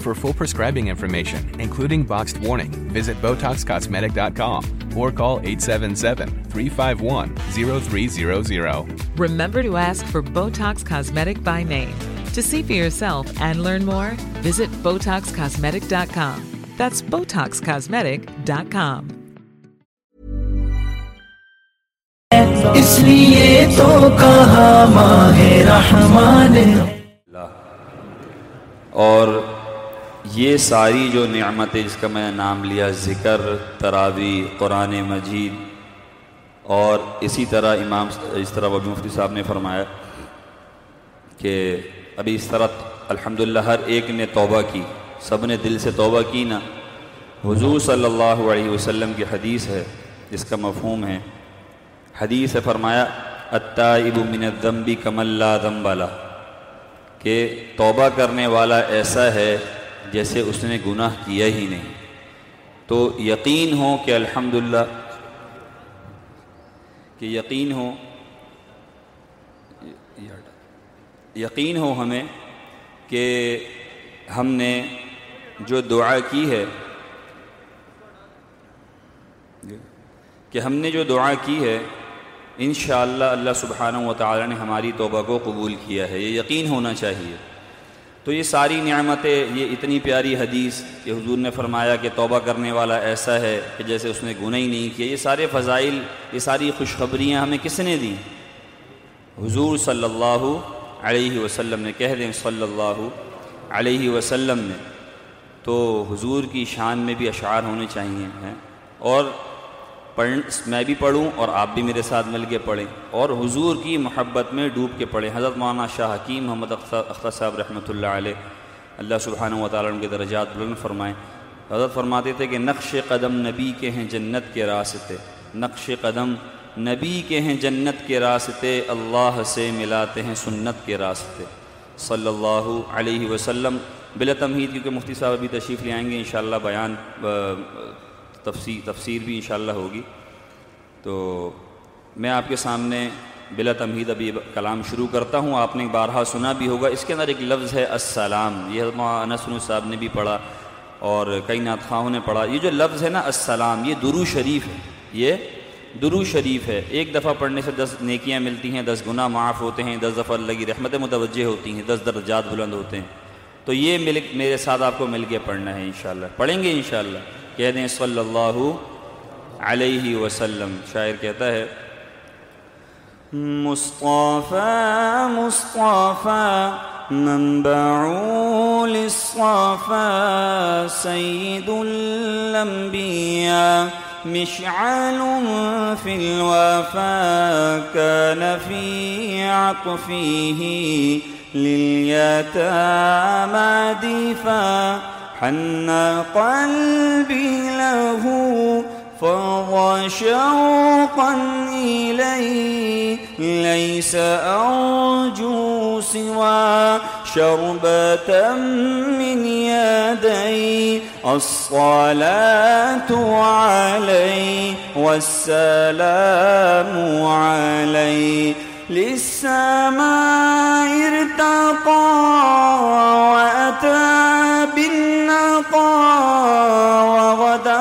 For full prescribing information, including boxed warning, visit BotoxCosmetic.com or call 877-351-0300. Remember to ask for Botox Cosmetic by name. To see for yourself and learn more, visit BotoxCosmetic.com. That's BotoxCosmetic.com. اس لیے تو کہا ماہ رحمان اور یہ ساری جو نعمتیں جس کا میں نام لیا، ذکر تراوی قرآن مجید، اور اسی طرح امام اس طرح وبی مفتی صاحب نے فرمایا کہ ابھی اس طرح الحمدللہ ہر ایک نے توبہ کی، سب نے دل سے توبہ کی نا۔ حضور صلی اللہ علیہ وسلم کی حدیث ہے جس کا مفہوم ہے۔ حدیث ہے فرمایا، التائب من الذنب کم لا ذنب له کہ توبہ کرنے والا ایسا ہے جیسے اس نے گناہ کیا ہی نہیں۔ تو یقین ہو کہ الحمدللہ کہ یقین ہو یقین ہو ہمیں کہ ہم نے جو دعا کی ہے، کہ ہم نے جو دعا کی ہے، انشاءاللہ اللہ سبحانہ و تعالی نے ہماری توبہ کو قبول کیا ہے۔ یہ یقین ہونا چاہیے۔ تو یہ ساری نعمتیں، یہ اتنی پیاری حدیث کہ حضور نے فرمایا کہ توبہ کرنے والا ایسا ہے کہ جیسے اس نے گناہ ہی نہیں کیا۔ یہ سارے فضائل، یہ ساری خوشخبریاں ہمیں کس نے دیں؟ حضور صلی اللہ علیہ وسلم نے کہہ دیں صلی اللہ علیہ وسلم نے۔ تو حضور کی شان میں بھی اشعار ہونے چاہیے ہیں۔ اور پڑھ میں بھی پڑھوں اور آپ بھی میرے ساتھ مل کے پڑھیں۔ اور حضور کی محبت میں ڈوب کے پڑھیں۔ حضرت مولانا شاہ حکیم محمد اختر صاحب رحمۃ اللہ علیہ۔ اللہ سبحانہ و تعالیٰ ان کے درجات بلند فرمائیں حضرت فرماتے تھے کہ نقش قدم نبی کے ہیں جنت کے راستے۔ نقش قدم نبی کے ہیں جنت کے راستے۔ اللہ سے ملاتے ہیں سنت کے راستے۔ صلی اللہ علیہ وسلم۔ بلا تمہید کیونکہ مفتی صاحب ابھی تشریف لے آئیں گے انشاءاللہ بیان تفسیر تفسیر بھی انشاءاللہ ہوگی۔ تو میں آپ کے سامنے بلا تمہید ابھی کلام شروع کرتا ہوں۔ آپ نے بارہا سنا بھی ہوگا۔ اس کے اندر ایک لفظ ہے السلام۔ یہ انسن صاحب نے بھی پڑھا اور کئی نعت خواہوں نے پڑھا۔ یہ جو لفظ ہے نا السلام، یہ درو شریف ہے۔ یہ درو شریف ہے۔ ایک دفعہ پڑھنے سے دس نیکیاں ملتی ہیں، دس گناہ معاف ہوتے ہیں، دس دفعہ اللہ کی رحمت متوجہ ہوتی ہیں، دس درجات بلند ہوتے ہیں۔ تو یہ مل میرے ساتھ آپ کو مل کے پڑھنا ہے انشاءاللہ۔ پڑھیں گے انشاءاللہ۔ کہہ دیں صلی اللہ علیہ وسلم، شاعر کہتا ہے مصطفى مصطفى منبع للصفا سيد الأنبياء مشعل في الوفا كان في عطفه لليتامى دفا حن قلبي له فضى شوقا إليه، ليس أرجو سوى شربة من يدي. الصلاة عليه والسلام عليه. للسماء ارتقى وأتى وغدا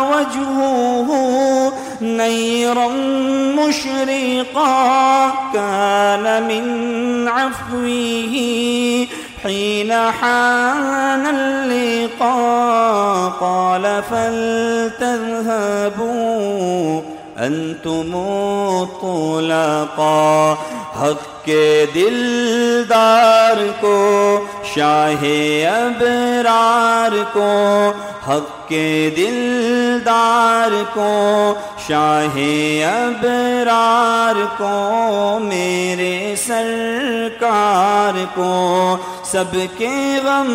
وجهه نيرا مشرقا كان من عفوه حين حان اللقاء قال فلتذهبوا أنتم الطلقاء حق کے دلدار کو، شاہ ابرار کو، حق کے دلدار کو، شاہ ابرار کو، میرے سرکار کو، سب کے غم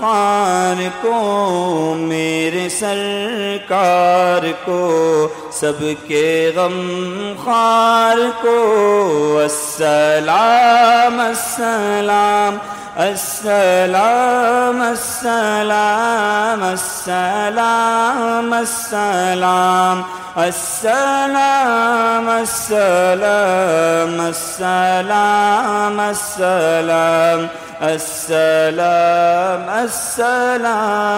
خار کو، میرے سرکار کو، سب کے غم خار کو السلام السلام السلام السلام السلام السلام السلام السلام السلام السلام السلام السلام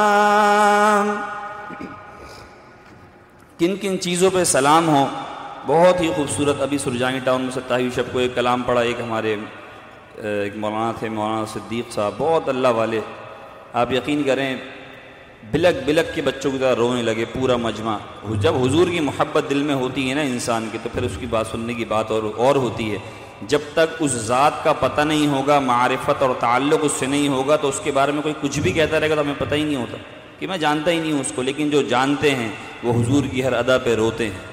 کن کن چیزوں پہ سلام ہو بہت ہی خوبصورت ابھی سرجانی ٹاؤن میں ستائی شب کو ایک کلام پڑھا، ایک ہمارے، ایک مولانا تھے، مولانا صدیق صاحب، بہت اللہ والے۔ آپ یقین کریں، بلک بلک کے بچوں کی طرح رونے لگے، پورا مجمع۔ جب حضور کی محبت دل میں ہوتی ہے نا انسان کی، تو پھر اس کی بات سننے کی بات اور اور ہوتی ہے۔ جب تک اس ذات کا پتہ نہیں ہوگا، معرفت اور تعلق اس سے نہیں ہوگا، تو اس کے بارے میں کوئی کچھ بھی کہتا رہے گا تو ہمیں پتہ ہی نہیں ہوتا کہ میں جانتا ہی نہیں ہوں اس کو۔ لیکن جو جانتے ہیں، وہ حضور کی ہر ادا پہ روتے ہیں۔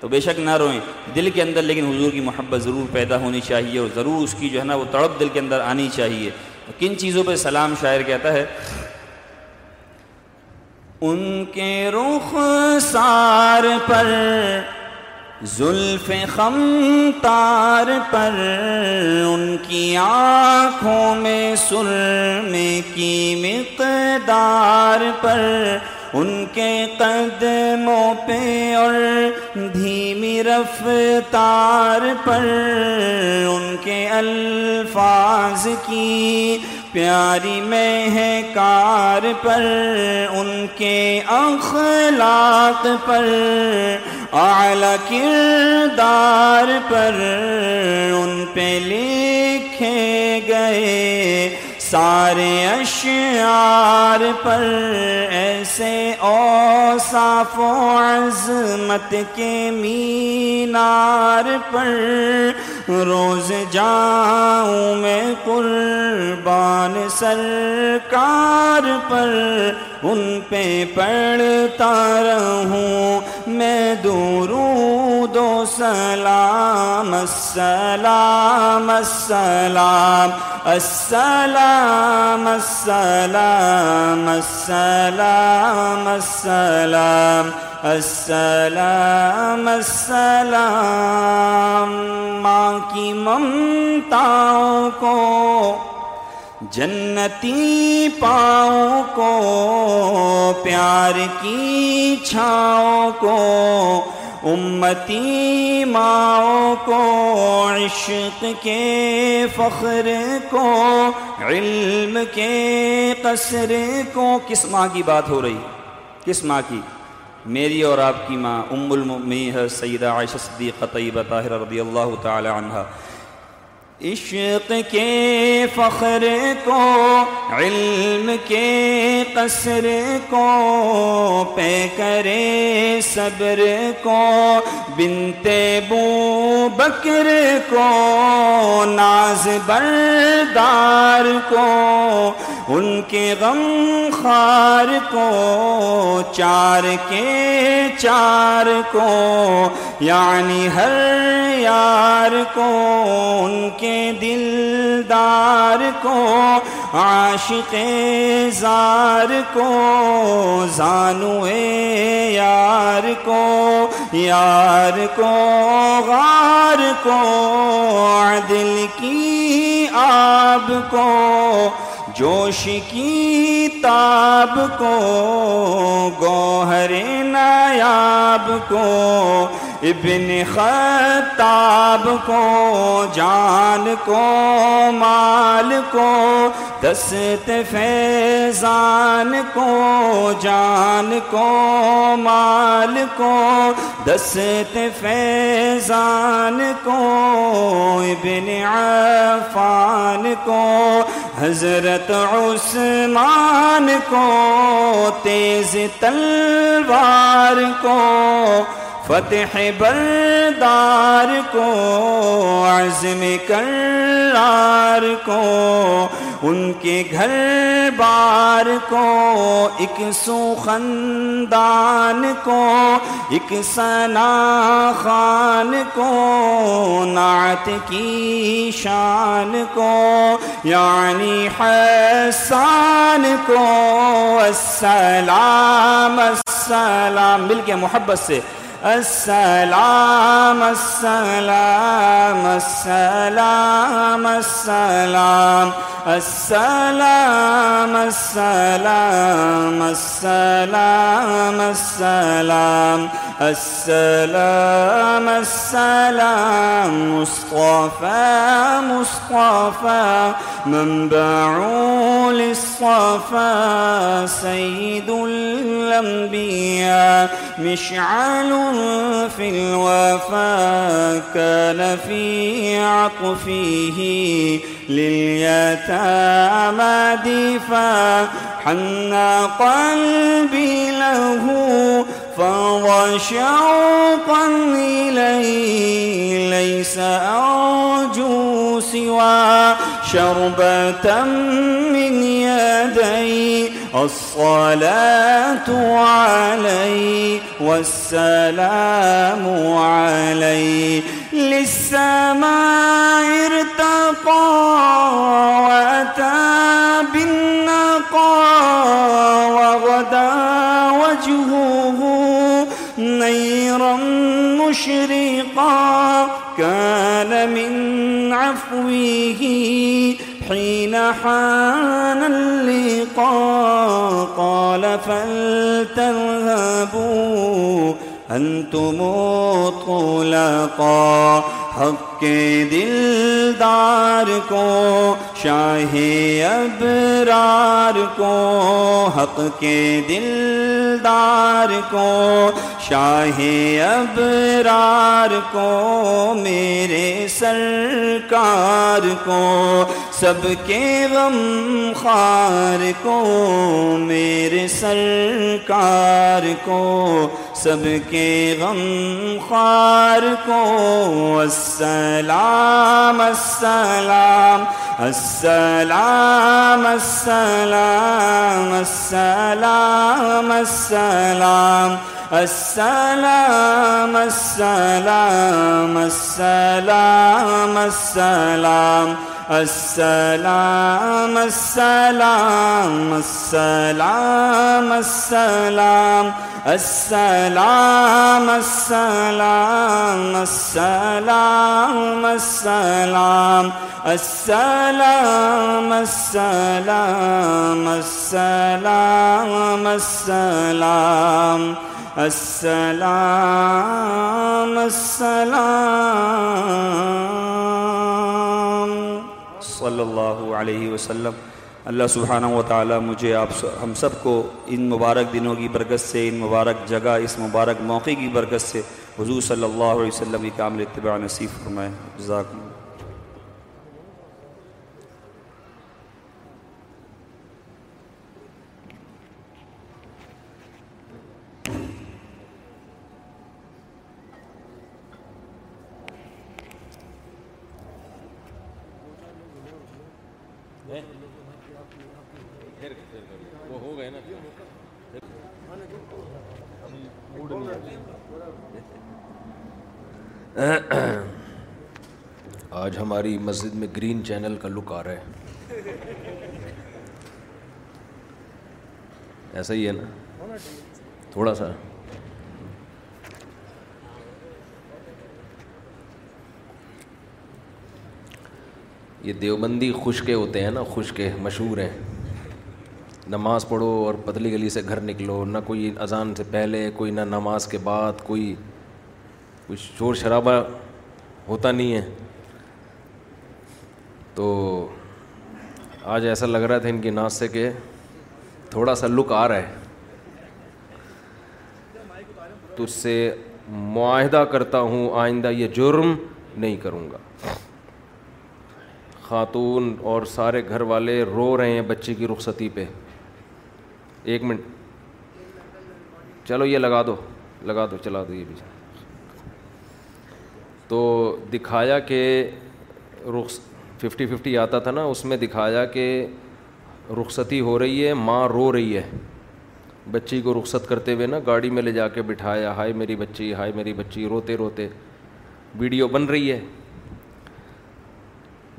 تو بے شک نہ روئیں۔ دل کے اندر لیکن حضور کی محبت ضرور پیدا ہونی چاہیے اور ضرور اس کی جو ہے نا وہ تڑپ دل کے اندر آنی چاہیے۔ کن چیزوں پہ سلام شاعر کہتا ہے؟ ان کے رخ سار پر، زلف خم تار پر، ان کی آنکھوں میں سرمے کی مقدار پر ان کے قدموں پہ اور دھیمی رفتار پر ان کے الفاظ کی پیاری میں کار پر، ان کے اخلاق پر، اعلی کردار پر ان پہ لکھے گئے سارے اشعار پر ایسے اوصاف و عظمت کے مینار پر روز جاؤں میں قربان سرکار پر ان پہ پڑھتا رہوں میں درود و سلام، السلام السلام السلام السلام السلام السلام السلام السلام ماں کی ممتاؤں کو، جنتی پاؤں کو، پیار کی چھاؤں کو امتی ماؤں کو عشق کے فخر کو، علم کے قصر کو۔ کس ماں کی بات ہو رہی؟ کس ماں کی؟ میری اور آپ کی ماں، ام المؤمنین ہے سیدہ عائشہ صدیقہ طیبہ طاہرہ رضی اللہ تعالی عنہ۔ عشق کے فخر کو، علم کے قصر کو، پے کرے صبر کو بنتے بو بکر کو، ناز بردار کو، ان کے غم خار کو، چار کے چار کو یعنی ہر یار کو، ان کے دلدار کو، عاشق زار کو زانو یار کو یار کو، غار کو دل کی آب کو، جوش کی تاب کو، گوہر نایاب کو ابن خطاب کو، جان کو، مال کو، دست فیضان کو، جان کو، مال کو، دست فیضان کو، ابن عفان کو، حضرت عثمان کو، تیز تلوار کو فتح بردار کو، عزم کرار کو، ان کے گھر بار کو، ایک سوخندان کو، ایک سنا خان کو، نعت کی شان کو یعنی حسان کو السلام السلام، مل کے محبت سے۔ السلام السلام السلام السلام. السلام السلام السلام السلام. السلام السلام. مصطفى مصطفى منبع للصفا سيد الأنبياء مشعل في الوفا كان في عطفه لليتامى دفا حنى قلبي له فضى شوقا إليه، ليس أرجو سوى شربة من يدي الصلاة علي والسلام علي. للسماء ارتقى وأتى بالنقى وغدا وجهه نيرا مشرقا. كان من عفوه حين حان اللقاء قال فلتذهبوا أنتم طلقا. حق دلدار کو شاہ ابرار کو حق کے دلدار کو شاہ ابرار کو میرے سرکار کو سب کے غم خار کو میرے سرکار کو سب کے غم خار کو السلام السلام السلام السلام السلام السلام السلام السلام السلام السلام السلام السلام السلام السلام. السلام السلام السلام السلام. السلام السلام السلام السلام. السلام السلام. صلی اللہ علیہ وسلم۔ اللہ سبحانہ و تعالی مجھے آپ ہم سب کو ان مبارک دنوں کی برکت سے، ان مبارک جگہ، اس مبارک موقع کی برکت سے۔ حضور صلی اللہ علیہ وسلم کی کامل اتباع نصیب فرمائے۔ جزاکم اللہ آج ہماری مسجد میں گرین چینل کا لک آ رہا ہے۔ ایسا ہی ہے نا؟ تھوڑا سا۔ یہ دیوبندی خشکے ہوتے ہیں نا، خشکے مشہور ہیں۔ نماز پڑھو اور پتلی گلی سے گھر نکلو، نہ کوئی اذان سے پہلے، کوئی نہ نماز کے بعد، کوئی کچھ شور شرابہ ہوتا نہیں ہے۔ تو آج ایسا لگ رہا تھا ان کی ناز سے کہ تھوڑا سا لک آ رہا ہے۔ تو اس سے معاہدہ کرتا ہوں، آئندہ یہ جرم نہیں کروں گا۔ خاتون اور سارے گھر والے رو رہے ہیں بچے کی رخصتی پہ۔ ایک منٹ۔ چلو یہ لگا دو لگا دو، چلا دو یہ بھی۔ تو دکھایا کہ رخ ففٹی ففٹی آتا تھا نا، اس میں دکھایا کہ رخصتی ہو رہی ہے، ماں رو رہی ہے۔ بچی کو رخصت کرتے ہوئے نا گاڑی میں لے جا کے بٹھایا، ہائے میری بچی، ہائے میری بچی، روتے روتے۔ ویڈیو بن رہی ہے۔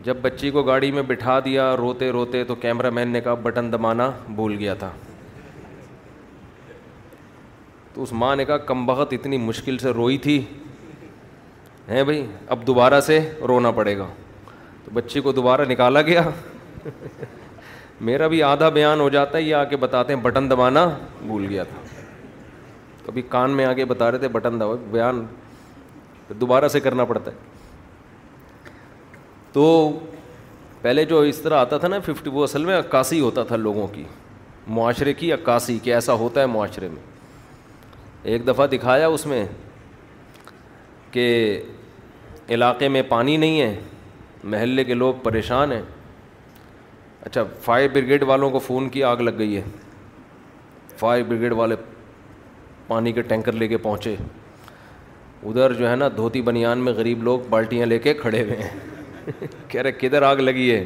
جب بچی کو گاڑی میں بٹھا دیا روتے روتے، تو کیمرہ مین نے کہا، بٹن دبانا بھول گیا تھا۔ تو اس ماں نے کہا کم بخت اتنی مشکل سے روئی تھی۔ ہیں بھائی؟ اب دوبارہ سے رونا پڑے گا۔ تو بچی کو دوبارہ نکالا گیا۔ میرا بھی آدھا بیان ہو جاتا ہے، یہ آ کے بتاتے ہیں، بٹن دبانا بھول گیا تھا۔ کبھی کان میں آگے بتا رہے تھے، بٹن دبا بیان۔ دوبارہ سے کرنا پڑتا ہے۔ تو پہلے جو اس طرح آتا تھا نا، ففٹی، وہ اصل میں عکاسی ہوتا تھا لوگوں کی۔ معاشرے کی عکاسی، کہ ایسا ہوتا ہے معاشرے میں۔ ایک دفعہ دکھایا اس میں کہ علاقے میں پانی نہیں ہے، محلے کے لوگ پریشان ہیں۔ اچھا فائر بریگیڈ والوں کو فون کی آگ لگ گئی ہے۔ فائر بریگیڈ والے پانی کے ٹینکر لے کے پہنچے۔ ادھر جو ہے نا، دھوتی بنیان میں غریب لوگ بالٹیاں لے کے کھڑے ہوئے ہیں۔ کہہ رہے، کدھر آگ لگی ہے؟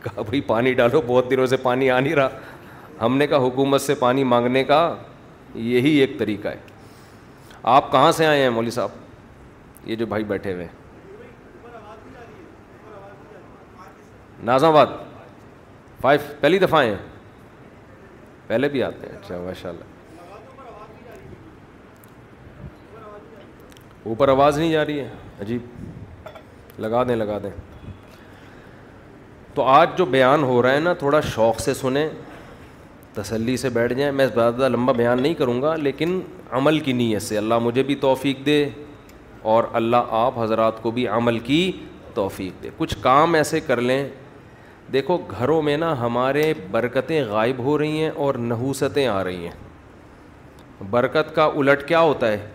کہا، بھائی، پانی ڈالو، بہت دنوں سے پانی آ نہیں رہا۔ ہم نے کہا، حکومت سے پانی مانگنے کا یہی ایک طریقہ ہے۔ آپ کہاں سے آئے ہیں مولوی صاحب؟ یہ جو بھائی بیٹھے ہوئے نازم آباد۔ فائیو پہلی دفعہ ہیں۔ پہلے بھی آتے ہیں۔ اچھا ماشاء اللہ اوپر آواز نہیں جا رہی ہے۔ عجیب۔ لگا دیں لگا دیں۔ تو آج جو بیان ہو رہا ہے نا، تھوڑا شوق سے سنیں۔ تسلی سے بیٹھ جائیں۔ میں زیادہ لمبا بیان نہیں کروں گا، لیکن عمل کی نیت سے۔ اللہ مجھے بھی توفیق دے۔ اور اللہ آپ حضرات کو بھی عمل کی توفیق دے۔ کچھ کام ایسے کر لیں۔ دیکھو، گھروں میں نا ہمارے برکتیں غائب ہو رہی ہیں اور نحوستیں آ رہی ہیں۔ برکت کا الٹ کیا ہوتا ہے؟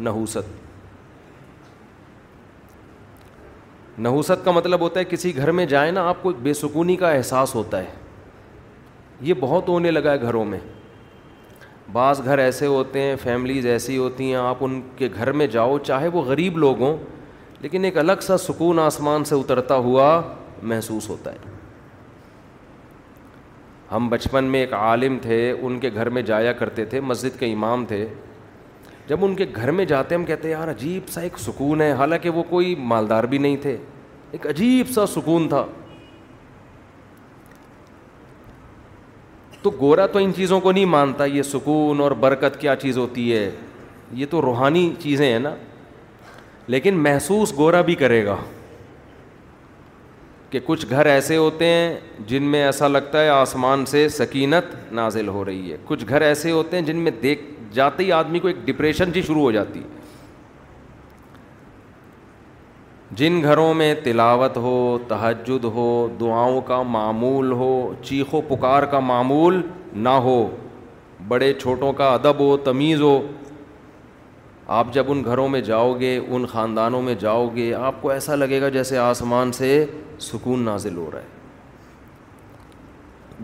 نحوست۔ نحوست کا مطلب ہوتا ہے کسی گھر میں جائیں نا، آپ کو بے سکونی کا احساس ہوتا ہے۔ یہ بہت ہونے لگا ہے گھروں میں۔ بعض گھر ایسے ہوتے ہیں، فیملیز ایسی ہوتی ہیں، آپ ان کے گھر میں جاؤ، چاہے وہ غریب لوگ ہوں، لیکن ایک الگ سا سکون آسمان سے اترتا ہوا محسوس ہوتا ہے۔ ہم بچپن میں ایک عالم تھے، ان کے گھر میں جایا کرتے تھے، مسجد کے امام تھے۔ جب ان کے گھر میں جاتے ہم کہتے یار عجیب سا ایک سکون ہے، حالانکہ وہ کوئی مالدار بھی نہیں تھے۔ ایک عجیب سا سکون تھا۔ تو گورا تو ان چیزوں کو نہیں مانتا، یہ سکون اور برکت کیا چیز ہوتی ہے؟ یہ تو روحانی چیزیں ہیں نا۔ لیکن محسوس گورا بھی کرے گا کہ کچھ گھر ایسے ہوتے ہیں جن میں ایسا لگتا ہے آسمان سے سکینت نازل ہو رہی ہے۔ کچھ گھر ایسے ہوتے ہیں جن میں دیکھ، جاتے ہی آدمی کو ایک ڈپریشن جی شروع ہو جاتی ہے۔ جن گھروں میں تلاوت ہو، تہجد ہو، دعاؤں کا معمول ہو، چیخ و پکار کا معمول نہ ہو، بڑے چھوٹوں کا ادب ہو تمیز ہو، آپ جب ان گھروں میں جاؤ گے، ان خاندانوں میں جاؤ گے، آپ کو ایسا لگے گا جیسے آسمان سے سکون نازل ہو رہا ہے۔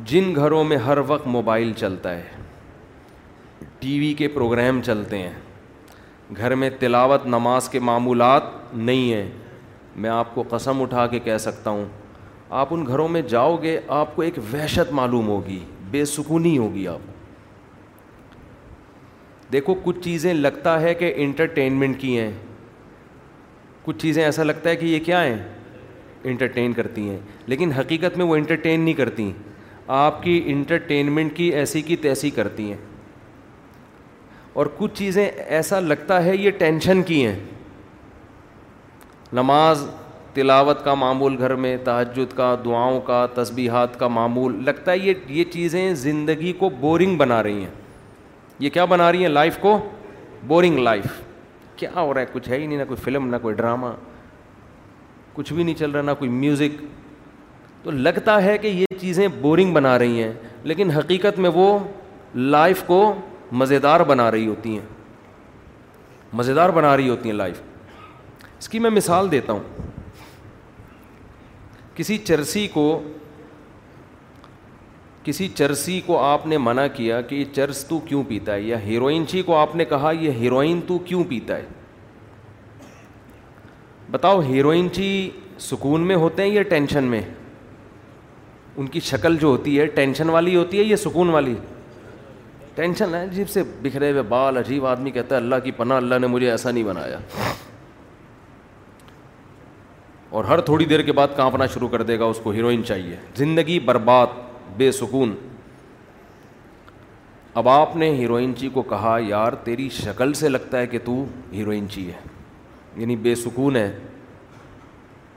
جن گھروں میں ہر وقت موبائل چلتا ہے، ٹی وی کے پروگرام چلتے ہیں، گھر میں تلاوت نماز کے معمولات نہیں ہیں میں آپ کو قسم اٹھا کے کہہ سکتا ہوں، آپ ان گھروں میں جاؤ گے، آپ کو ایک وحشت معلوم ہوگی، بے سکونی ہوگی آپ دیکھو، کچھ چیزیں لگتا ہے کہ انٹرٹینمنٹ کی ہیں۔ کچھ چیزیں ایسا لگتا ہے کہ یہ کیا ہیں؟ انٹرٹین کرتی ہیں۔ لیکن حقیقت میں وہ انٹرٹین نہیں کرتی۔ آپ کی انٹرٹینمنٹ کی ایسی کی تیسی کرتی ہیں۔ اور کچھ چیزیں ایسا لگتا ہے یہ ٹینشن کی ہیں۔ نماز، تلاوت کا معمول گھر میں، تہجد کا، دعاؤں کا، تسبیحات کا معمول، لگتا ہے یہ یہ چیزیں زندگی کو بورنگ بنا رہی ہیں۔ یہ کیا بنا رہی ہیں لائف کو؟ Boring life. کیا ہو رہا ہے؟ کچھ ہے ہی نہیں، نہ کوئی فلم، نہ کوئی ڈرامہ، کچھ بھی نہیں چل رہا، نہ کوئی میوزک۔ تو لگتا ہے کہ یہ چیزیں بورنگ بنا رہی ہیں، لیکن حقیقت میں وہ لائف کو مزیدار بنا رہی ہوتی ہیں۔ مزیدار بنا رہی ہوتی ہیں لائف۔ اس کی میں مثال دیتا ہوں۔ کسی چرسی کو، کسی چرسی کو آپ نے منع کیا کہ یہ چرس تو کیوں پیتا ہے؟ یا ہیروئن چی کو آپ نے کہا یہ ہیروئن تو کیوں پیتا ہے؟ بتاؤ ہیروئن چی سکون میں ہوتے ہیں یا ٹینشن میں؟ ان کی شکل جو ہوتی ہے، ٹینشن والی ہوتی ہے یا سکون والی؟ ٹینشن ہے، عجیب سے بکھرے ہوئے بال، عجیب آدمی کہتا ہے اللہ کی پناہ، اللہ نے مجھے ایسا نہیں بنایا۔ اور ہر تھوڑی دیر کے بعد کانپنا شروع کر دے گا، اس کو ہیروئن چاہیے۔ زندگی برباد، بے سکون۔ اب آپ نے ہیروئن چی کو کہا، یار، تیری شکل سے لگتا ہے کہ تو ہیروئن چی ہے۔ یعنی بے سکون ہے۔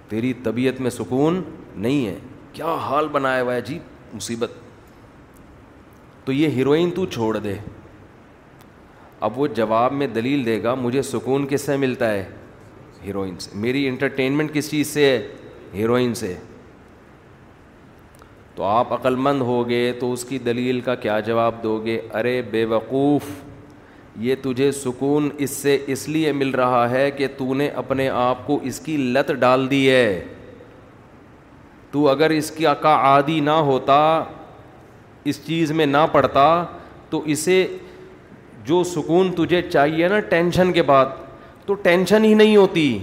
تیری طبیعت میں سکون نہیں ہے۔ کیا حال بنایا ہوا ہے جی؟ مصیبت۔ تو یہ ہیروئن تو چھوڑ دے۔ اب وہ جواب میں دلیل دے گا، مجھے سکون کس سے ملتا ہے؟ ہیروئن سے میری انٹرٹینمنٹ کس چیز سے ہے؟ ہیروئن سے۔ تو آپ عقل مند ہو گے تو اس کی دلیل کا کیا جواب دو گے ارے بے وقوف، یہ تجھے سکون اس سے اس لیے مل رہا ہے کہ تو نے اپنے آپ کو اس کی لت ڈال دی ہے۔ تو اگر اس کی کا عادی نہ ہوتا، اس چیز میں نہ پڑتا، تو اسے جو سکون تجھے چاہیے نا، ٹینشن کے بعد۔ تو ٹینشن ہی نہیں ہوتی،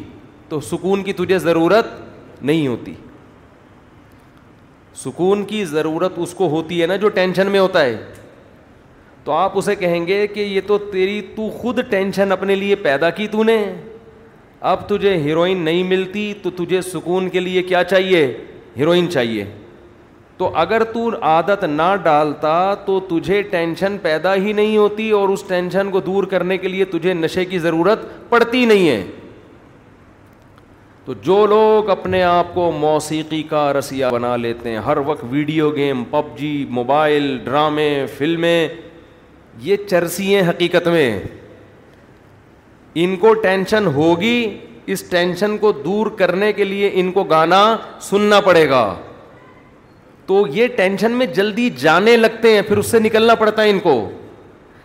تو سکون کی تجھے ضرورت نہیں ہوتی۔ سکون کی ضرورت اس کو ہوتی ہے نا جو ٹینشن میں ہوتا ہے۔ تو آپ اسے کہیں گے کہ یہ تو تیری، تو خود ٹینشن اپنے لیے پیدا کی تو نے۔ اب تجھے ہیروئن نہیں ملتی تو تجھے سکون کے لیے کیا چاہیے؟ ہیروئن چاہیے۔ تو اگر تو عادت نہ ڈالتا تو تجھے ٹینشن پیدا ہی نہیں ہوتی اور اس ٹینشن کو دور کرنے کے لیے تجھے نشے کی ضرورت پڑتی نہیں ہے۔ تو جو لوگ اپنے آپ کو موسیقی کا رسیہ بنا لیتے ہیں، ہر وقت video game, PUBG mobile, ڈرامے، فلمیں، یہ چرسی ہیں حقیقت میں۔ ان کو ٹینشن ہوگی، اس ٹینشن کو دور کرنے کے لیے ان کو گانا سننا پڑے گا۔ تو یہ ٹینشن میں جلدی جانے لگتے ہیں، پھر اس سے نکلنا پڑتا ہے ان کو۔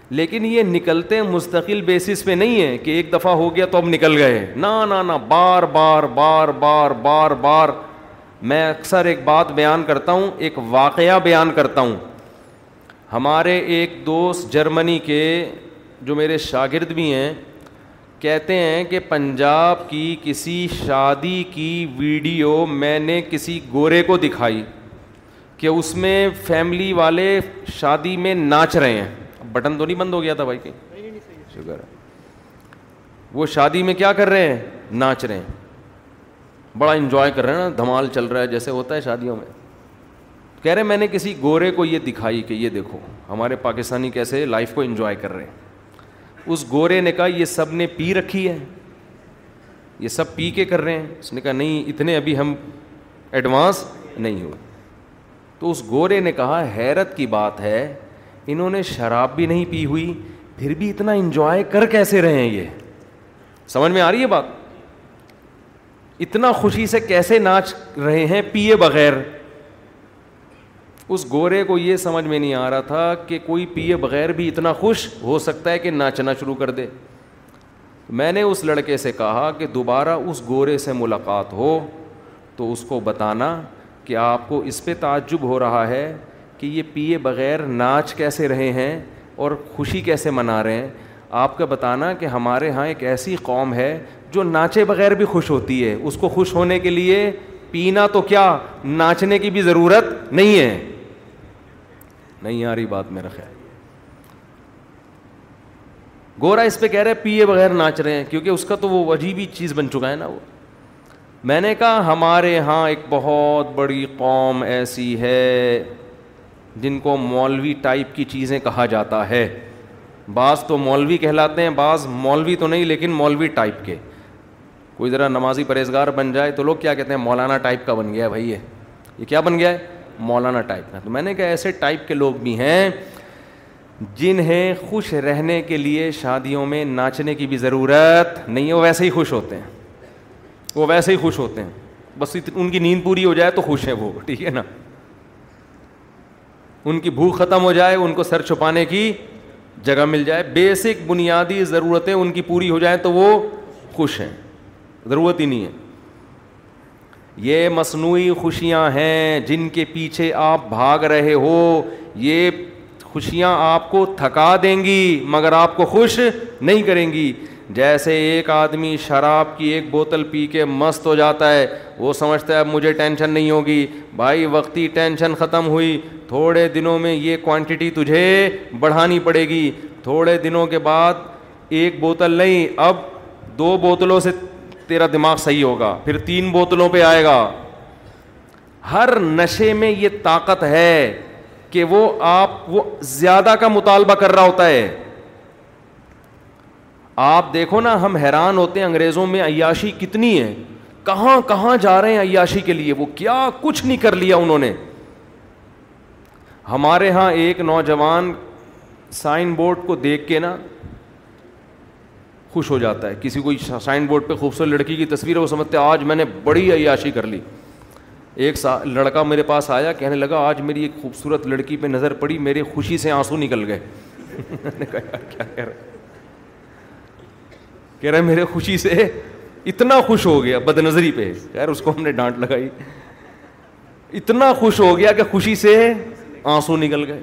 لیکن یہ نکلتے مستقل بیسس پہ نہیں ہے کہ ایک دفعہ ہو گیا تو اب نکل گئے۔ نہ نہ، بار بار بار بار بار بار۔ میں اکثر ایک بات بیان کرتا ہوں، ایک واقعہ بیان کرتا ہوں۔ ہمارے ایک دوست جرمنی کے، جو میرے شاگرد بھی ہیں، کہتے ہیں کہ پنجاب کی کسی شادی کی ویڈیو میں نے کسی گورے کو دکھائی۔ کہ اس میں فیملی والے شادی میں ناچ رہے ہیں۔ بٹن تو نہیں بند ہو گیا تھا بھائی کہ شکر ہے۔ وہ شادی میں کیا کر رہے ہیں؟ ناچ رہے ہیں۔ بڑا انجوائے کر رہے ہیں نا، دھمال چل رہا ہے، جیسے ہوتا ہے شادیوں میں۔ کہہ رہے میں نے کسی گورے کو یہ دکھائی کہ یہ دیکھو، ہمارے پاکستانی کیسے لائف کو انجوائے کر رہے ہیں۔ اس گورے نے کہا، یہ سب نے پی رکھی ہے۔ یہ سب پی کے کر رہے ہیں۔ اس نے کہا، نہیں، اتنے ابھی ہم ایڈوانس نہیں ہوئے۔ تو اس گورے نے کہا، حیرت کی بات ہے، انہوں نے شراب بھی نہیں پی ہوئی، پھر بھی اتنا انجوائے کر کیسے رہے ہیں یہ؟ سمجھ میں آ رہی ہے بات؟ اتنا خوشی سے کیسے ناچ رہے ہیں پیے بغیر؟ اس گورے کو یہ سمجھ میں نہیں آ رہا تھا کہ کوئی پیے بغیر بھی اتنا خوش ہو سکتا ہے کہ ناچنا شروع کر دے۔ میں نے اس لڑکے سے کہا کہ دوبارہ اس گورے سے ملاقات ہو تو اس کو بتانا کہ آپ کو اس پہ تعجب ہو رہا ہے کہ یہ پیے بغیر ناچ کیسے رہے ہیں اور خوشی کیسے منا رہے ہیں؟ آپ کا بتانا کہ ہمارے یہاں ایک ایسی قوم ہے جو ناچے بغیر بھی خوش ہوتی ہے۔ اس کو خوش ہونے کے لیے پینا تو کیا ناچنے کی بھی ضرورت نہیں ہے؟ نہیں آ رہی بات میرا خیال۔ گورا اس پہ کہہ رہے پیے بغیر ناچ رہے ہیں، کیونکہ اس کا تو وہ عجیب ہی چیز بن چکا ہے نا وہ۔ میں نے کہا ہمارے یہاں ایک بہت بڑی قوم ایسی ہے جن کو مولوی ٹائپ کی چیزیں کہا جاتا ہے۔ بعض تو مولوی کہلاتے ہیں، بعض مولوی تو نہیں، لیکن مولوی ٹائپ کے۔ کوئی ذرا نمازی پرہیزگار بن جائے تو لوگ کیا کہتے ہیں، مولانا ٹائپ کا بن گیا ہے بھائی یہ۔ کیا بن گیا ہے؟ مولانا ٹائپ کا۔ تو میں نے کہا ایسے ٹائپ کے لوگ بھی ہیں جنہیں خوش رہنے کے لیے شادیوں میں ناچنے کی بھی ضرورت نہیں ہے وہ ویسے ہی خوش ہوتے ہیں۔ وہ ویسے ہی خوش ہوتے ہیں۔ بس ان کی نیند پوری ہو جائے تو خوش ہیں وہ، ٹھیک ہے نا۔ ان کی بھوک ختم ہو جائے، ان کو سر چھپانے کی جگہ مل جائے۔ بیسک بنیادی ضرورتیں ان کی پوری ہو جائیں تو وہ خوش ہیں۔ ضرورت ہی نہیں ہے۔ یہ مصنوعی خوشیاں ہیں جن کے پیچھے آپ بھاگ رہے ہو۔ یہ خوشیاں آپ کو تھکا دیں گی، مگر آپ کو خوش نہیں کریں گی۔ جیسے ایک آدمی شراب کی ایک بوتل پی کے مست ہو جاتا ہے، وہ سمجھتا ہے اب مجھے ٹینشن نہیں ہوگی۔ بھائی، وقتی ٹینشن ختم ہوئی۔ تھوڑے دنوں میں یہ کوانٹٹی تجھے بڑھانی پڑے گی۔ تھوڑے دنوں کے بعد ایک بوتل نہیں، اب دو بوتلوں سے تیرا دماغ صحیح ہوگا۔ پھر تین بوتلوں پہ آئے گا۔ ہر نشے میں یہ طاقت ہے کہ وہ آپ، وہ زیادہ کا مطالبہ کر رہا ہوتا ہے۔ آپ دیکھو نا، ہم حیران ہوتے ہیں انگریزوں میں، عیاشی کتنی ہے کہاں کہاں جا رہے ہیں عیاشی کے لیے؟ وہ کیا کچھ نہیں کر لیا انہوں نے۔ ہمارے یہاں ایک نوجوان سائن بورڈ کو دیکھ کے نا خوش ہو جاتا ہے۔ کسی کوئی سائن بورڈ پہ خوبصورت لڑکی کی تصویر ہے، وہ سمجھتے آج میں نے بڑی عیاشی کر لی۔ ایک سا لڑکا میرے پاس آیا، کہنے لگا، آج میری ایک خوبصورت لڑکی پہ نظر پڑی، میرے خوشی سے آنسو نکل گئے۔ کیا کہہ رہے کہہ رہے میرے خوشی سے اتنا خوش ہو گیا بد نظری پہ۔ خیر، اس کو ہم نے ڈانٹ لگائی۔ اتنا خوش ہو گیا کہ خوشی سے آنسو نکل گئے۔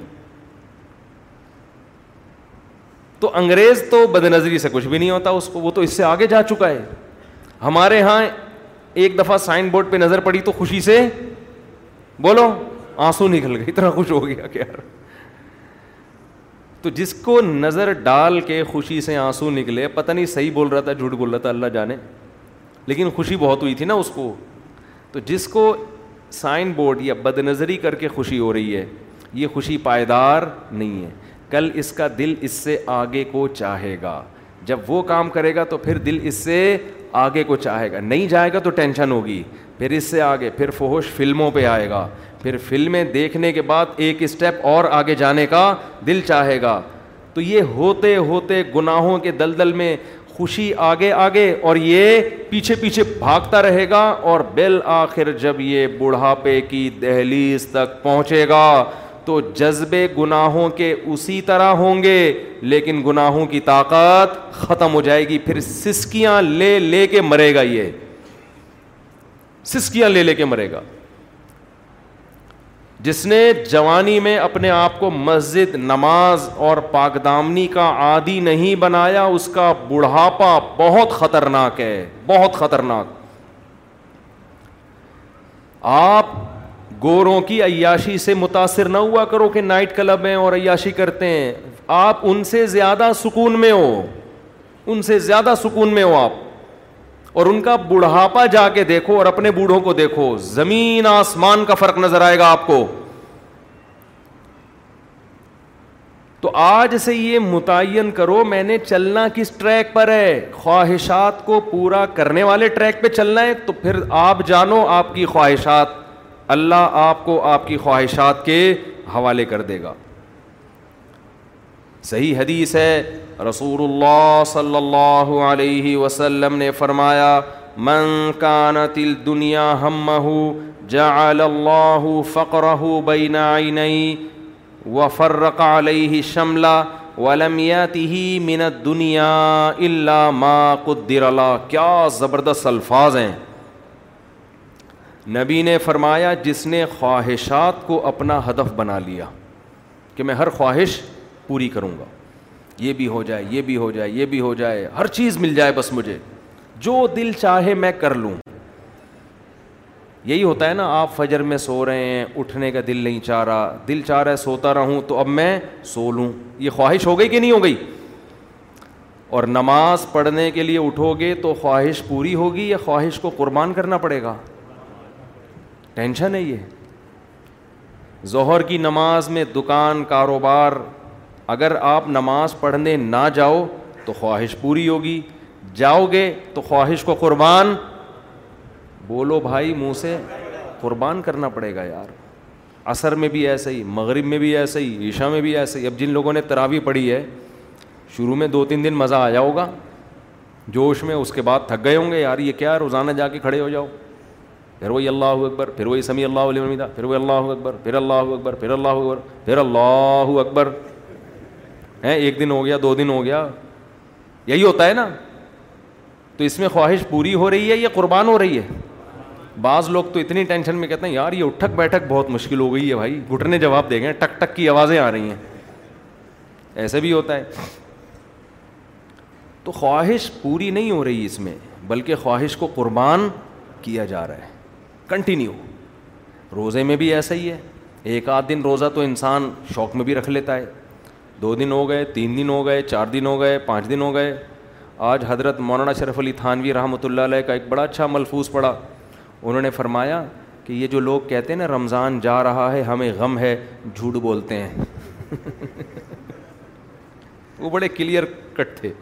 تو انگریز تو بد نظری سے کچھ بھی نہیں ہوتا، اس کو، وہ تو اس سے آگے جا چکا ہے۔ ہمارے یہاں ایک دفعہ سائن بورڈ پہ نظر پڑی تو خوشی سے بولو، آنسو نکل گئے۔ اتنا خوش ہو گیا کہ یار۔ تو جس کو نظر ڈال کے خوشی سے آنسو نکلے، پتہ نہیں صحیح بول رہا تھا، جھوٹ بول رہا تھا، اللہ جانے۔ لیکن خوشی بہت ہوئی تھی نا اس کو۔ تو جس کو سائن بورڈ یا بد نظری کر کے خوشی ہو رہی ہے، یہ خوشی پائیدار نہیں ہے۔ کل اس کا دل اس سے آگے کو چاہے گا۔ جب وہ کام کرے گا تو پھر دل اس سے آگے کو چاہے گا۔ نہیں جائے گا تو ٹینشن ہوگی۔ پھر اس سے آگے، پھر فوش فلموں پہ آئے گا۔ پھر فلمیں دیکھنے کے بعد ایک اسٹیپ اور آگے جانے کا دل چاہے گا۔ تو یہ ہوتے ہوتے گناہوں کے دلدل میں خوشی آگے آگے اور یہ پیچھے پیچھے بھاگتا رہے گا اور بالآخر جب یہ بڑھاپے کی دہلیز تک پہنچے گا تو جذبے گناہوں کے اسی طرح ہوں گے، لیکن گناہوں کی طاقت ختم ہو جائے گی۔ پھر سسکیاں لے لے کے مرے گا یہ۔ سسکیاں لے لے کے مرے گا۔ جس نے جوانی میں اپنے آپ کو مسجد، نماز اور پاک دامنی کا عادی نہیں بنایا، اس کا بڑھاپا بہت خطرناک ہے، بہت خطرناک۔ آپ گوروں کی عیاشی سے متاثر نہ ہوا کرو کہ نائٹ کلب ہیں اور عیاشی کرتے ہیں۔ آپ ان سے زیادہ سکون میں ہو، ان سے زیادہ سکون میں ہو آپ۔ اور ان کا بڑھاپا جا کے دیکھو اور اپنے بوڑھوں کو دیکھو، زمین آسمان کا فرق نظر آئے گا آپ کو۔ تو آج سے یہ متعین کرو، میں نے چلنا کس ٹریک پر ہے؟ خواہشات کو پورا کرنے والے ٹریک پہ چلنا ہے، تو پھر آپ جانو آپ کی خواہشات۔ اللہ آپ کو آپ کی خواہشات کے حوالے کر دے گا۔ صحیح حدیث ہے رسول اللہ صلی اللہ علیہ وسلم نے فرمایا من کانت الدنیا ہمہ جعل اللہ فقرہ بین عینی وفرق علیہ شملہ ولم یاته من الدنیا الا ما قدر اللہ کیا زبردست الفاظ ہیں نبی نے فرمایا جس نے خواہشات کو اپنا ہدف بنا لیا کہ میں ہر خواہش پوری کروں گا یہ بھی ہو جائے، یہ بھی ہو جائے، یہ بھی ہو جائے، ہر چیز مل جائے بس مجھے۔ جو دل چاہے میں کر لوں۔ یہی ہوتا ہے نا، آپ فجر میں سو رہے ہیں، اٹھنے کا دل نہیں چاہ رہا، دل چاہ رہا ہے سوتا رہوں، تو اب میں سو لوں۔ یہ خواہش ہو گئی کہ نہیں ہو گئی؟ اور نماز پڑھنے کے لیے اٹھو گے تو خواہش پوری ہوگی یا خواہش کو قربان کرنا پڑے گا؟ ٹینشن ہے یہ۔ ظہر کی نماز میں دکان، کاروبار اگر آپ نماز پڑھنے نہ جاؤ تو خواہش پوری ہوگی۔ جاؤ گے تو خواہش کو قربان۔ بولو بھائی منہ سے، قربان کرنا پڑے گا یار۔ عصر میں بھی ایسا ہی، مغرب میں بھی ایسا ہی، عشاء میں بھی ایسا ہی۔ اب جن لوگوں نے تراوی پڑھی ہے، شروع میں دو تین دن مزہ آیا ہوگا۔ جوش میں اس کے بعد تھک گئے ہوں گے، یار یہ کیا روزانہ جا کے کھڑے ہو جاؤ۔ پھر وہی اللہ اکبر، پھر وہی سمیع اللہ علیہ پھر وہی اللہ اکبر، پھر اللہ اکبر، پھر اللہ اکبر، پھر اللہ اکبر۔ ہیں، ایک دن ہو گیا، دو دن ہو گیا۔ یہی ہوتا ہے نا۔ تو اس میں خواہش پوری ہو رہی ہے یا قربان ہو رہی ہے؟ بعض لوگ تو اتنی ٹینشن میں کہتے ہیں، یار، یہ اٹھک بیٹھک بہت مشکل ہو گئی ہے بھائی۔ گھٹنے جواب دے گئے ٹک ٹک کی آوازیں آ رہی ہیں۔ ایسے بھی ہوتا ہے۔ تو خواہش پوری نہیں ہو رہی اس میں، بلکہ خواہش کو قربان کیا جا رہا ہے۔ کنٹینیو روزے میں بھی ایسا ہی ہے۔ ایک آدھ دن روزہ تو انسان شوق میں بھی رکھ لیتا ہے۔ دو دن ہو گئے، تین دن ہو گئے، چار دن ہو گئے، پانچ دن ہو گئے۔ آج حضرت مولانا شرف علی تھانوی رحمۃ اللہ علیہ کا ایک بڑا اچھا ملفوظ پڑا انہوں نے فرمایا کہ یہ جو لوگ کہتے ہیں نا، رمضان جا رہا ہے، ہمیں غم ہے، جھوٹ بولتے ہیں۔ وہ بڑے کلیئر کٹ تھے۔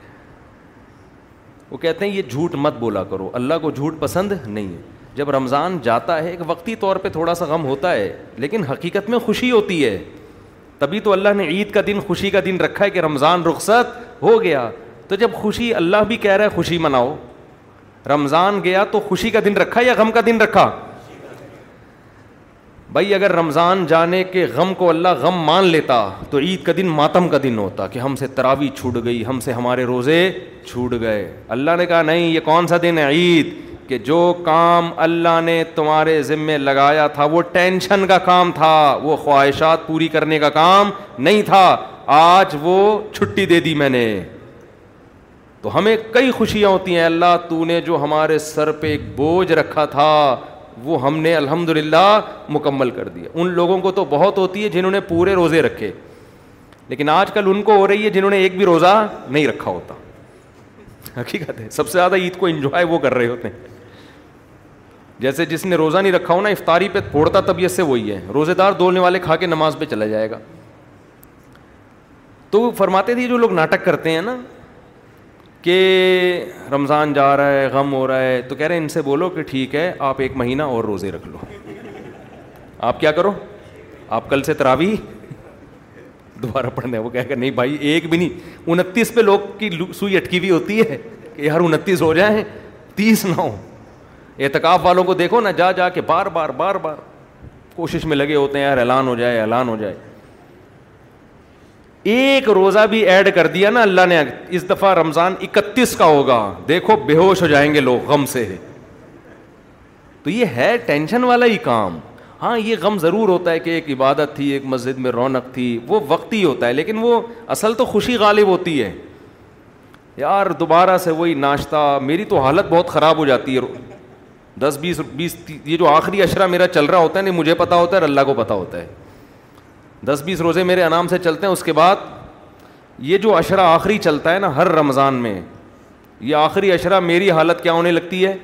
وہ کہتے ہیں، یہ جھوٹ مت بولا کرو، اللہ کو جھوٹ پسند نہیں ہے۔ جب رمضان جاتا ہے، ایک وقتی طور پہ تھوڑا سا غم ہوتا ہے، لیکن حقیقت میں خوشی ہوتی ہے۔ تبھی تو اللہ نے عید کا دن، خوشی کا دن رکھا ہے کہ رمضان رخصت ہو گیا۔ تو جب خوشی اللہ بھی کہہ رہا ہے، خوشی مناؤ۔ رمضان گیا تو خوشی کا دن رکھا یا غم کا دن رکھا؟ بھائی، اگر رمضان جانے کے غم کو اللہ غم مان لیتا، تو عید کا دن ماتم کا دن ہوتا کہ ہم سے تراوی چھوٹ گئی، ہم سے ہمارے روزے چھوٹ گئے۔ اللہ نے کہا، نہیں، یہ کون سا دن ہے؟ عید۔ کہ جو کام اللہ نے تمہارے ذمے لگایا تھا، وہ ٹینشن کا کام تھا، وہ خواہشات پوری کرنے کا کام نہیں تھا۔ آج وہ چھٹی دے دی میں نے۔ تو ہمیں کئی خوشیاں ہوتی ہیں۔ اللہ تو نے جو ہمارے سر پہ ایک بوجھ رکھا تھا، وہ ہم نے الحمد للہ مکمل کر دیا۔ ان لوگوں کو تو بہت ہوتی ہے جنہوں نے پورے روزے رکھے۔ لیکن آج کل ان کو ہو رہی ہے جنہوں نے ایک بھی روزہ نہیں رکھا ہوتا۔ حقیقت ہے، سب سے زیادہ عید کو انجوائے وہ کر رہے ہوتے ہیں۔ جیسے جس نے روزہ نہیں رکھا ہو نا، افطاری پہ پھوڑتا طبیعت سے وہی ہے۔ روزے دار دولنے والے کھا کے نماز پہ چلا جائے گا۔ تو فرماتے تھے جو لوگ ناٹک کرتے ہیں نا، کہ رمضان جا رہا ہے، غم ہو رہا ہے، تو کہہ رہے ہیں ان سے بولو کہ ٹھیک ہے، آپ ایک مہینہ اور روزے رکھ لو۔ آپ کیا کرو؟ آپ کل سے تراوی دوبارہ پڑھنے، وہ کہہ کر، نہیں بھائی، ایک بھی نہیں۔ انتیس پہ لوگ کی سوئی اٹکی ہوئی ہوتی ہے کہ یار انتیس ہو جائیں، تیس نہ ہو اعتکاف والوں کو دیکھو نا، جا جا کے بار بار بار بار کوشش میں لگے ہوتے ہیں، یار اعلان ہو جائے، اعلان ہو جائے۔ ایک روزہ بھی ایڈ کر دیا نا اللہ نے، اس دفعہ رمضان اکتیس کا ہوگا۔ دیکھو، بے ہوش ہو جائیں گے لوگ، غم سے تو یہ ہے ٹینشن والا ہی کام۔ ہاں یہ غم ضرور ہوتا ہے کہ ایک عبادت تھی، ایک مسجد میں رونق تھی، وہ وقت ہی ہوتا ہے، لیکن وہ اصل تو خوشی غالب ہوتی ہے۔ یار، دوبارہ سے وہی ناشتہ، میری تو حالت بہت خراب ہو جاتی ہے۔ دس، بیس بیس، یہ جو آخری اشرا میرا چل رہا ہوتا ہے، نہیں، مجھے پتا ہوتا ہے اللہ کو پتا ہوتا ہے۔ دس، بیس روزے میرے انعام سے چلتے ہیں، اس کے بعد یہ جو اشرا آخری چلتا ہے نا، ہر رمضان میں، یہ آخری اشرا میری حالت کیا ہونے لگتی ہے؟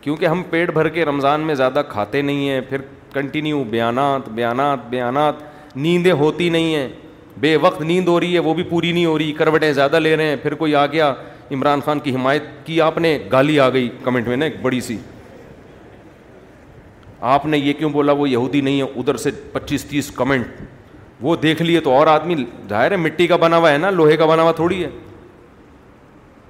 کیونکہ ہم پیٹ بھر کے رمضان میں زیادہ کھاتے نہیں ہیں، پھر کنٹینیو بیانات بیانات بیانات، نیندیں ہوتی نہیں ہیں۔ بے وقت نیند ہو رہی ہے، وہ بھی پوری نہیں ہو رہی، کروٹیں زیادہ لے رہے ہیں، پھر کوئی آ گیا عمران خان کی حمایت کی آپ نے گالی آ گئی کمنٹ میں نا ایک بڑی سی۔ آپ نے یہ کیوں بولا وہ یہودی نہیں ہے، ادھر سے پچیس تیس کمنٹ۔ وہ دیکھ لیے تو اور آدمی، ظاہر ہے مٹی کا بنا ہوا ہے نا، لوہے کا بنا ہوا تھوڑی ہے۔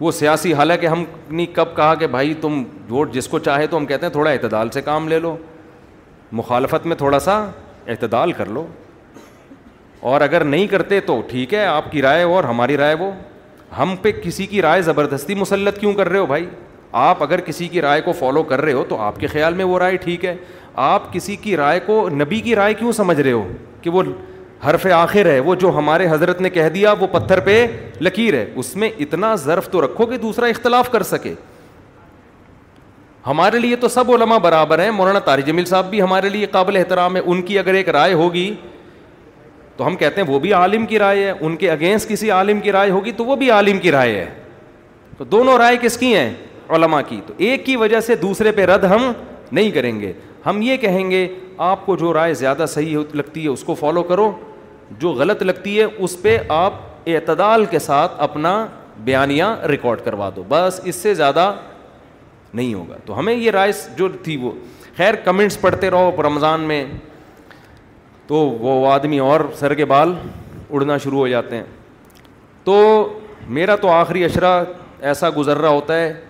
وہ سیاسی، حالانکہ ہم نے کب کہا کہ بھائی تم ووٹ جس کو چاہے تو ہم کہتے ہیں تھوڑا اعتدال سے کام لے لو۔ مخالفت میں تھوڑا سا اعتدال کر لو۔ اور اگر نہیں کرتے تو ٹھیک ہے، آپ کی رائے اور ہماری رائے وہ۔ ہم پہ کسی کی رائے زبردستی مسلط کیوں کر رہے ہو بھائی؟ آپ اگر کسی کی رائے کو فالو کر رہے ہو تو آپ کے خیال میں وہ رائے ٹھیک ہے۔ آپ کسی کی رائے کو نبی کی رائے کیوں سمجھ رہے ہو؟ کہ وہ حرف آخر ہے، وہ جو ہمارے حضرت نے کہہ دیا، وہ پتھر پہ لکیر ہے۔ اس میں اتنا ظرف تو رکھو کہ دوسرا اختلاف کر سکے۔ ہمارے لیے تو سب علماء برابر ہیں۔ مولانا طارق جمیل صاحب بھی ہمارے لیے قابل احترام ہے۔ ان کی اگر ایک رائے ہوگی تو ہم کہتے ہیں وہ بھی عالم کی رائے ہے، ان کے اگینسٹ کسی عالم کی رائے ہوگی تو وہ بھی عالم کی رائے ہے۔ تو دونوں رائے کس کی ہیں؟ علماء کی۔ تو ایک کی وجہ سے دوسرے پہ رد ہم نہیں کریں گے۔ ہم یہ کہیں گے، آپ کو جو رائے زیادہ صحیح لگتی ہے اس کو فالو کرو۔ جو غلط لگتی ہے اس پہ آپ اعتدال کے ساتھ اپنا بیانیہ ریکارڈ کروا دو۔ بس اس سے زیادہ نہیں ہوگا۔ تو ہمیں یہ رائے جو تھی وہ۔ خیر کمنٹس پڑھتے رہو رمضان میں۔ تو وہ آدمی اور سر کے بال اڑنا شروع ہو جاتے ہیں۔ تو میرا تو آخری اشرا ایسا گزر رہا ہوتا ہے،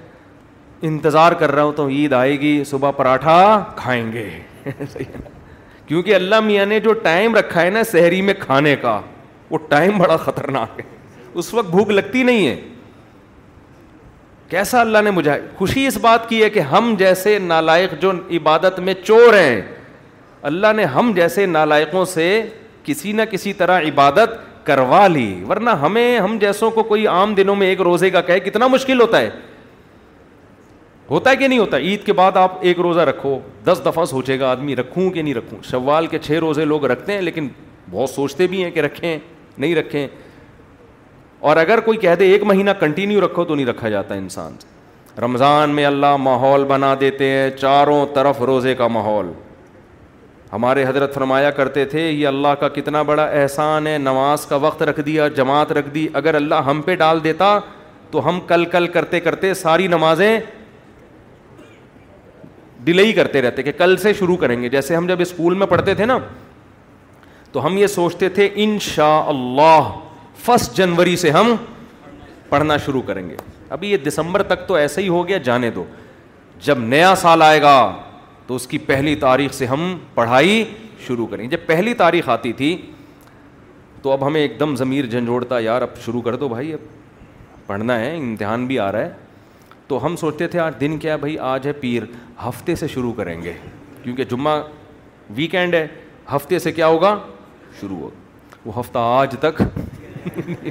انتظار کر رہا ہوں تو عید آئے گی، صبح پراٹھا کھائیں گے۔ کیونکہ اللہ میاں نے جو ٹائم رکھا ہے نا شہری میں کھانے کا، وہ ٹائم بڑا خطرناک ہے۔ اس وقت بھوک لگتی نہیں ہے۔ کیسا اللہ نے مجھے، خوشی اس بات کی ہے کہ ہم جیسے نالائق جو عبادت میں چور ہیں اللہ نے ہم جیسے نالائقوں سے کسی نہ کسی طرح عبادت کروا لی، ورنہ ہمیں، ہم جیسوں کو کوئی عام دنوں میں ایک روزے کا کہے، کتنا مشکل ہوتا ہے۔ ہوتا ہے کہ نہیں ہوتا؟ عید کے بعد آپ ایک روزہ رکھو، دس دفعہ سوچے گا آدمی، رکھوں کہ نہیں رکھوں؟ شوال کے چھ روزے لوگ رکھتے ہیں، لیکن بہت سوچتے بھی ہیں کہ رکھیں، نہیں رکھیں۔ اور اگر کوئی کہہ دے ایک مہینہ کنٹینیو رکھو تو نہیں رکھا جاتا انسان۔ سے رمضان میں اللہ ماحول بنا دیتے ہیں، چاروں طرف روزے کا ماحول۔ ہمارے حضرت فرمایا کرتے تھے، یہ اللہ کا کتنا بڑا احسان ہے، نماز کا وقت رکھ دیا، جماعت رکھ دی، اگر اللہ ہم پہ ڈال دیتا تو ہم کل کل کرتے کرتے ساری نمازیں ڈیلے ہی کرتے رہتے کہ کل سے شروع کریں گے۔ جیسے ہم جب اسکول میں پڑھتے تھے نا، تو ہم یہ سوچتے تھے ان شاء اللہ فسٹ جنوری سے ہم پڑھنا شروع کریں گے۔ ابھی یہ دسمبر تک تو ایسا ہی ہو گیا، جانے دو۔ جب نیا سال آئے گا تو اس کی پہلی تاریخ سے ہم پڑھائی شروع کریں۔ جب پہلی تاریخ آتی تھی، تو اب ہمیں ایک دم ضمیر جھنجھوڑتا، یار اب شروع کر دو بھائی، اب پڑھنا ہے، امتحان بھی آ رہا ہے۔ تو ہم سوچتے تھے آج دن کیا بھائی، آج ہے پیر، ہفتے سے شروع کریں گے۔ کیونکہ جمعہ ویکینڈ ہے، ہفتے سے کیا ہوگا؟ شروع ہوگا۔ وہ ہفتہ آج تک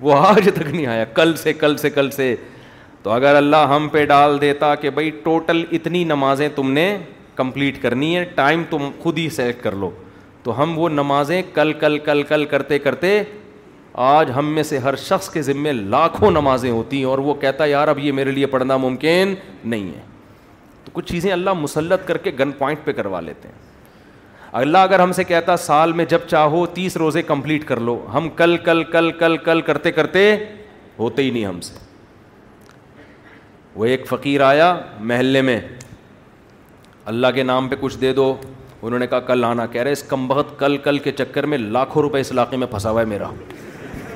وہ آج تک نہیں آیا، کل سے کل سے کل سے۔ تو اگر اللہ ہم پہ ڈال دیتا کہ بھائی ٹوٹل اتنی نمازیں تم نے کمپلیٹ کرنی ہے ٹائم تم خود ہی سیٹ کر لو۔ تو ہم وہ نمازیں کل کل کل کل کرتے کرتے آج ہم میں سے ہر شخص کے ذمے لاکھوں نمازیں ہوتی ہیں اور وہ کہتا ہے، یار اب یہ میرے لیے پڑھنا ممکن نہیں ہے۔ تو کچھ چیزیں اللہ مسلط کر کے گن پوائنٹ پہ کروا لیتے ہیں۔ اللہ اگر ہم سے کہتا سال میں جب چاہو تیس روزے کمپلیٹ کر لو، ہم کل کل کل کل کل کرتے کرتے ہوتے ہی نہیں ہم سے۔ وہ ایک فقیر آیا محلے میں۔ اللہ کے نام پہ کچھ دے دو۔ انہوں نے کہا، کل آنا۔ کہہ رہے، اس کم بخت کل کل کے چکر میں لاکھوں روپے اس علاقے میں پھنسا ہوا ہے میرا۔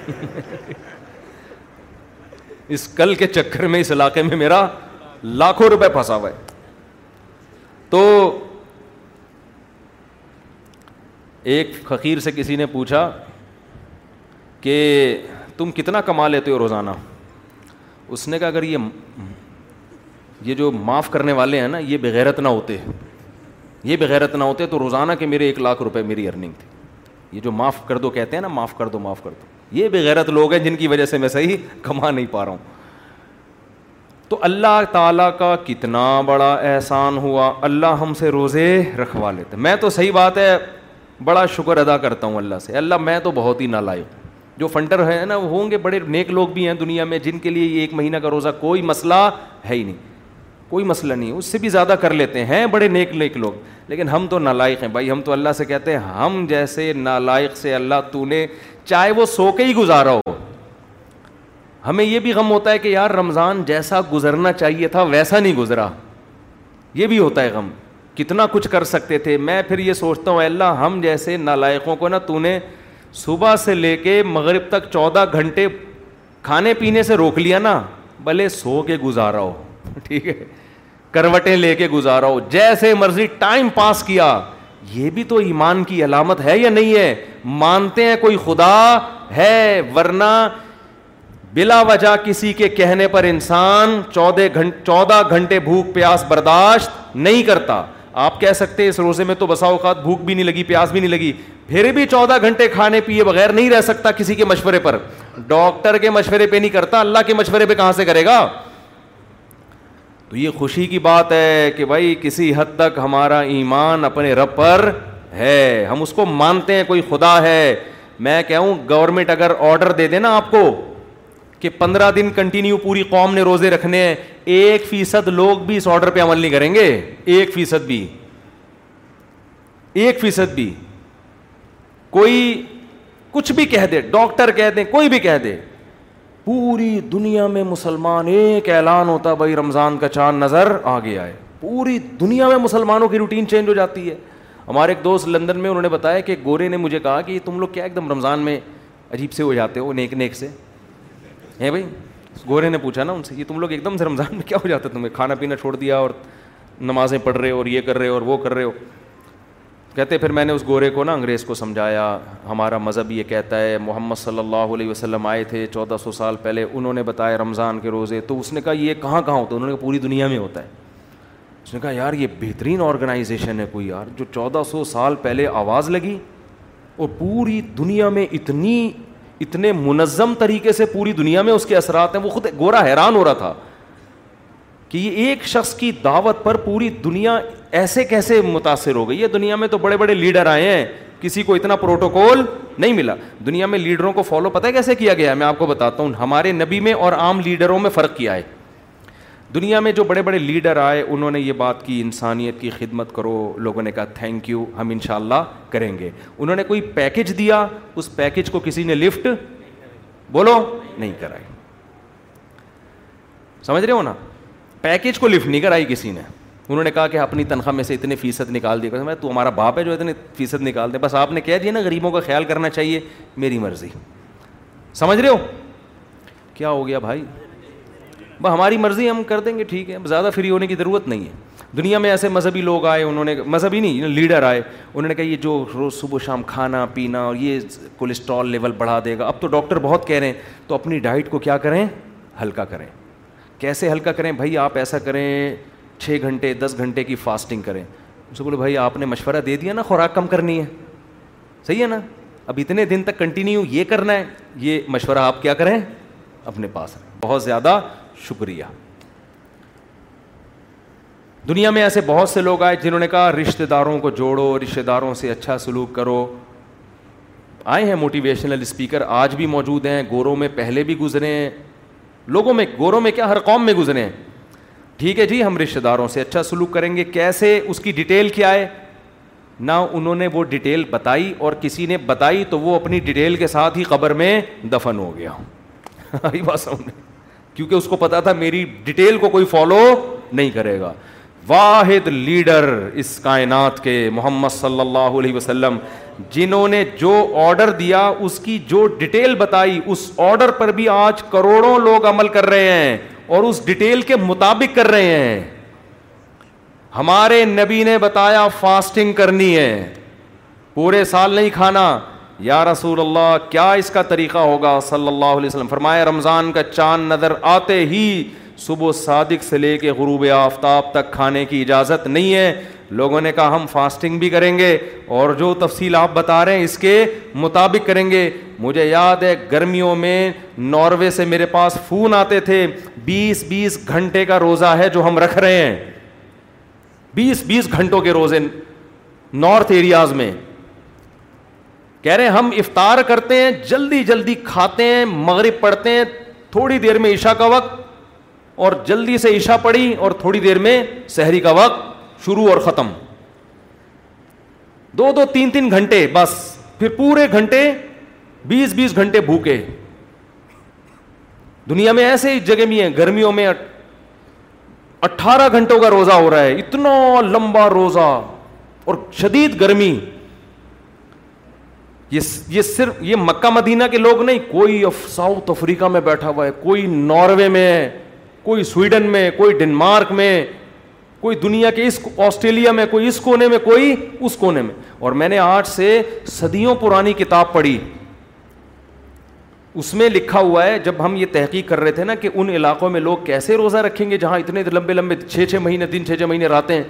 اس کل کے چکر میں، اس علاقے میں میرا لاکھوں روپے پھنسا ہوا ہے۔ تو ایک فقیر سے کسی نے پوچھا کہ تم کتنا کما لیتے ہو روزانہ؟ اس نے کہا، اگر یہ یہ جو معاف کرنے والے ہیں نا، یہ بغیرت نہ ہوتے۔ یہ بغیرت نہ ہوتے تو روزانہ کے میرے ایک لاکھ روپے میری ارننگ تھی۔ یہ جو معاف کر دو کہتے ہیں نا، معاف کر دو، معاف کر دو۔ یہ بغیرت لوگ ہیں جن کی وجہ سے میں صحیح کما نہیں پا رہا ہوں۔ تو اللہ تعالیٰ کا کتنا بڑا احسان ہوا۔ اللہ ہم سے روزے رکھوا لیتے۔ میں تو صحیح بات ہے، بڑا شکر ادا کرتا ہوں اللہ سے۔ اللہ میں تو بہت ہی نالائق جو فنڈر ہے نا، وہ ہوں گے، بڑے نیک لوگ بھی ہیں دنیا میں، جن کے لیے یہ ایک مہینہ کا روزہ کوئی مسئلہ ہے ہی نہیں۔ کوئی مسئلہ نہیں، اس سے بھی زیادہ کر لیتے ہیں بڑے نیک نیک لوگ۔ لیکن ہم تو نالائق ہیں بھائی، ہم تو اللہ سے کہتے ہیں، ہم جیسے نالائق سے اللہ تو نے چاہے وہ سو کے ہی گزارا ہو۔ ہمیں یہ بھی غم ہوتا ہے کہ یار رمضان جیسا گزرنا چاہیے تھا، ویسا نہیں گزرا۔ یہ بھی ہوتا ہے غم۔ کتنا کچھ کر سکتے تھے۔ میں پھر یہ سوچتا ہوں اللہ، ہم جیسے نالائقوں کو نا تو نے صبح سے لے کے مغرب تک چودہ گھنٹے کھانے پینے سے روک لیا نا، بھلے سو کے گزارا ہو۔ ٹھیک ہے؟ کروٹیں لے کے گزارا ہو جیسے مرضی ٹائم پاس کیا۔ یہ بھی تو ایمان کی علامت ہے یا نہیں ہے؟ مانتے ہیں کوئی خدا ہے ورنہ بلا وجہ کسی کے کہنے پر انسان چودہ گھنٹے چودہ گھنٹے بھوک، پیاس برداشت نہیں کرتا۔ آپ کہہ سکتے اس روزے میں تو بسا اوقات بھوک بھی نہیں لگی، پیاس بھی نہیں لگی۔ پھر بھی چودہ گھنٹے کھانے پیے بغیر نہیں رہ سکتا کسی کے مشورے پر۔ ڈاکٹر کے مشورے پہ نہیں کرتا، اللہ کے مشورے پہ کہاں سے کرے گا؟ تو یہ خوشی کی بات ہے کہ بھائی کسی حد تک ہمارا ایمان اپنے رب پر ہے۔ ہم اس کو مانتے ہیں، کوئی خدا ہے۔ میں کہوں گورنمنٹ اگر آرڈر دے دے نا آپ کو کہ پندرہ دن کنٹینیو پوری قوم نے روزے رکھنے ہیں، ایک فیصد لوگ بھی اس آرڈر پہ عمل نہیں کریں گے۔ ایک فیصد بھی۔ ایک فیصد بھی۔ کوئی کچھ بھی کہہ دے ڈاکٹر کہہ دیں کوئی بھی کہہ دے۔ پوری دنیا میں مسلمان ایک اعلان ہوتا بھائی رمضان کا چاند نظر آ گیا ہے پوری دنیا میں مسلمانوں کی روٹین چینج ہو جاتی ہے۔ ہمارے ایک دوست لندن میں انہوں نے بتایا کہ گورے نے مجھے کہا کہ تم لوگ کیا ایک دم رمضان میں عجیب سے ہو جاتے ہو، نیک نیک سے۔ ہیں بھائی؟ گورے نے پوچھا نا ان سے، یہ تم لوگ ایک دم سے رمضان میں کیا ہو جاتا ہے تمہیں کھانا پینا چھوڑ دیا اور نمازیں پڑھ رہے ہو اور یہ کر رہے ہو اور وہ کر رہے ہو۔ کہتے پھر میں نے اس گورے کو نا انگریز کو سمجھایا، ہمارا مذہب یہ کہتا ہے، محمد صلی اللہ علیہ وسلم آئے تھے چودہ سو سال پہلے، انہوں نے بتایا رمضان کے روزے، تو اس نے کہا یہ کہاں کہاں ہوتا ہے؟ انہوں نے کہا پوری دنیا میں ہوتا ہے۔ اس نے کہا یار یہ بہترین آرگنائزیشن ہے کوئی یار، جو چودہ سو سال پہلے آواز لگی اور پوری دنیا میں اتنی، اتنے منظم طریقے سے پوری دنیا میں اس کے اثرات ہیں، وہ خود گورا حیران ہو رہا تھا۔ کہ یہ ایک شخص کی دعوت پر پوری دنیا ایسے کیسے متاثر ہو گئی؟ ہے دنیا میں تو بڑے بڑے لیڈر آئے ہیں، کسی کو اتنا پروٹوکول نہیں ملا۔ دنیا میں لیڈروں کو فالو پتہ ہے کیسے کیا گیا ہے؟ میں آپ کو بتاتا ہوں، ہمارے نبی میں اور عام لیڈروں میں فرق کیا ہے۔ دنیا میں جو بڑے بڑے لیڈر آئے، انہوں نے یہ بات کی، انسانیت کی خدمت کرو۔ لوگوں نے کہا تھینک یو ہم ان شاء اللہ کریں گے۔ انہوں نے کوئی پیکج دیا، اس پیکج کو کسی نے لفٹ بولو، نہیں کرائی۔ سمجھ رہے ہو نا؟ پیکج کو لفٹ نہیں کرائی کسی نے۔ انہوں نے کہا کہ اپنی تنخواہ میں سے اتنے فیصد نکال دیا میں تو ہمارا باپ ہے جو اتنے فیصد نکال دے۔ بس آپ نے کہہ دیا نا، غریبوں کا خیال کرنا چاہیے، میری مرضی۔ سمجھ رہے ہو؟ کیا ہو گیا بھائی؟ بس ہماری مرضی، ہم کر دیں گے، ٹھیک ہے۔ زیادہ فری ہونے کی ضرورت نہیں ہے۔ دنیا میں ایسے مذہبی لوگ آئے، انہوں نے، مذہبی نہیں، لیڈر آئے۔ انہوں نے کہا، یہ جو روز صبح شام کھانا پینا اور یہ کولیسٹرول لیول بڑھا دے گا۔ اب تو ڈاکٹر بہت کہہ رہے ہیں، تو اپنی ڈائٹ کو کیا کریں؟ ہلکا کریں۔ کیسے ہلکا کریں؟ بھائی آپ ایسا کریں، چھ گھنٹے، دس گھنٹے کی فاسٹنگ کریں۔ اسے بولے، بھائی آپ نے مشورہ دے دیا نا، خوراک کم کرنی ہے۔ صحیح ہے نا؟ اب اتنے دن تک کنٹینیو یہ کرنا ہے، یہ مشورہ آپ کیا کریں؟ اپنے پاس بہت زیادہ شکریہ۔ دنیا میں ایسے بہت سے لوگ آئے جنہوں نے کہا، رشتہ داروں کو جوڑو، رشتہ داروں سے اچھا سلوک کرو۔ آئے ہیں موٹیویشنل اسپیکر آج بھی موجود ہیں گوروں میں پہلے بھی گزرے ہیں۔ لوگوں میں، گوروں میں کیا ہر قوم میں گزرے ہیں؟ ٹھیک ہے جی ہم رشتہ داروں سے اچھا سلوک کریں گے، کیسے اس کی ڈیٹیل کیا ہے؟ نہ انہوں نے وہ ڈیٹیل بتائی اور کسی نے بتائی تو وہ اپنی ڈیٹیل کے ساتھ ہی قبر میں دفن ہو گیا۔ بات سمجھ کیونکہ اس کو پتا تھا میری ڈیٹیل کو کوئی فالو نہیں کرے گا۔ واحد لیڈر اس کائنات کے محمد صلی اللہ علیہ وسلم، جنہوں نے جو آرڈر دیا، اس کی جو ڈیٹیل بتائی، اس آرڈر پر بھی آج کروڑوں لوگ عمل کر رہے ہیں اور اس ڈیٹیل کے مطابق کر رہے ہیں۔ ہمارے نبی نے بتایا، فاسٹنگ کرنی ہے۔ پورے سال نہیں کھانا۔ یا رسول اللہ، کیا اس کا طریقہ ہوگا؟ صلی اللہ علیہ وسلم فرمایا رمضان کا چاند نظر آتے ہی صبح صادق سے لے کے غروب آفتاب تک کھانے کی اجازت نہیں ہے۔ لوگوں نے کہا، ہم فاسٹنگ بھی کریں گے اور جو تفصیل آپ بتا رہے ہیں اس کے مطابق کریں گے۔ مجھے یاد ہے، گرمیوں میں ناروے سے میرے پاس فون آتے تھے، بیس بیس گھنٹے کا روزہ ہے جو ہم رکھ رہے ہیں۔ بیس بیس گھنٹوں کے روزے نارتھ ایریاز میں۔ کہہ رہے ہیں، ہم افطار کرتے ہیں، جلدی جلدی کھاتے ہیں، مغرب پڑھتے ہیں، تھوڑی دیر میں عشاء کا وقت اور جلدی سے عشاء پڑی اور تھوڑی دیر میں شہری کا وقت شروع اور ختم۔ دو دو تین تین گھنٹے بس، پھر پورے گھنٹے، بیس بیس گھنٹے بھوکے۔ دنیا میں ایسے ہی جگہ بھی ہیں، گرمیوں میں اٹھارہ گھنٹوں کا روزہ ہو رہا ہے، اتنا لمبا روزہ۔ اور شدید گرمی۔ یہ صرف، یہ مکہ مدینہ کے لوگ نہیں، کوئی ساؤتھ افریقہ میں بیٹھا ہوا ہے، کوئی ناروے میں ہے۔ کوئی سویڈن میں، کوئی ڈنمارک میں، کوئی دنیا کے اس آسٹریلیا میں، کوئی اس کونے میں، کوئی اس کونے میں۔ اور میں نے آج سے صدیوں پرانی کتاب پڑھی۔ اس میں لکھا ہوا ہے، جب ہم یہ تحقیق کر رہے تھے نا کہ ان علاقوں میں لوگ کیسے روزہ رکھیں گے، جہاں اتنے لمبے لمبے چھ چھ مہینے دن چھ چھ مہینے رہتے ہیں،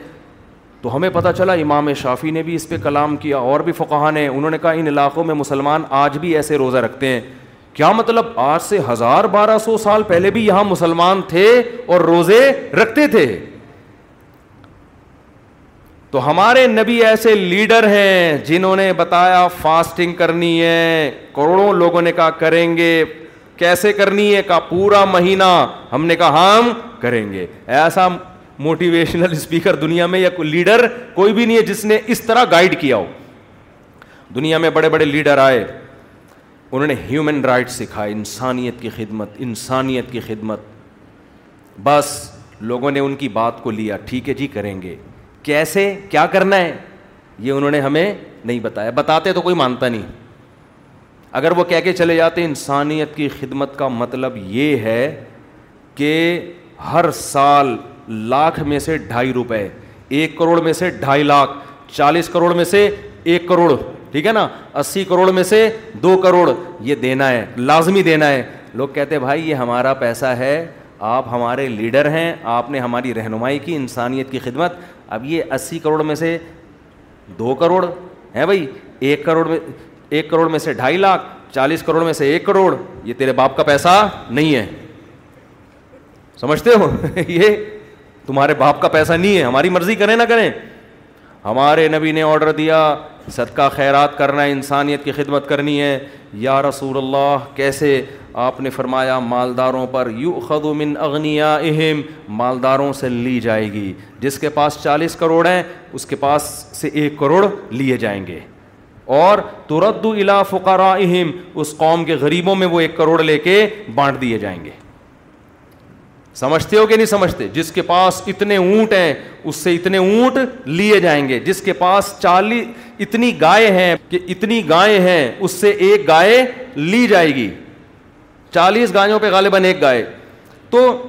تو ہمیں پتہ چلا امام شافی نے بھی اس پہ کلام کیا، اور بھی فقہ نے۔ انہوں نے کہا، ان علاقوں میں مسلمان آج بھی ایسے روزہ رکھتے ہیں۔ کیا مطلب آج سے ہزار بارہ سو سال پہلے بھی یہاں مسلمان تھے اور روزے رکھتے تھے؟ تو ہمارے نبی ایسے لیڈر ہیں جنہوں نے بتایا فاسٹنگ کرنی ہے، کروڑوں لوگوں نے کہا کریں گے۔ کیسے کرنی ہے؟ کہا پورا مہینہ ہم نے کہا ہم کریں گے۔ ایسا موٹیویشنل اسپیکر دنیا میں یا کوئی لیڈر کوئی بھی نہیں ہے جس نے اس طرح گائڈ کیا ہو۔ دنیا میں بڑے بڑے لیڈر آئے۔ انہوں نے ہیومن رائٹ سکھائے انسانیت کی خدمت، انسانیت کی خدمت۔ بس لوگوں نے ان کی بات کو لیا، ٹھیک ہے جی کریں گے۔ کیسے؟ کیا کرنا ہے؟ یہ انہوں نے ہمیں نہیں بتایا۔ بتاتے تو کوئی مانتا نہیں۔ اگر وہ کہہ کے چلے جاتے، انسانیت کی خدمت کا مطلب یہ ہے کہ ہر سال لاکھ میں سے ڈھائی روپے، ایک کروڑ میں سے ڈھائی لاکھ، چالیس کروڑ میں سے ایک کروڑ۔ ٹھیک ہے نا؟ اسی کروڑ میں سے دو کروڑ یہ دینا ہے، لازمی دینا ہے۔ لوگ کہتے بھائی، یہ ہمارا پیسہ ہے، آپ ہمارے لیڈر ہیں، آپ نے ہماری رہنمائی کی، انسانیت کی خدمت۔ اب یہ اسی کروڑ میں سے دو کروڑ ہے بھائی۔ ایک کروڑ میں، ایک کروڑ میں سے ڈھائی لاکھ، چالیس کروڑ میں سے ایک کروڑ۔ یہ تیرے باپ کا پیسہ نہیں ہے۔ سمجھتے ہو؟ یہ تمہارے باپ کا پیسہ نہیں ہے۔ ہماری مرضی کریں نہ کریں۔ ہمارے نبی نے آڈر دیا صدقہ خیرات کرنا ہے انسانیت کی خدمت کرنی ہے۔ یا رسول اللہ، کیسے آپ نے فرمایا، مالداروں پر یو من اغنیا اہم مالداروں سے لی جائے گی۔ جس کے پاس چالیس کروڑ ہیں، اس کے پاس سے ایک کروڑ لیے جائیں گے۔ اور ترد الا فقرا اہم اس قوم کے غریبوں میں وہ ایک کروڑ لے کے بانٹ دیے جائیں گے۔ سمجھتے ہو کہ نہیں سمجھتے؟ جس کے پاس اتنے اونٹ ہیں، اس سے اتنے اونٹ لیے جائیں گے۔ جس کے پاس چالیس اتنی گائے ہیں کہ اتنی گائے ہیں، اس سے ایک گائے لی جائے گی۔ چالیس گایوں پہ غالباً ایک گائے۔ تو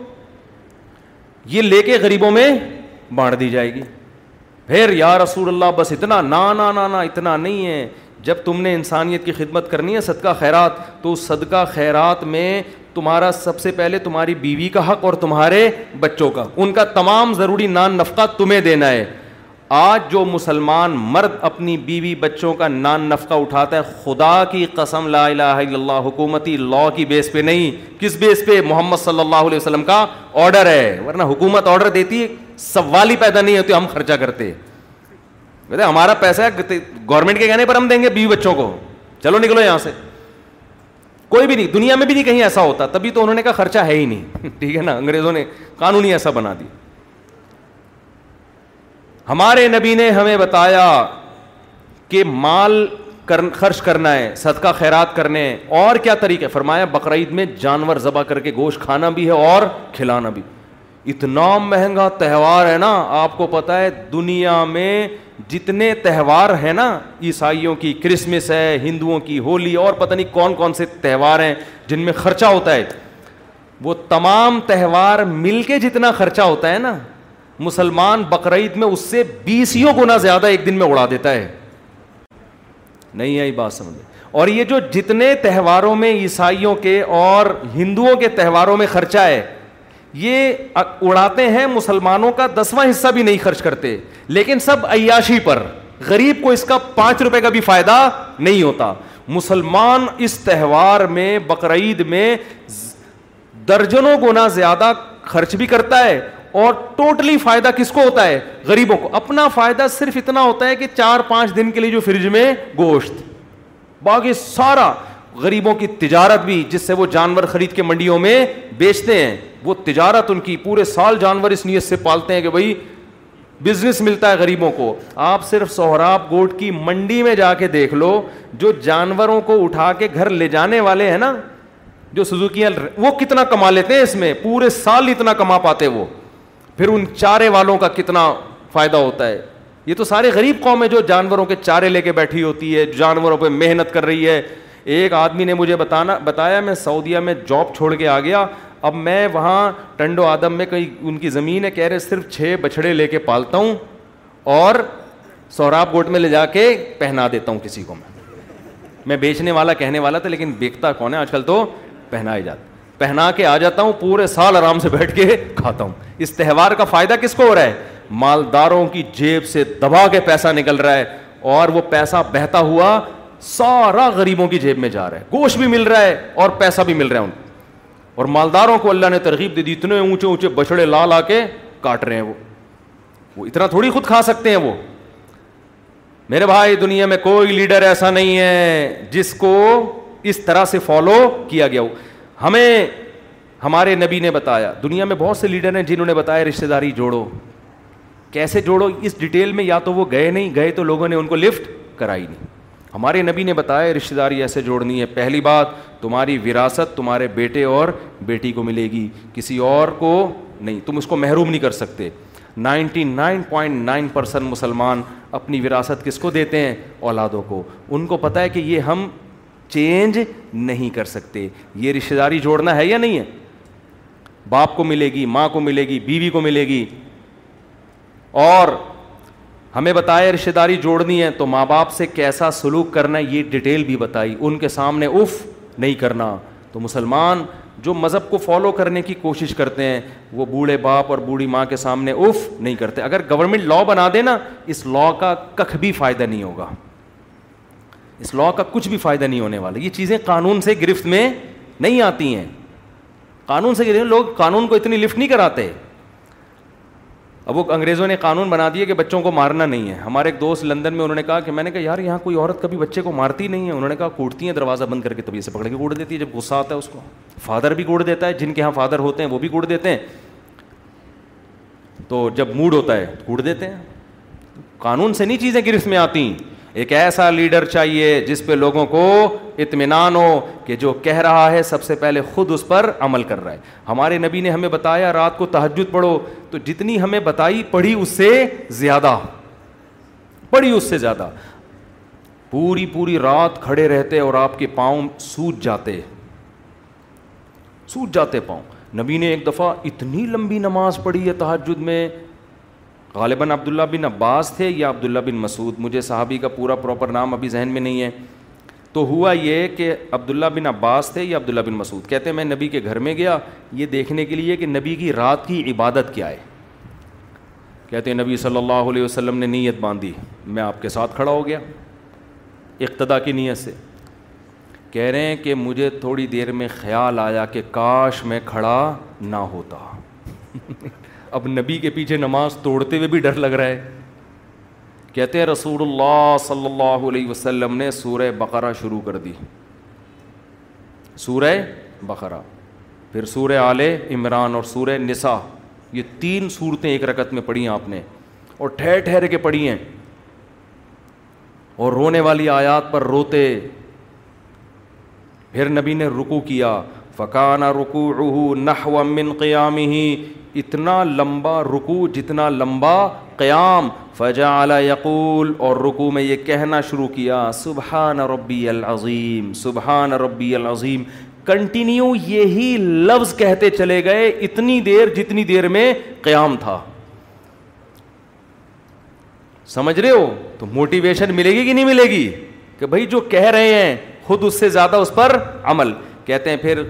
یہ لے کے غریبوں میں بانٹ دی جائے گی۔ پھر یا رسول اللہ، بس اتنا، نا نا نا نا، اتنا نہیں ہے۔ جب تم نے انسانیت کی خدمت کرنی ہے صدقہ خیرات، تو صدقہ خیرات میں تمہارا سب سے پہلے تمہاری بیوی کا حق اور تمہارے بچوں کا۔ ان کا تمام ضروری نان نفقہ تمہیں دینا ہے۔ آج جو مسلمان مرد اپنی بیوی بچوں کا نان نفقہ اٹھاتا ہے، خدا کی قسم لا الہ الا اللہ، حکومتی لا کی بیس پہ نہیں، کس بیس پہ؟ محمد صلی اللہ علیہ وسلم کا آرڈر ہے۔ ورنہ حکومت آرڈر دیتی ہے سوال ہی پیدا نہیں ہوتی، ہم خرچہ کرتے۔ ہمارا پیسہ ہے گورنمنٹ کے کہنے پر ہم دیں گے بیوی بچوں کو۔ چلو نکلو یہاں سے۔ کوئی بھی نہیں، دنیا میں بھی نہیں کہیں ایسا ہوتا، تبھی تو انہوں نے کہا خرچہ ہے ہی نہیں۔ ٹھیک ہے نا؟ انگریزوں نے قانون ہی ایسا بنا دی ہمارے نبی نے ہمیں بتایا کہ مال خرچ کرنا ہے، صدقہ خیرات کرنے اور کیا طریقے؟ فرمایا، بقرعید میں جانور ذبح کر کے گوشت کھانا بھی ہے اور کھلانا بھی۔ اتنا مہنگا تہوار ہے نا، آپ کو پتا ہے، دنیا میں جتنے تہوار ہیں نا، عیسائیوں کی کرسمس ہے، ہندوؤں کی ہولی، اور پتہ نہیں کون کون سے تہوار ہیں جن میں خرچہ ہوتا ہے۔ وہ تمام تہوار مل کے جتنا خرچہ ہوتا ہے نا، مسلمان بقرعید میں اس سے بیسوں گنا زیادہ ایک دن میں اڑا دیتا ہے۔ نہیں آئی بات سمجھ اور یہ جو جتنے تہواروں میں عیسائیوں کے اور ہندوؤں کے تہواروں میں خرچہ ہے یہ اڑاتے ہیں مسلمانوں کا دسواں حصہ بھی نہیں خرچ کرتے، لیکن سب عیاشی پر، غریب کو اس کا پانچ روپے کا بھی فائدہ نہیں ہوتا۔ مسلمان اس تہوار میں، بقرعید میں درجنوں گنا زیادہ خرچ بھی کرتا ہے اور ٹوٹلی فائدہ کس کو ہوتا ہے؟ غریبوں کو۔ اپنا فائدہ صرف اتنا ہوتا ہے کہ چار پانچ دن کے لیے جو فریج میں گوشت، باقی سارا غریبوں کی تجارت بھی جس سے وہ جانور خرید کے منڈیوں میں بیچتے ہیں، وہ تجارت ان کی پورے سال جانور اس نیت سے پالتے ہیں کہ بھائی بزنس ملتا ہے غریبوں کو۔ آپ صرف سہراب گوٹ کی منڈی میں جا کے دیکھ لو، جو جانوروں کو اٹھا کے گھر لے جانے والے ہیں نا، جو سزوکیاں وہ کتنا کما لیتے ہیں اس میں؟ پورے سال اتنا کما پاتے وہ۔ پھر ان چارے والوں کا کتنا فائدہ ہوتا ہے؟ یہ تو سارے غریب قوم ہے جو جانوروں کے چارے لے کے بیٹھی ہوتی ہے، جانوروں پہ محنت کر رہی ہے۔ ایک آدمی نے مجھے بتانا بتایا، میں سعودیہ میں جاب چھوڑ کے آ گیا۔ اب میں وہاں ٹنڈو آدم میں کئی ان کی زمین ہے، کہہ رہے صرف چھ بچھڑے لے کے پالتا ہوں اور سوراب گوٹ میں لے جا کے پہنا دیتا ہوں کسی کو میں۔ میں بیچنے والا، کہنے والا تھا، لیکن بیکتا کون ہے؟ آج کل تو پہنائے جاتا پہنا کے آ جاتا ہوں، پورے سال آرام سے بیٹھ کے کھاتا ہوں۔ اس تہوار کا فائدہ کس کو ہو رہا ہے؟ مالداروں کی جیب سے دبا کے پیسہ نکل رہا ہے اور وہ پیسہ بہتا ہوا سارا غریبوں کی جیب میں جا رہا ہے۔ گوشت بھی مل رہا ہے اور پیسہ بھی مل رہا ہے ان اور مالداروں کو اللہ نے ترغیب دے دی، اتنے اونچے اونچے بچڑے لا لا کے کاٹ رہے ہیں وہ۔ وہ اتنا تھوڑی خود کھا سکتے ہیں وہ۔ میرے بھائی، دنیا میں کوئی لیڈر ایسا نہیں ہے جس کو اس طرح سے فالو کیا گیا ہو۔ ہمیں، ہمارے نبی نے بتایا، دنیا میں بہت سے لیڈر ہیں جنہوں نے بتایا رشتے داری جوڑو۔ کیسے جوڑو؟ اس ڈیٹیل میں یا تو وہ گئے نہیں، گئے تو لوگوں نے ان کو لفٹ کرائی نہیں۔ ہمارے نبی نے بتایا رشتے داری ایسے جوڑنی ہے، پہلی بات تمہاری وراثت تمہارے بیٹے اور بیٹی کو ملے گی، کسی اور کو نہیں، تم اس کو محروم نہیں کر سکتے۔ Ninety nine point nine percent مسلمان اپنی وراثت کس کو دیتے ہیں؟ اولادوں کو۔ ان کو پتہ ہے کہ یہ ہم چینج نہیں کر سکتے۔ یہ رشتے داری جوڑنا ہے یا نہیں ہے؟ باپ کو ملے گی، ماں کو ملے گی، بیوی کو ملے گی۔ اور ہمیں بتایا رشتے داری جوڑنی ہے تو ماں باپ سے کیسا سلوک کرنا ہے یہ ڈیٹیل بھی بتائی۔ ان کے سامنے اف نہیں کرنا۔ تو مسلمان جو مذہب کو فالو کرنے کی کوشش کرتے ہیں، وہ بوڑھے باپ اور بوڑھی ماں کے سامنے اف نہیں کرتے۔ اگر گورنمنٹ لا بنا دے نا، اس لا کا کخ بھی فائدہ نہیں ہوگا۔ اس لا کا کچھ بھی فائدہ نہیں ہونے والا۔ یہ چیزیں قانون سے گرفت میں نہیں آتی ہیں۔ قانون سے گرفت لوگ قانون کو اتنی لفٹ نہیں کراتے۔ اب وہ انگریزوں نے قانون بنا دیا کہ بچوں کو مارنا نہیں ہے۔ ہمارے ایک دوست لندن میں، انہوں نے کہا کہ میں نے کہا، یار، یہاں کوئی عورت کبھی بچے کو مارتی نہیں ہے۔ انہوں نے کہا، کوٹتی ہیں، دروازہ بند کر کے طبیعت سے پکڑ کے کوڑ دیتی ہے۔ جب غصہ آتا ہے اس کو۔ فادر بھی کوڑ دیتا ہے، جن کے یہاں فادر ہوتے ہیں وہ بھی کوڑ دیتے ہیں۔ تو جب موڈ ہوتا ہے کوڑ دیتے ہیں۔ قانون سے نہیں چیزیں گرفت میں آتی ایک ایسا لیڈر چاہیے جس پہ لوگوں کو اطمینان ہو کہ جو کہہ رہا ہے سب سے پہلے خود اس پر عمل کر رہا ہے۔ ہمارے نبی نے ہمیں بتایا رات کو تحجد پڑھو، تو جتنی ہمیں بتائی پڑھی اس سے زیادہ، پڑھی اس سے زیادہ۔ پوری پوری رات کھڑے رہتے اور آپ کے پاؤں سوج جاتے۔ سوج جاتے پاؤں۔ نبی نے ایک دفعہ اتنی لمبی نماز پڑھی ہے تحجد میں غالباً عبداللہ بن عباس تھے یا عبداللہ بن مسعود؟ مجھے صحابی کا پورا پراپر نام ابھی ذہن میں نہیں ہے۔ تو ہوا یہ کہ عبداللہ بن عباس تھے یا عبداللہ بن مسعود؟ کہتے ہیں میں نبی کے گھر میں گیا، یہ دیکھنے کے لیے کہ نبی کی رات کی عبادت کیا ہے۔ کہتے ہیں نبی صلی اللہ علیہ وسلم نے نیت باندھی، میں آپ کے ساتھ کھڑا ہو گیا۔ اقتدا کی نیت سے۔ کہہ رہے ہیں کہ مجھے تھوڑی دیر میں خیال آیا کہ کاش میں کھڑا نہ ہوتا۔ اب نبی کے پیچھے نماز توڑتے ہوئے بھی ڈر لگ رہا ہے۔ کہتے ہیں رسول اللہ صلی اللہ علیہ وسلم نے سورہ بقرہ شروع کر دی۔ سورہ بقرہ، پھر سورہ آل عمران اور سورہ نساء، یہ تین صورتیں ایک رکت میں پڑھی ہیں آپ نے۔ اور ٹھہر ٹھہر کے پڑھی ہیں۔ اور رونے والی آیات پر روتے۔ پھر نبی نے رکو کیا۔ فقانہ رکو نحو من قیام ہی اتنا لمبا رکو جتنا لمبا قیام فجا یقول، اور رکو میں یہ کہنا شروع کیا، سبحان ربی العظیم، سبحان ربی العظیم۔ کنٹینیو یہی لفظ کہتے چلے گئے، اتنی دیر جتنی دیر میں قیام تھا۔ سمجھ رہے ہو؟ تو موٹیویشن ملے گی کہ نہیں ملے گی؟ کہ بھائی جو کہہ رہے ہیں، خود اس سے زیادہ اس پر عمل۔ کہتے ہیں پھر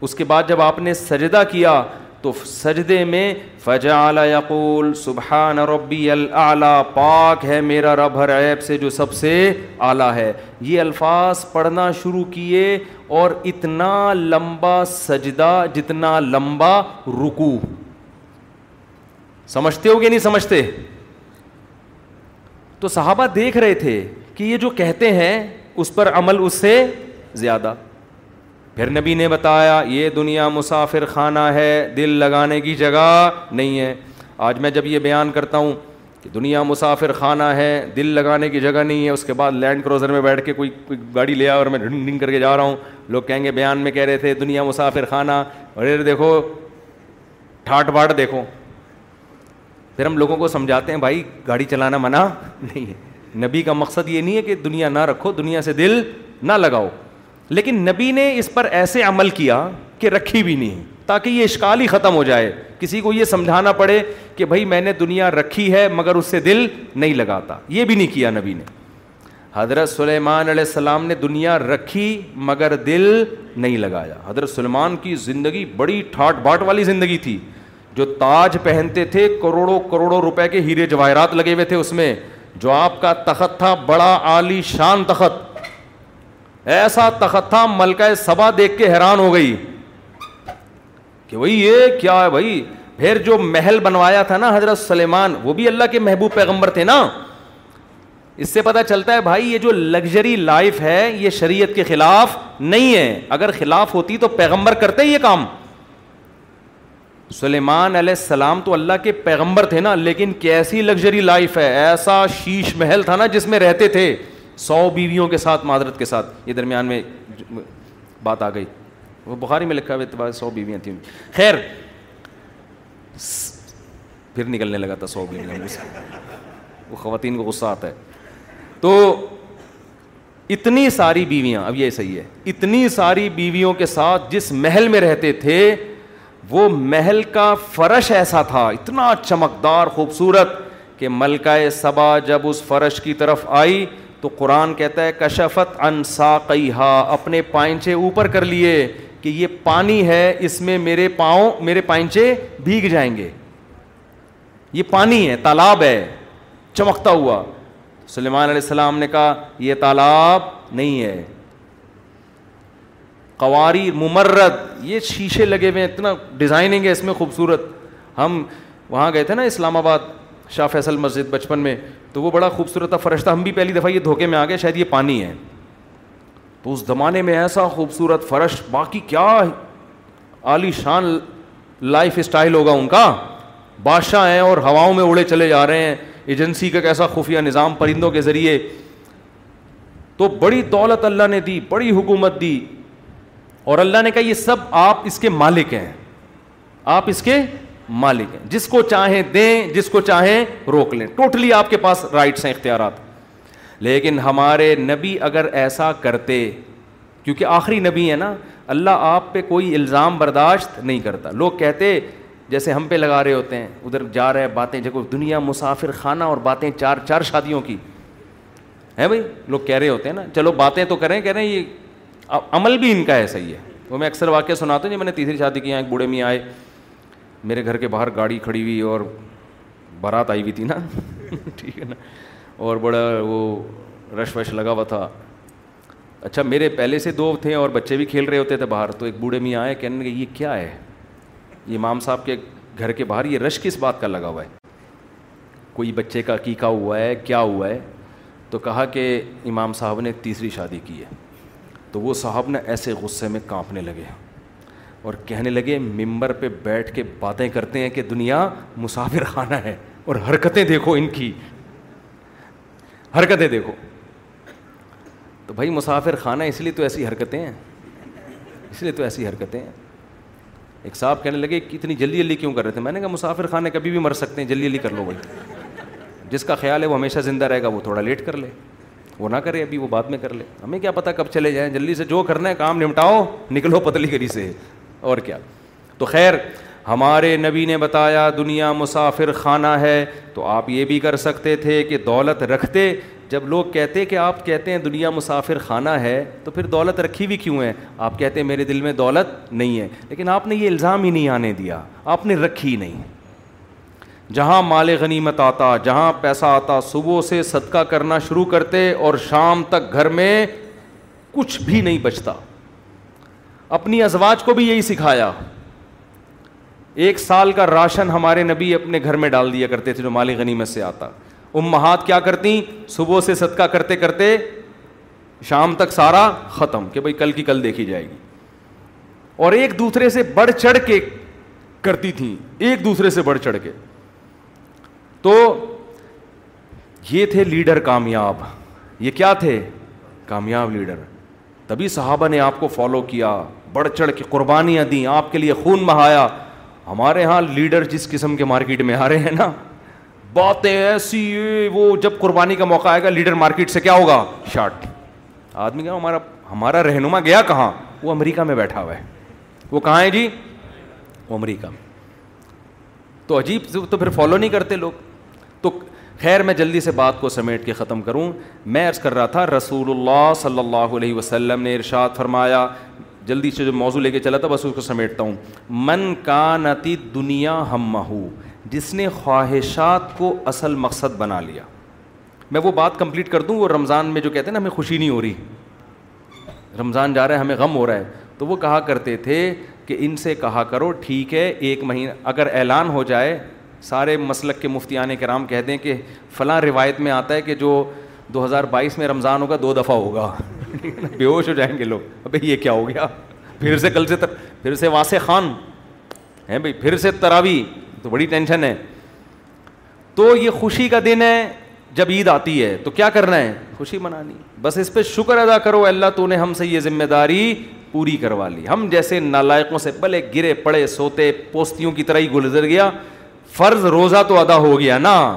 اس کے بعد جب آپ نے سجدہ کیا تو سجدے میں فجا یقول، سبحان ربی العلیٰ پاک ہے میرا رب ہر عیب سے جو سب سے اعلیٰ ہے۔ یہ الفاظ پڑھنا شروع کیے اور اتنا لمبا سجدہ، جتنا لمبا رکو سمجھتے ہو کہ نہیں سمجھتے؟ تو صحابہ دیکھ رہے تھے کہ یہ جو کہتے ہیں اس پر عمل اس سے زیادہ۔ پھر نبی نے بتایا، یہ دنیا مسافر خانہ ہے، دل لگانے کی جگہ نہیں ہے۔ آج میں جب یہ بیان کرتا ہوں کہ دنیا مسافر خانہ ہے، دل لگانے کی جگہ نہیں ہے، اس کے بعد لینڈ کروزر میں بیٹھ کے کوئی کوئی گاڑی لیا اور میں ڈھنگ ڈھنگ کر کے جا رہا ہوں۔ لوگ کہیں گے، بیان میں کہہ رہے تھے، دنیا مسافر خانہ۔ ارے دیکھو، ٹھاٹ باٹ دیکھو۔ پھر ہم لوگوں کو سمجھاتے ہیں، بھائی، گاڑی چلانا منع نہیں ہے۔ نبی کا مقصد یہ نہیں ہے کہ دنیا نہ رکھو، دنیا سے دل نہ لگاؤ۔ لیکن نبی نے اس پر ایسے عمل کیا کہ رکھی بھی نہیں، تاکہ یہ اشکال ہی ختم ہو جائے۔ کسی کو یہ سمجھانا پڑے کہ بھائی میں نے دنیا رکھی ہے مگر اس سے دل نہیں لگاتا۔ یہ بھی نہیں کیا نبی نے۔ حضرت سلیمان علیہ السلام نے دنیا رکھی مگر دل نہیں لگایا۔ حضرت سلیمان کی زندگی بڑی ٹھاٹ باٹ والی زندگی تھی۔ جو تاج پہنتے تھے، کروڑوں کروڑوں روپے کے ہیرے جواہرات لگے ہوئے تھے اس میں۔ جو آپ کا تخت تھا، بڑا عالی شان تخت۔ ایسا تخت تھا ملکہ سبا دیکھ کے حیران ہو گئی کہ بھائی یہ کیا ہے بھائی؟ پھر جو محل بنوایا تھا نا حضرت سلیمان، وہ بھی اللہ کے محبوب پیغمبر تھے نا؟ اس سے پتا چلتا ہے بھائی، یہ جو لگژری لائف ہے، یہ شریعت کے خلاف نہیں ہے۔ اگر خلاف ہوتی تو پیغمبر کرتے یہ کام۔ سلیمان علیہ السلام تو اللہ کے پیغمبر تھے نا، لیکن کیسی لگژری لائف ہے؟ ایسا شیش محل تھا نا جس میں رہتے تھے۔ سو بیویوں کے ساتھ، معذرت کے ساتھ۔ یہ درمیان میں بات آ گئی۔ وہ بخاری میں لکھا ہوا سو بیویاں تھیں۔ خیر، پھر نکلنے لگا تھا سو بیویاں۔ وہ خواتین کو غصہ آتا ہے۔ تو اتنی ساری بیویاں، اب یہ صحیح ہے۔ اتنی ساری بیویوں کے ساتھ جس محل میں رہتے تھے، وہ محل کا فرش ایسا تھا، اتنا چمکدار، خوبصورت کہ ملکہ سبا جب اس فرش کی طرف آئی تو قرآن کہتا ہے، کشفت انسا اپنے پائنچے اوپر کر لیے کہ یہ پانی ہے، اس میں میرے پاؤں، میرے پائنچے بھیگ جائیں گے۔ یہ پانی ہے، تالاب ہے، چمکتا ہوا۔ سلیمان علیہ السلام نے کہا، یہ تالاب نہیں ہے۔ قواری ممرد، یہ شیشے لگے ہوئے ہیں، اتنا ڈیزائننگ ہے اس میں خوبصورت۔ ہم وہاں گئے تھے نا اسلام آباد۔ شاہ فیصل مسجد بچپن میں، تو وہ بڑا خوبصورت تھا فرش تھا ہم بھی پہلی دفعہ یہ دھوکے میں آ گئے، شاید یہ پانی ہے۔ تو اس زمانے میں ایسا خوبصورت فرش باقی کیا عالی شان لائف اسٹائل ہوگا ان کا؟ بادشاہ ہیں اور ہواؤں میں اڑے چلے جا رہے ہیں، ایجنسی کا کیسا خفیہ نظام پرندوں کے ذریعے۔ تو بڑی دولت اللہ نے دی، بڑی حکومت دی۔ اور اللہ نے کہا، یہ سب آپ اس کے مالک ہیں۔ آپ اس کے مالک ہیں۔ جس کو چاہیں دیں، جس کو چاہیں روک لیں۔ ٹوٹلی آپ کے پاس رائٹس ہیں، اختیارات۔ لیکن ہمارے نبی اگر ایسا کرتے، کیونکہ آخری نبی ہے نا، اللہ آپ پہ کوئی الزام برداشت نہیں کرتا۔ لوگ کہتے، جیسے ہم پہ لگا رہے ہوتے ہیں، ادھر جا رہے باتیں جگہ دنیا مسافر خانہ اور باتیں چار چار شادیوں کی۔ ہے بھائی؟ لوگ کہہ رہے ہوتے ہیں نا، چلو باتیں تو کریں، کہہ رہے ہیں، یہ عمل بھی ان کا ایسا ہی ہے۔ وہ میں اکثر واقعہ سناتا ہوں جب میں نے تیسری شادی کی، یہاں ایک بوڑھے میں آئے۔ میرے گھر کے باہر گاڑی کھڑی ہوئی اور بارات آئی ہوئی تھی نا۔ ٹھیک ہے نا۔ اور بڑا وہ رش وش لگا ہوا تھا۔ اچھا میرے پہلے سے دو تھے اور بچے بھی کھیل رہے ہوتے تھے باہر۔ تو ایک بوڑھے میاں آئے، کہنے کہ یہ کیا ہے؟ یہ امام صاحب کے گھر کے باہر، یہ رش کس بات کا لگا ہوا ہے؟ کوئی بچے کا عقیقہ ہوا ہے، کیا ہوا ہے؟ تو کہا کہ امام صاحب نے تیسری شادی کی ہے۔ تو وہ صاحب نے ایسے غصے میں کانپنے لگے۔ اور کہنے لگے، ممبر پہ بیٹھ کے باتیں کرتے ہیں کہ دنیا مسافر خانہ ہے اور حرکتیں دیکھو ان کی. حرکتیں دیکھو۔ تو بھائی مسافر خانہ اس لیے تو ایسی حرکتیں ہیں۔ اس لیے تو ایسی حرکتیں ہیں۔ ایک صاحب کہنے لگے کہ اتنی جلدی جلدی کیوں کر رہے تھے؟ میں نے کہا مسافر خانے کبھی بھی مر سکتے ہیں، جلدی جلدی کر لو بھائی۔ جس کا خیال ہے وہ ہمیشہ زندہ رہے گا، وہ تھوڑا لیٹ کر لے۔ وہ نہ کرے، ابھی وہ بعد میں کر لے۔ ہمیں کیا پتہ کب چلے جائیں؟ جلدی سے جو کرنا ہے، کام نمٹاؤ، نکلو پتلی گری سے۔ اور کیا؟ تو خیر، ہمارے نبی نے بتایا دنیا مسافر خانہ ہے، تو آپ یہ بھی کر سکتے تھے کہ دولت رکھتے۔ جب لوگ کہتے کہ آپ کہتے ہیں دنیا مسافر خانہ ہے، تو پھر دولت رکھی بھی کیوں ہے آپ کہتے ہیں میرے دل میں دولت نہیں ہے۔ لیکن آپ نے یہ الزام ہی نہیں آنے دیا، آپ نے رکھی نہیں۔ جہاں مال غنیمت آتا، جہاں پیسہ آتا، صبح سے صدقہ کرنا شروع کرتے اور شام تک گھر میں کچھ بھی نہیں بچتا۔ اپنی ازواج کو بھی یہی سکھایا۔ ایک سال کا راشن ہمارے نبی اپنے گھر میں ڈال دیا کرتے تھے جو مالی غنیمت سے آتا۔ امہات کیا کرتی صبح سے صدقہ کرتے کرتے شام تک سارا ختم کہ بھائی کل کی کل دیکھی جائے گی۔ اور ایک دوسرے سے بڑھ چڑھ کے کرتی تھیں۔ ایک دوسرے سے بڑھ چڑھ کے۔ تو یہ تھے لیڈر کامیاب۔ یہ کیا تھے؟ کامیاب لیڈر۔ تبھی صحابہ نے آپ کو فالو کیا۔ بڑھ چڑھ کے قربانیاں دیں، آپ کے لیے خون بہایا۔ ہمارے یہاں لیڈر جس قسم کے مارکیٹ میں آ رہے ہیں نا، باتیں ایسی، وہ جب قربانی کا موقع آئے گا، لیڈر مارکیٹ سے کیا ہوگا؟ شارٹ آدمی کا ہمارا ہمارا رہنما گیا کہاں؟ وہ امریکہ میں بیٹھا ہوا ہے۔ وہ کہاں ہے جی؟ وہ امریکہ میں۔ تو عجیب، تو پھر فالو نہیں کرتے لوگ۔ تو خیر، میں جلدی سے بات کو سمیٹ کے ختم کروں۔ میں عرض کر رہا تھا، رسول اللہ صلی اللہ علیہ وسلم نے ارشاد فرمایا جلدی سے جو موضوع لے کے چلا تھا، بس اس کو سمیٹتا ہوں۔ من کا نتی دنیا ہم مہو جس نے خواہشات کو اصل مقصد بنا لیا۔ میں وہ بات کمپلیٹ کر دوں، وہ رمضان میں جو کہتے ہیں نا، ہمیں خوشی نہیں ہو رہی۔ رمضان جا رہا ہے، ہمیں غم ہو رہا ہے۔ تو وہ کہا کرتے تھے کہ ان سے کہا کرو، ٹھیک ہے، ایک مہینہ اگر اعلان ہو جائے، سارے مسلک کے مفتیان کرام کہتے ہیں کہ فلاں روایت میں آتا ہے کہ جو دو ہزار بائیس میں رمضان ہوگا، دو دفعہ ہوگا۔ بے ہوش ہو جائیں گے لوگ۔ ابھی یہ کیا ہو گیا؟ پھر سے کل سے تر... پھر سے واسع خان۔ ہیں بھائی، پھر سے تراوی۔ تو بڑی ٹینشن ہے۔ تو یہ خوشی کا دن ہے، جب عید آتی ہے۔ تو کیا کرنا ہے؟ خوشی منانی۔ بس اس پہ شکر ادا کرو، اللہ تو نے ہم سے یہ ذمہ داری پوری کروا لی۔ ہم جیسے نالائقوں سے بھلے گرے، پڑے، سوتے، پوستیوں کی طرح ہی گزر گیا۔ فرض روزہ تو ادا ہو گیا نا۔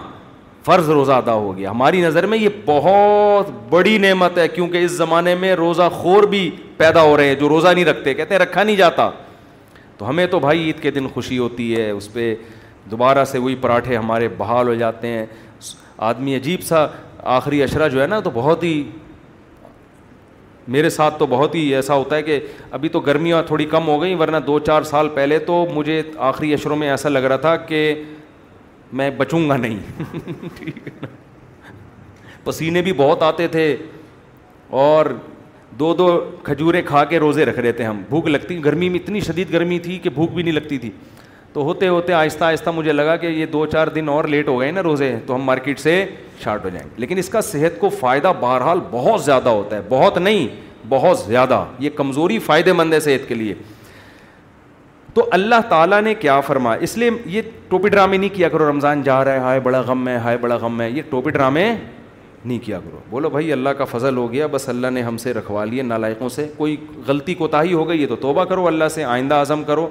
فرض روزہ ادا ہو گیا۔ ہماری نظر میں یہ بہت بڑی نعمت ہے کیونکہ اس زمانے میں روزہ خور بھی پیدا ہو رہے ہیں جو روزہ نہیں رکھتے، کہتے ہیں رکھا نہیں جاتا۔ تو ہمیں تو بھائی عید کے دن خوشی ہوتی ہے، اس پہ دوبارہ سے وہی پراٹھے ہمارے بحال ہو جاتے ہیں۔ آدمی عجیب سا آخری اشرا جو ہے نا، تو بہت ہی میرے ساتھ تو بہت ہی ایسا ہوتا ہے کہ ابھی تو گرمیاں تھوڑی کم ہو گئیں، ورنہ دو چار سال پہلے تو مجھے آخری اشروں میں ایسا لگ رہا تھا کہ میں بچوں گا نہیں۔ ٹھیک ہے نا پسینے بھی بہت آتے تھے اور دو دو کھجوریں کھا کے روزے رکھ رہے تھے ہم۔ بھوک لگتی۔ گرمی میں اتنی شدید گرمی تھی کہ بھوک بھی نہیں لگتی تھی۔ تو ہوتے ہوتے آہستہ آہستہ مجھے لگا کہ یہ دو چار دن اور لیٹ ہو گئے نا روزے، تو ہم مارکیٹ سے شارٹ ہو جائیں گے۔ لیکن اس کا صحت کو فائدہ بہرحال بہت زیادہ ہوتا ہے۔ بہت نہیں، بہت زیادہ۔ یہ کمزوری فائدے مند ہے صحت کے لیے۔ تو اللہ تعالیٰ نے کیا فرمایا؟ اس لیے یہ ٹوپی ڈرامے نہیں کیا کرو، رمضان جا رہا ہے، ہائے بڑا غم ہے، ہائے بڑا غم ہے۔ یہ ٹوپی ڈرامے نہیں کیا کرو۔ بولو بھائی، اللہ کا فضل ہو گیا، بس اللہ نے ہم سے رکھوا لیے نالائقوں سے۔ کوئی غلطی کوتاہی ہو گئی ہے تو توبہ کرو، اللہ سے آئندہ اعظم کرو۔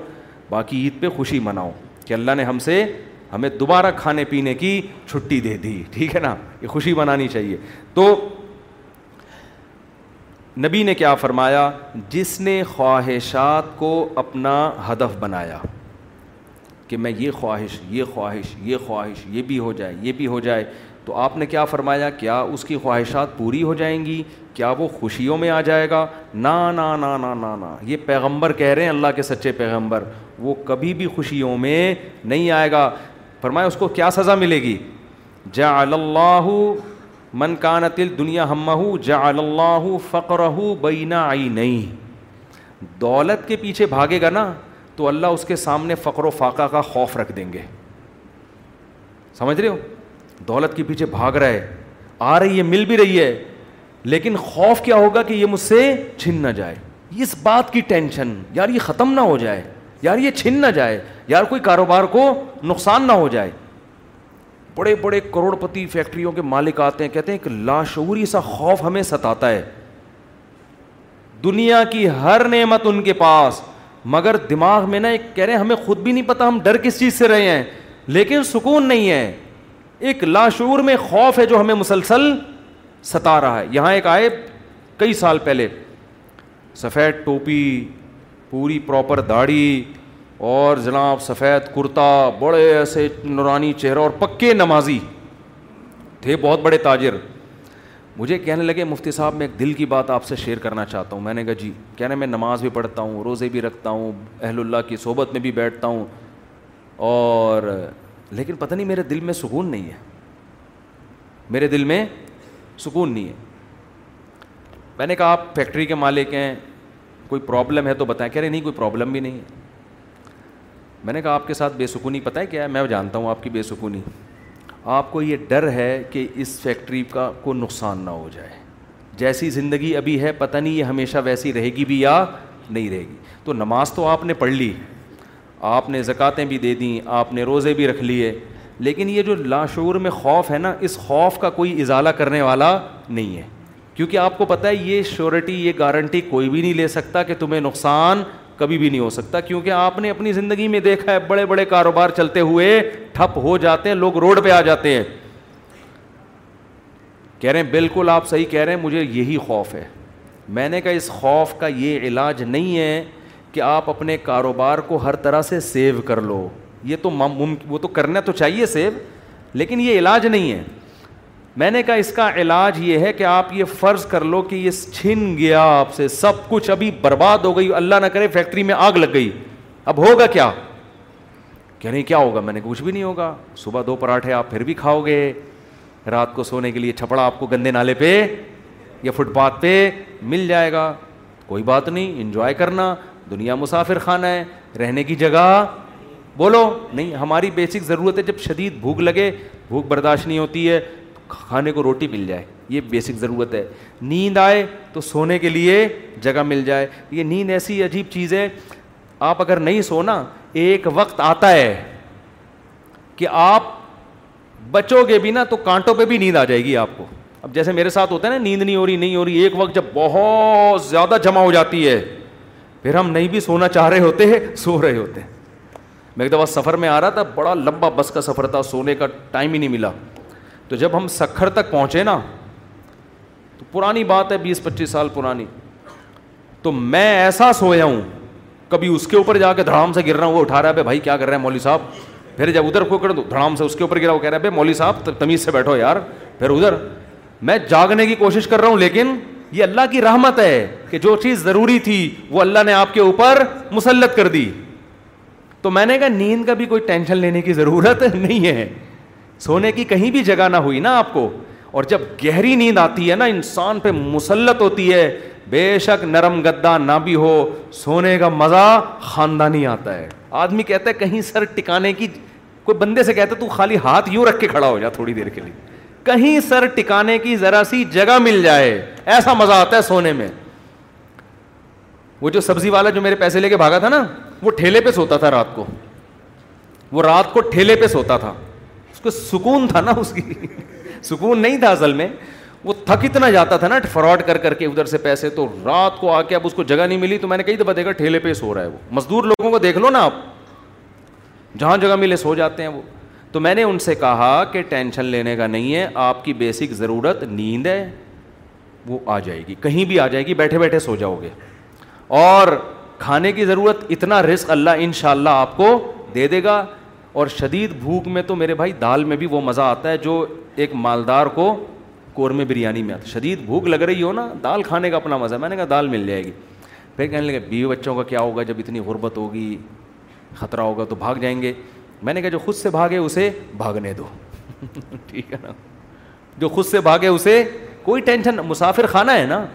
باقی عید پہ خوشی مناؤ کہ اللہ نے ہم سے ہمیں دوبارہ کھانے پینے کی چھٹی دے دی۔ ٹھیک ہے نا؟ یہ خوشی منانی چاہیے۔ تو نبی نے کیا فرمایا؟ جس نے خواہشات کو اپنا ہدف بنایا، کہ میں یہ خواہش یہ خواہش یہ خواہش، یہ بھی ہو جائے، یہ بھی ہو جائے، تو آپ نے کیا فرمایا؟ کیا اس کی خواہشات پوری ہو جائیں گی؟ کیا وہ خوشیوں میں آ جائے گا؟ نا نا نا نا نا نا یہ پیغمبر کہہ رہے ہیں، اللہ کے سچے پیغمبر۔ وہ کبھی بھی خوشیوں میں نہیں آئے گا۔ فرمایا، اس کو کیا سزا ملے گی؟ جا اللہ من کانت دنیا ہم جا اللہ فقر بینا آئی نہیں دولت کے پیچھے بھاگے گا نا، تو اللہ اس کے سامنے فقر و فاقہ کا خوف رکھ دیں گے۔ سمجھ رہے ہو؟ دولت کے پیچھے بھاگ رہا ہے، آ رہی ہے، مل بھی رہی ہے، لیکن خوف کیا ہوگا کہ یہ مجھ سے چھن نہ جائے۔ اس بات کی ٹینشن، یار یہ ختم نہ ہو جائے، یار یہ چھن نہ جائے، یار کوئی کاروبار کو نقصان نہ ہو جائے۔ بڑے بڑے کروڑ پتی فیکٹریوں کے مالک آتے ہیں، کہتے ہیں کہ لاشعوری سا خوف ہمیں ستاتا ہے۔ دنیا کی ہر نعمت ان کے پاس، مگر دماغ میں نا ایک کہہ رہے ہیں، ہمیں خود بھی نہیں پتا ہم ڈر کس چیز سے رہے ہیں، لیکن سکون نہیں ہے۔ ایک لاشعور میں خوف ہے جو ہمیں مسلسل ستا رہا ہے۔ یہاں ایک آئے کئی سال پہلے، سفید ٹوپی، پوری پراپر داڑھی اور جناب سفید کرتا، بڑے ایسے نورانی چہرہ اور پکے نمازی تھے، بہت بڑے تاجر۔ مجھے کہنے لگے، مفتی صاحب، میں ایک دل کی بات آپ سے شیئر کرنا چاہتا ہوں۔ میں نے کہا جی۔ کہنے میں نماز بھی پڑھتا ہوں، روزے بھی رکھتا ہوں، اہل اللہ کی صحبت میں بھی بیٹھتا ہوں۔ اور لیکن پتہ نہیں، میرے دل میں سکون نہیں ہے۔ میرے دل میں سکون نہیں ہے۔ میں نے کہا، آپ فیکٹری کے مالک ہیں، کوئی پرابلم ہے تو بتائیں۔ کہہ رہے نہیں، کوئی پرابلم بھی نہیں ہے۔ میں نے کہا، آپ کے ساتھ بے سکونی پتہ ہے کیا ہے؟ میں جانتا ہوں آپ کی بے سکونی آپ کو یہ ڈر ہے کہ اس فیکٹری کا کوئی نقصان نہ ہو جائے۔ جیسی زندگی ابھی ہے، پتہ نہیں یہ ہمیشہ ویسی رہے گی بھی یا نہیں رہے گی۔ تو نماز تو آپ نے پڑھ لی، آپ نے زکوٰۃیں بھی دے دیں، آپ نے روزے بھی رکھ لیے، لیکن یہ جو لاشعور میں خوف ہے نا، اس خوف کا کوئی ازالہ کرنے والا نہیں ہے۔ کیونکہ آپ کو پتہ ہے یہ شیورٹی، یہ گارنٹی کوئی بھی نہیں لے سکتا کہ تمہیں نقصان کبھی بھی نہیں ہو سکتا، کیونکہ آپ نے اپنی زندگی میں دیکھا ہے بڑے بڑے کاروبار چلتے ہوئے ٹھپ ہو جاتے ہیں، لوگ روڈ پہ آ جاتے ہیں۔ کہہ رہے ہیں، بالکل آپ صحیح کہہ رہے ہیں، مجھے یہی خوف ہے۔ میں نے کہا، اس خوف کا یہ علاج نہیں ہے کہ آپ اپنے کاروبار کو ہر طرح سے سیو کر لو۔ یہ تو وہ تو کرنا تو چاہیے سیو، لیکن یہ علاج نہیں ہے۔ میں نے کہا اس کا علاج یہ ہے کہ آپ یہ فرض کر لو کہ یہ چھن گیا آپ سے، سب کچھ ابھی برباد ہو گئی، اللہ نہ کرے فیکٹری میں آگ لگ گئی۔ اب ہوگا کیا؟ کیا نہیں کیا ہوگا؟ میں نے کچھ بھی نہیں ہوگا۔ صبح دو پراٹھے آپ پھر بھی کھاؤ گے۔ رات کو سونے کے لیے چھپڑا آپ کو گندے نالے پہ یا فٹ پاتھ پہ مل جائے گا۔ کوئی بات نہیں انجوائے کرنا۔ دنیا مسافر خانہ ہے، رہنے کی جگہ۔ بولو، نہیں، ہماری بیسک ضرورت ہے جب شدید بھوک لگے، بھوک برداشت نہیں ہوتی ہے۔ کھانے کو روٹی مل جائے، یہ بیسک ضرورت ہے۔ نیند آئے تو سونے کے لیے جگہ مل جائے۔ یہ نیند ایسی عجیب چیز ہے، آپ اگر نہیں سونا، ایک وقت آتا ہے کہ آپ بچو گے بھی نا تو کانٹوں پہ بھی نیند آ جائے گی آپ کو۔ اب جیسے میرے ساتھ ہوتا ہے نا، نیند نہیں ہو رہی، نہیں ہو رہی، ایک وقت جب بہت زیادہ جمع ہو جاتی ہے، پھر ہم نہیں بھی سونا چاہ رہے ہوتے ہیں سو رہے ہوتے۔ ہیں میں ایک دفعہ سفر میں آ رہا تھا، بڑا لمبا بس کا سفر تھا، سونے کا ٹائم ہی نہیں ملا۔ تو جب ہم سکھر تک پہنچے نا، تو پرانی بات ہے، بیس پچیس سال پرانی۔ تو میں ایسا سویا ہوں، کبھی اس کے اوپر جا کے دھڑام سے گر رہا ہوں، وہ اٹھا رہا ہے، بھائی، کیا کر رہے ہیں مولوی صاحب؟ پھر جب ادھر کو کر دو دھڑام سے اس کے اوپر گرا، وہ کہہ رہا ہے مولوی صاحب تمیز سے بیٹھو یار۔ پھر ادھر۔ میں جاگنے کی کوشش کر رہا ہوں، لیکن یہ اللہ کی رحمت ہے کہ جو چیز ضروری تھی، وہ اللہ نے آپ کے اوپر مسلط کر دی۔ تو میں نے کہا، نیند کا بھی کوئی ٹینشن لینے کی ضرورت نہیں ہے۔ سونے کی کہیں بھی جگہ نہ ہوئی نا آپ کو۔ اور جب گہری نیند آتی ہے نا، انسان پہ مسلط ہوتی ہے۔ بے شک نرم گدا نہ بھی ہو، سونے کا مزہ خاندانی آتا ہے۔ آدمی کہتا ہے، کہیں سر ٹکانے کی، کوئی بندے سے کہتا ہے، تو خالی ہاتھ یوں رکھ کے کھڑا ہو جا تھوڑی دیر کے لیے۔ کہیں سر ٹکانے کی ذرا سی جگہ مل جائے، ایسا مزہ آتا ہے سونے میں۔ وہ جو سبزی والا جو میرے پیسے لے کے بھاگا تھا نا، وہ ٹھیلے پہ سوتا تھا رات کو۔ وہ رات کو ٹھیلے پہ سوتا تھا۔ اس کو سکون تھا نا اس کی۔ سکون نہیں تھا اصل میں۔ وہ تھک اتنا جاتا تھا نا فراڈ کر کر کے ادھر سے پیسے، تو رات کو آ کے اب اس کو جگہ نہیں ملی، تو میں نے کئی دفعہ دیکھا ٹھیلے پہ سو رہا ہے وہ۔ مزدور لوگوں کو دیکھ لو نا آپ۔ جہاں جگہ ملے سو جاتے ہیں وہ۔ تو میں نے ان سے کہا کہ ٹینشن لینے کا نہیں ہے، آپ کی بیسک ضرورت نیند ہے، وہ آ جائے گی۔ کہیں بھی آ جائے گی، بیٹھے بیٹھے سو جاؤ گے۔ اور کھانے کی ضرورت، اتنا رزق اللہ ان شاء اللہ آپ کو دے دے گا۔ اور شدید بھوک میں تو میرے بھائی دال میں بھی وہ مزہ آتا ہے جو ایک مالدار کو قورمے بریانی میں آتا ہے۔ شدید بھوک لگ رہی ہو نا، دال کھانے کا اپنا مزہ ہے۔ میں نے کہا دال مل جائے گی۔ پھر کہنے لگے، بیوی بچوں کا کیا ہوگا؟ جب اتنی غربت ہوگی، خطرہ ہوگا تو بھاگ جائیں گے۔ میں نے کہا، جو خود سے بھاگے اسے بھاگنے دو۔ ٹھیک ہے نا؟ جو خود سے بھاگے اسے، کوئی ٹینشن، مسافر خانہ ہے نا۔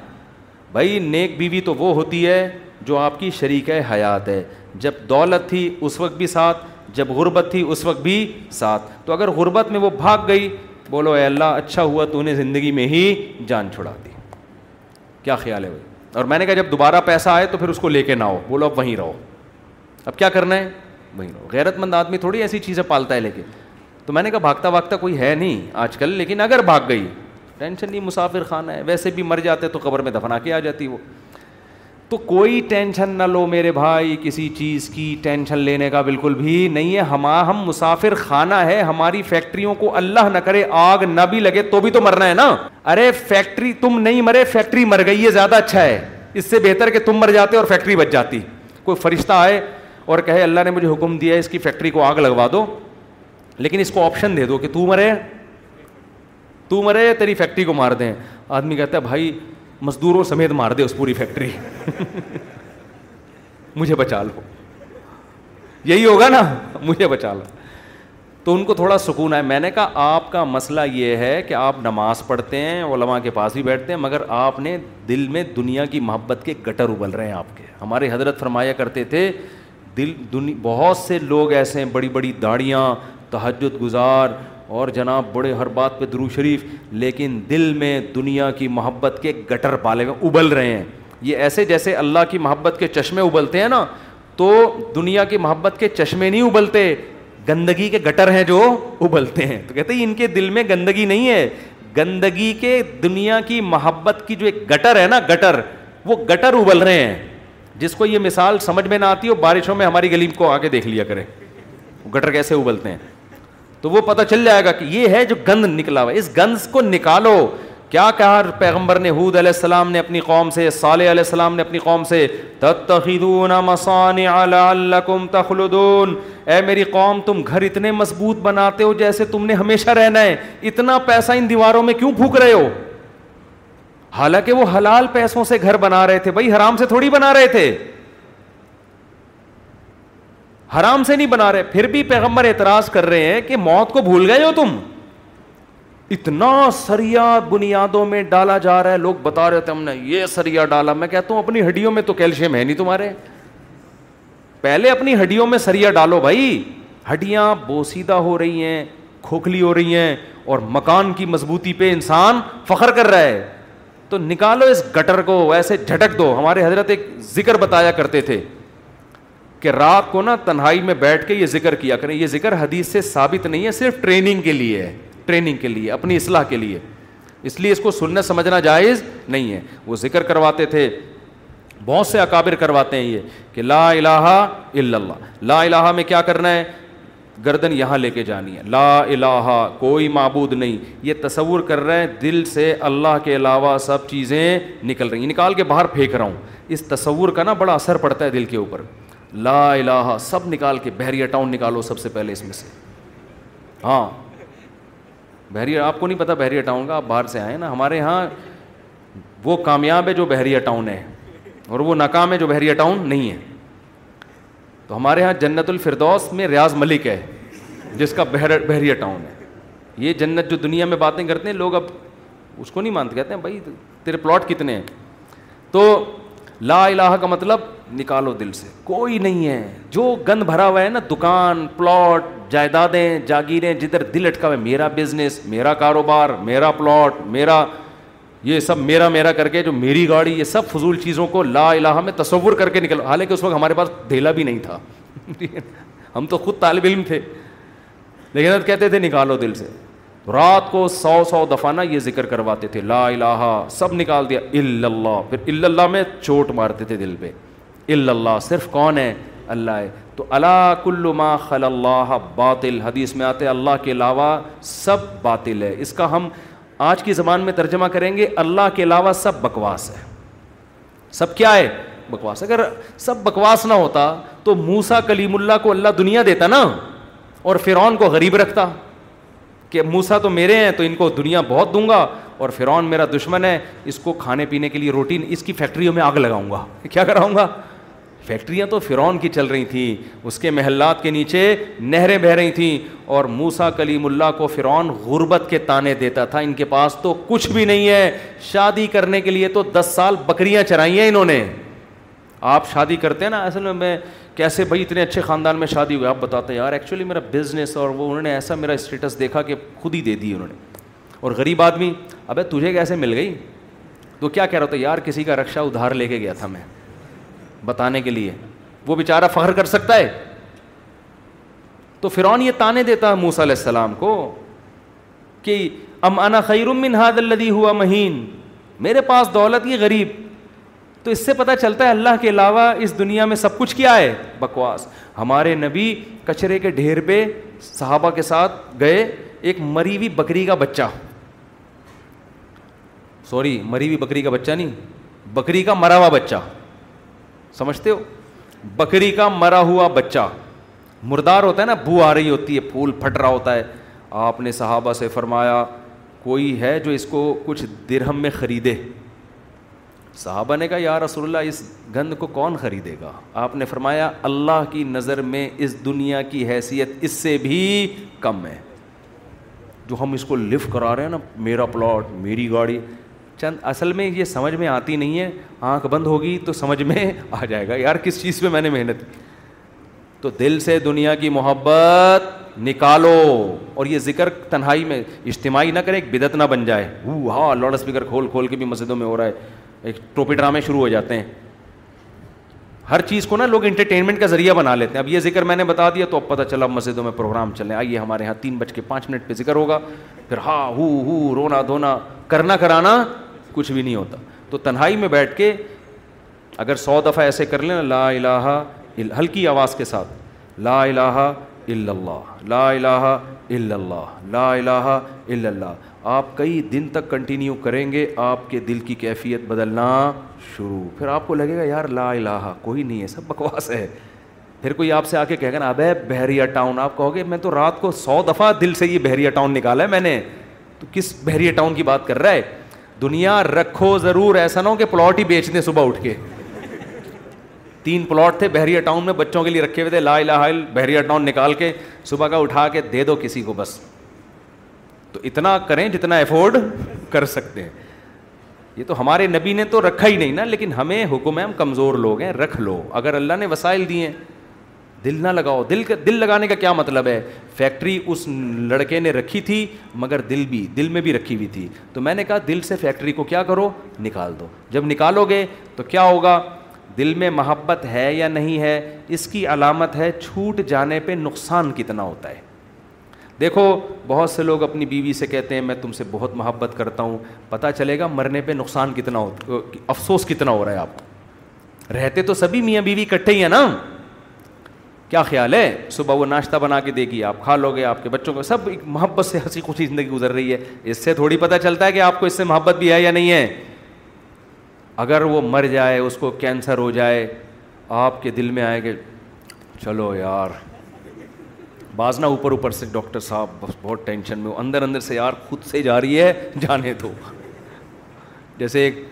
بھائی، نیک بیوی تو وہ ہوتی ہے جو آپ کی شریک حیات ہے۔ جب دولت تھی، اس وقت بھی ساتھ جب غربت تھی اس وقت بھی ساتھ۔ تو اگر غربت میں وہ بھاگ گئی، بولو، اے اللہ اچھا ہوا تو انہیں زندگی میں ہی جان چھڑا دی۔ کیا خیال ہے بھائی؟ اور میں نے کہا، جب دوبارہ پیسہ آئے تو پھر اس کو لے کے نہ ہو بولو، اب وہیں رہو۔ اب کیا کرنا ہے؟ وہیں رہو۔ غیرت مند آدمی تھوڑی ایسی چیزیں پالتا ہے لے کے تو میں نے کہا، بھاگتا بھاگتا کوئی ہے نہیں آج کل، لیکن اگر بھاگ گئی، ٹینشن نہیں، مسافر خانہ ہے۔ ویسے بھی مر جاتے تو قبر میں دفنا کے آ جاتی وہ۔ تو کوئی ٹینشن نہ لو میرے بھائی، کسی چیز کی ٹینشن لینے کا بالکل بھی نہیں ہے۔ ہم ہم مسافر خانہ ہے، ہماری فیکٹریوں کو اللہ نہ کرے، آگ نہ بھی لگے تو بھی تو مرنا ہے نا۔ ارے، فیکٹری تم نہیں مرے، فیکٹری مر گئی ہے، زیادہ اچھا ہے۔ اس سے بہتر کہ تم مر جاتے اور فیکٹری بچ جاتی۔ کوئی فرشتہ آئے اور کہے، اللہ نے مجھے حکم دیا ہے، اس کی فیکٹری کو آگ لگوا دو۔ لیکن اس کو آپشن دے دو کہ تو مرے۔ تو مرے، تیری فیکٹری کو مار دیں۔ آدمی کہتا ہے، بھائی مزدوروں سمیت مار دے اس پوری فیکٹری مجھے بچا لو۔ یہی ہوگا نا؟ مجھے بچا لو۔ تو ان کو تھوڑا سکون ہے میں نے کہا، آپ کا مسئلہ یہ ہے کہ آپ نماز پڑھتے ہیں، علماء کے پاس بھی بیٹھتے ہیں، مگر آپ نے دل میں دنیا کی محبت کے گٹر ابل رہے ہیں آپ کے۔ ہمارے حضرت فرمایا کرتے تھے، دل دنیا بہت سے لوگ ایسے ہیں، بڑی بڑی داڑیاں، تہجد گزار اور جناب بڑے ہر بات پہ درو شریف، لیکن دل میں دنیا کی محبت کے گٹر پالے ہوئے، ابل رہے ہیں۔ یہ ایسے جیسے اللہ کی محبت کے چشمے ابلتے ہیں نا، تو دنیا کی محبت کے چشمے نہیں ابلتے، گندگی کے گٹر ہیں جو ابلتے ہیں۔ تو کہتے ہیں ان کے دل میں گندگی نہیں ہے، گندگی کے دنیا کی محبت کی جو ایک گٹر ہے نا، گٹر، وہ گٹر ابل رہے ہیں۔ جس کو یہ مثال سمجھ میں نہ آتی ہو، بارشوں میں ہماری گلی کو آ کے دیکھ لیا کرے گٹر کیسے ابلتے ہیں؟ تو وہ پتہ چل جائے گا کہ یہ ہے جو گند نکلا ہوا اس گند کو نکالو۔ کیا کہا پیغمبر نے؟ حود علیہ السلام نے اپنی قوم سے، صالح علیہ السلام نے اپنی قوم سے، تتخذون مصانع لعلکم تخلدون۔ اے میری قوم، تم گھر اتنے مضبوط بناتے ہو جیسے تم نے ہمیشہ رہنا ہے۔ اتنا پیسہ ان دیواروں میں کیوں پھونک رہے ہو؟ حالانکہ وہ حلال پیسوں سے گھر بنا رہے تھے۔ بھائی، حرام سے تھوڑی بنا رہے تھے۔ حرام سے نہیں بنا رہے، پھر بھی پیغمبر اعتراض کر رہے ہیں کہ موت کو بھول گئے ہو تم۔ اتنا سریا بنیادوں میں ڈالا جا رہا ہے، لوگ بتا رہے تھے ہم نے یہ سریا ڈالا۔ میں کہتا ہوں، اپنی ہڈیوں میں تو کیلشیم ہے نہیں تمہارے۔ پہلے اپنی ہڈیوں میں سریا ڈالو بھائی۔ ہڈیاں بوسیدہ ہو رہی ہیں، کھوکھلی ہو رہی ہیں اور مکان کی مضبوطی پہ انسان فخر کر رہا ہے۔ تو نکالو اس گٹر کو، ایسے جھٹک دو۔ ہمارے حضرت ایک ذکر بتایا کرتے تھے۔ کہ رات کو نا تنہائی میں بیٹھ کے یہ ذکر کیا کریں۔ یہ ذکر حدیث سے ثابت نہیں ہے، صرف ٹریننگ کے لیے ہے، ٹریننگ کے لیے، اپنی اصلاح کے لیے۔ اس لیے اس کو سننا سمجھنا جائز نہیں ہے۔ وہ ذکر کرواتے تھے، بہت سے اکابر کرواتے ہیں یہ کہ لا الہ الا اللہ۔ لا الہ میں کیا کرنا ہے؟ گردن یہاں لے کے جانی ہے۔ لا الہ، کوئی معبود نہیں۔ یہ تصور کر رہے ہیں، دل سے اللہ کے علاوہ سب چیزیں نکل رہی ہیں۔ نکال کے باہر پھینک رہا ہوں۔ اس تصور کا نا بڑا اثر پڑتا ہے دل کے اوپر۔ لا الہ سب نکال کے بحریہ ٹاؤن نکالو سب سے پہلے اس میں سے۔ ہاں۔ بحریہ، آپ کو نہیں پتا بحریہ ٹاؤن کا؟ آپ باہر سے آئے نا۔ ہمارے یہاں وہ کامیاب ہے جو بحریہ ٹاؤن ہے اور وہ ناکام ہے جو بحریہ ٹاؤن نہیں ہے۔ تو ہمارے یہاں جنت الفردوس میں ریاض ملک ہے، جس کا بحر، بحریہ ٹاؤن ہے۔ یہ جنت جو دنیا میں باتیں کرتے ہیں، لوگ اب اس کو نہیں مانتے، کہتے ہیں، بھائی تیرے پلاٹ کتنے ہیں؟ تو لا الہ کا مطلب نکالو دل سے۔ کوئی نہیں ہے۔ جو گند بھرا ہوا ہے نا، دکان، پلاٹ، جائیدادیں، جاگیریں، جدھر دل اٹکا ہوا ہے، میرا بزنس میرا کاروبار، میرا پلاٹ میرا یہ سب، میرا میرا کر کے جو میری گاڑی، یہ سب فضول چیزوں کو لا الہ میں تصور کر کے نکل حالانکہ اس وقت ہمارے پاس دھیلا بھی نہیں تھا۔ ہم تو خود طالب علم تھے۔ لیکن کہتے تھے، نکالو دل سے۔ رات کو سو سو دفعہ نا یہ ذکر کرواتے تھے، لا الہ، سب نکال دیا الا اللہ، پھر الا اللہ میں چوٹ مارتے تھے دل پہ۔ الا اللہ، صرف کون ہے؟ اللہ ہے۔ تو اللہ کل ما خل اللہ باطل، حدیث میں آتے، اللہ کے علاوہ سب باطل ہے۔ اس کا ہم آج کی زبان میں ترجمہ کریں گے، اللہ کے علاوہ سب بکواس ہے۔ سب کیا ہے؟ بکواس۔ اگر سب بکواس نہ ہوتا تو موسا کلیم اللہ کو اللہ دنیا دیتا نا، اور فرعون کو غریب رکھتا۔ کہ موسا تو میرے ہیں تو ان کو دنیا بہت دوں گا اور فرعون میرا دشمن ہے، اس کو کھانے پینے کے لیے روٹی اس کی فیکٹریوں میں آگ لگاؤں گا۔ کیا کراؤں گا؟ فیکٹریاں تو فرعون کی چل رہی تھیں، اس کے محلات کے نیچے نہریں بہہ رہی تھیں اور موسا کلیم اللہ کو فرعون غربت کے تانے دیتا تھا۔ ان کے پاس تو کچھ بھی نہیں ہے۔ شادی کرنے کے لیے تو دس سال بکریاں چرائی ہیں انہوں نے۔ آپ شادی کرتے ہیں نا، اصل میں میں کیسے بھائی اتنے اچھے خاندان میں شادی ہوئی، آپ بتاتے ہیں، یار ایکچولی میرا بزنس اور وہ انہوں نے ایسا میرا اسٹیٹس دیکھا کہ خود ہی دے دی انہوں نے۔ اور غریب آدمی، ابے تجھے کیسے مل گئی؟ تو کیا کہہ رہا تھا، یار، کسی کا رکشا ادھار لے کے گیا تھا میں، بتانے کے لیے۔ وہ بیچارہ فخر کر سکتا ہے۔ تو فرعون یہ تانے دیتا ہے موسا علیہ السلام کو کہ ام انا خیر من هذا الذي ہوا مہین۔ میرے پاس دولت یہ غریب۔ تو اس سے پتہ چلتا ہے اللہ کے علاوہ اس دنیا میں سب کچھ کیا ہے؟ بکواس۔ ہمارے نبی کچرے کے ڈھیر پہ صحابہ کے ساتھ گئے، ایک مری ہوئی بکری کا بچہ۔ سوری مری ہوئی بکری کا بچہ نہیں، بکری کا مرا ہوا بچہ۔ سمجھتے ہو؟ بکری کا مرا ہوا بچہ۔ مردار ہوتا ہے نا، بو آ رہی ہوتی ہے، پھول پھٹ رہا ہوتا ہے۔ آپ نے صحابہ سے فرمایا، کوئی ہے جو اس کو کچھ درہم میں خریدے؟ صحابہ نے کہا، یا رسول اللہ، اس گند کو کون خریدے گا؟ آپ نے فرمایا، اللہ کی نظر میں اس دنیا کی حیثیت اس سے بھی کم ہے۔ جو ہم اس کو لفٹ کرا رہے ہیں نا، میرا پلاٹ، میری گاڑی، چند اصل میں یہ سمجھ میں آتی نہیں ہے۔ آنکھ بند ہوگی تو سمجھ میں آ جائے گا، یار کس چیز پہ میں نے محنت کی؟ تو دل سے دنیا کی محبت نکالو۔ اور یہ ذکر تنہائی میں اجتماعی نہ کرے، ایک بدت نہ بن جائے۔ ہاں لاؤڈ اسپیکر کھول کھول کے بھی مسجدوں میں ہو رہا ہے۔ ایک ٹوپی ڈرامے شروع ہو جاتے ہیں۔ ہر چیز کو نا لوگ انٹرٹینمنٹ کا ذریعہ بنا لیتے ہیں۔ اب یہ ذکر میں نے بتا دیا تو اب پتہ چلا مسجدوں میں پروگرام چلے آئیے ہمارے یہاں تین بج کے پانچ منٹ پہ ذکر ہوگا۔ پھر ہاں ہو ہو، رونا دھونا، کرنا کرانا کچھ بھی نہیں ہوتا۔ تو تنہائی میں بیٹھ کے اگر سو دفعہ ایسے کر لیں لا الہ ہلکی آواز کے ساتھ۔ لا الہ الا اللہ، لا الہ الا اللہ، لا الہ الا اللہ۔ آپ کئی دن تک کنٹینیو کریں گے، آپ کے دل کی کیفیت بدلنا شروع۔ پھر آپ کو لگے گا، یار، لا الہ، کوئی نہیں ہے، سب بکواس ہے۔ پھر کوئی آپ سے آ کے کہے گا نا، ابے، بحریہ ٹاؤن۔ آپ کہو گے، میں تو رات کو سو دفعہ دل سے یہ بحریہ ٹاؤن نکالا ہے میں نے۔ تو کس بحریہ ٹاؤن کی بات کر رہا ہے؟ دنیا رکھو ضرور، ایسا نہ ہو کہ پلاٹ ہی بیچ دیں صبح اٹھ کے۔ تین پلاٹ تھے بحریہ ٹاؤن میں، بچوں کے لیے رکھے ہوئے تھے، لا الہ الا بحریہ ٹاؤن نکال کے، صبح کا اٹھا کے دے دو کسی کو بس۔ تو اتنا کریں جتنا افورڈ کر سکتے ہیں۔ یہ تو ہمارے نبی نے تو رکھا ہی نہیں نا، لیکن ہمیں حکم ہے، ہم کمزور لوگ ہیں، رکھ لو۔ اگر اللہ نے وسائل دیے دل نہ لگاؤ۔ دل کا دل لگانے کا کیا مطلب ہے؟ فیکٹری اس لڑکے نے رکھی تھی، مگر دل بھی، دل میں بھی رکھی ہوئی تھی۔ تو میں نے کہا، دل سے فیکٹری کو کیا کرو؟ نکال دو۔ جب نکالو گے تو کیا ہوگا؟ دل میں محبت ہے یا نہیں ہے؟ اس کی علامت ہے، چھوٹ جانے پہ نقصان کتنا ہوتا ہے۔ دیکھو، بہت سے لوگ اپنی بیوی سے کہتے ہیں، میں تم سے بہت محبت کرتا ہوں۔ پتہ چلے گا مرنے پہ نقصان کتنا ہو، افسوس کتنا ہو رہا ہے آپ کو۔ رہتے تو سبھی میاں بیوی اکٹھے ہی ہیں نا؟ کیا خیال ہے؟ صبح وہ ناشتہ بنا کے دے گی، آپ کھا لو گے، آپ کے بچوں کو سب ایک محبت سے ہنسی خوشی زندگی گزر رہی ہے۔ اس سے تھوڑی پتہ چلتا ہے کہ آپ کو اس سے محبت بھی ہے یا نہیں ہے۔ اگر وہ مر جائے، اس کو کینسر ہو جائے، آپ کے دل میں آئے کہ چلو یار بعض نہ اوپر اوپر سے ڈاکٹر صاحب، بس بہت ٹینشن میں ہو اندر اندر سے یار خود سے جا رہی ہے، جانے دو۔ جیسے ایک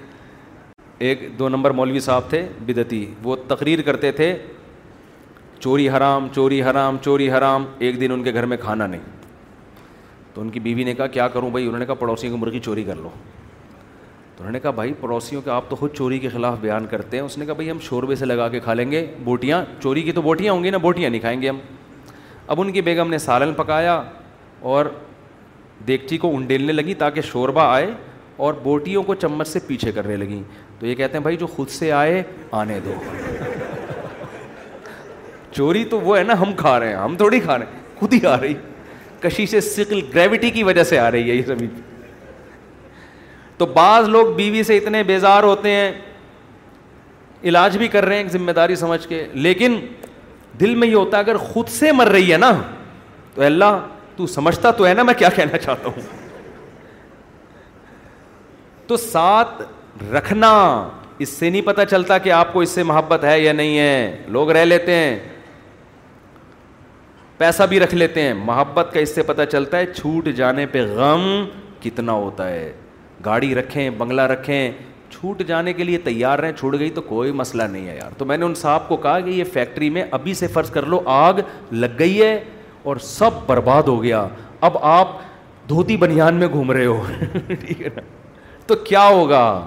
ایک، دو نمبر مولوی صاحب تھے بدتی وہ تقریر کرتے تھے، چوری حرام چوری حرام چوری حرام، ایک دن ان کے گھر میں کھانا نہیں۔ تو ان کی بیوی نے کہا، کیا کروں بھائی؟ انہوں نے کہا، پڑوسیوں کی مرغی چوری کر لو۔ تو انہوں نے کہا، بھائی، پڑوسیوں کے آپ تو خود چوری کے خلاف بیان کرتے ہیں۔ اس نے کہا، بھائی، ہم شوربے سے لگا کے کھا لیں گے بوٹیاں۔ چوری کی تو بوٹیاں ہوں گی نا، بوٹیاں نہیں کھائیں گے ہم۔ اب ان کی بیگم نے سالن پکایا اور دیگچی کو انڈیلنے لگی تاکہ شوربہ آئے اور بوٹیوں کو چمچ سے پیچھے کرنے لگیں تو یہ کہتے ہیں، بھائی، جو خود سے آئے، آنے دو۔ چوری تو وہ ہے نا، ہم کھا رہے ہیں، ہم تھوڑی کھا رہے ہیں، خود ہی آ رہی۔ کشی سے سکل گریوٹی کی وجہ سے آ رہی ہے یہ زمین تو بعض لوگ بیوی سے اتنے بیزار ہوتے ہیں، علاج بھی کر رہے ہیں ذمہ داری سمجھ کے۔ لیکن دل میں یہ ہوتا ہے اگر خود سے مر رہی ہے نا، تو اللہ، تو سمجھتا تو ہے نا میں کیا کہنا چاہتا ہوں۔ تو ساتھ رکھنا، اس سے نہیں پتا چلتا کہ آپ کو اس سے محبت ہے یا نہیں ہے۔ لوگ رہ لیتے ہیں۔ پیسہ بھی رکھ لیتے ہیں۔ محبت کا اس سے پتا چلتا ہے، چھوٹ جانے پہ غم کتنا ہوتا ہے۔ گاڑی رکھیں، بنگلہ رکھیں چھوٹ جانے کے لیے تیار رہیں، چھوٹ گئی تو کوئی مسئلہ نہیں ہے یار۔ تو میں نے ان صاحب کو کہا کہ یہ فیکٹری میں ابھی سے فرض کر لو، آگ لگ گئی ہے اور سب برباد ہو گیا۔ اب آپ دھوتی بنیان میں گھوم رہے ہو۔ ٹھیک ہے نا؟ تو کیا ہوگا؟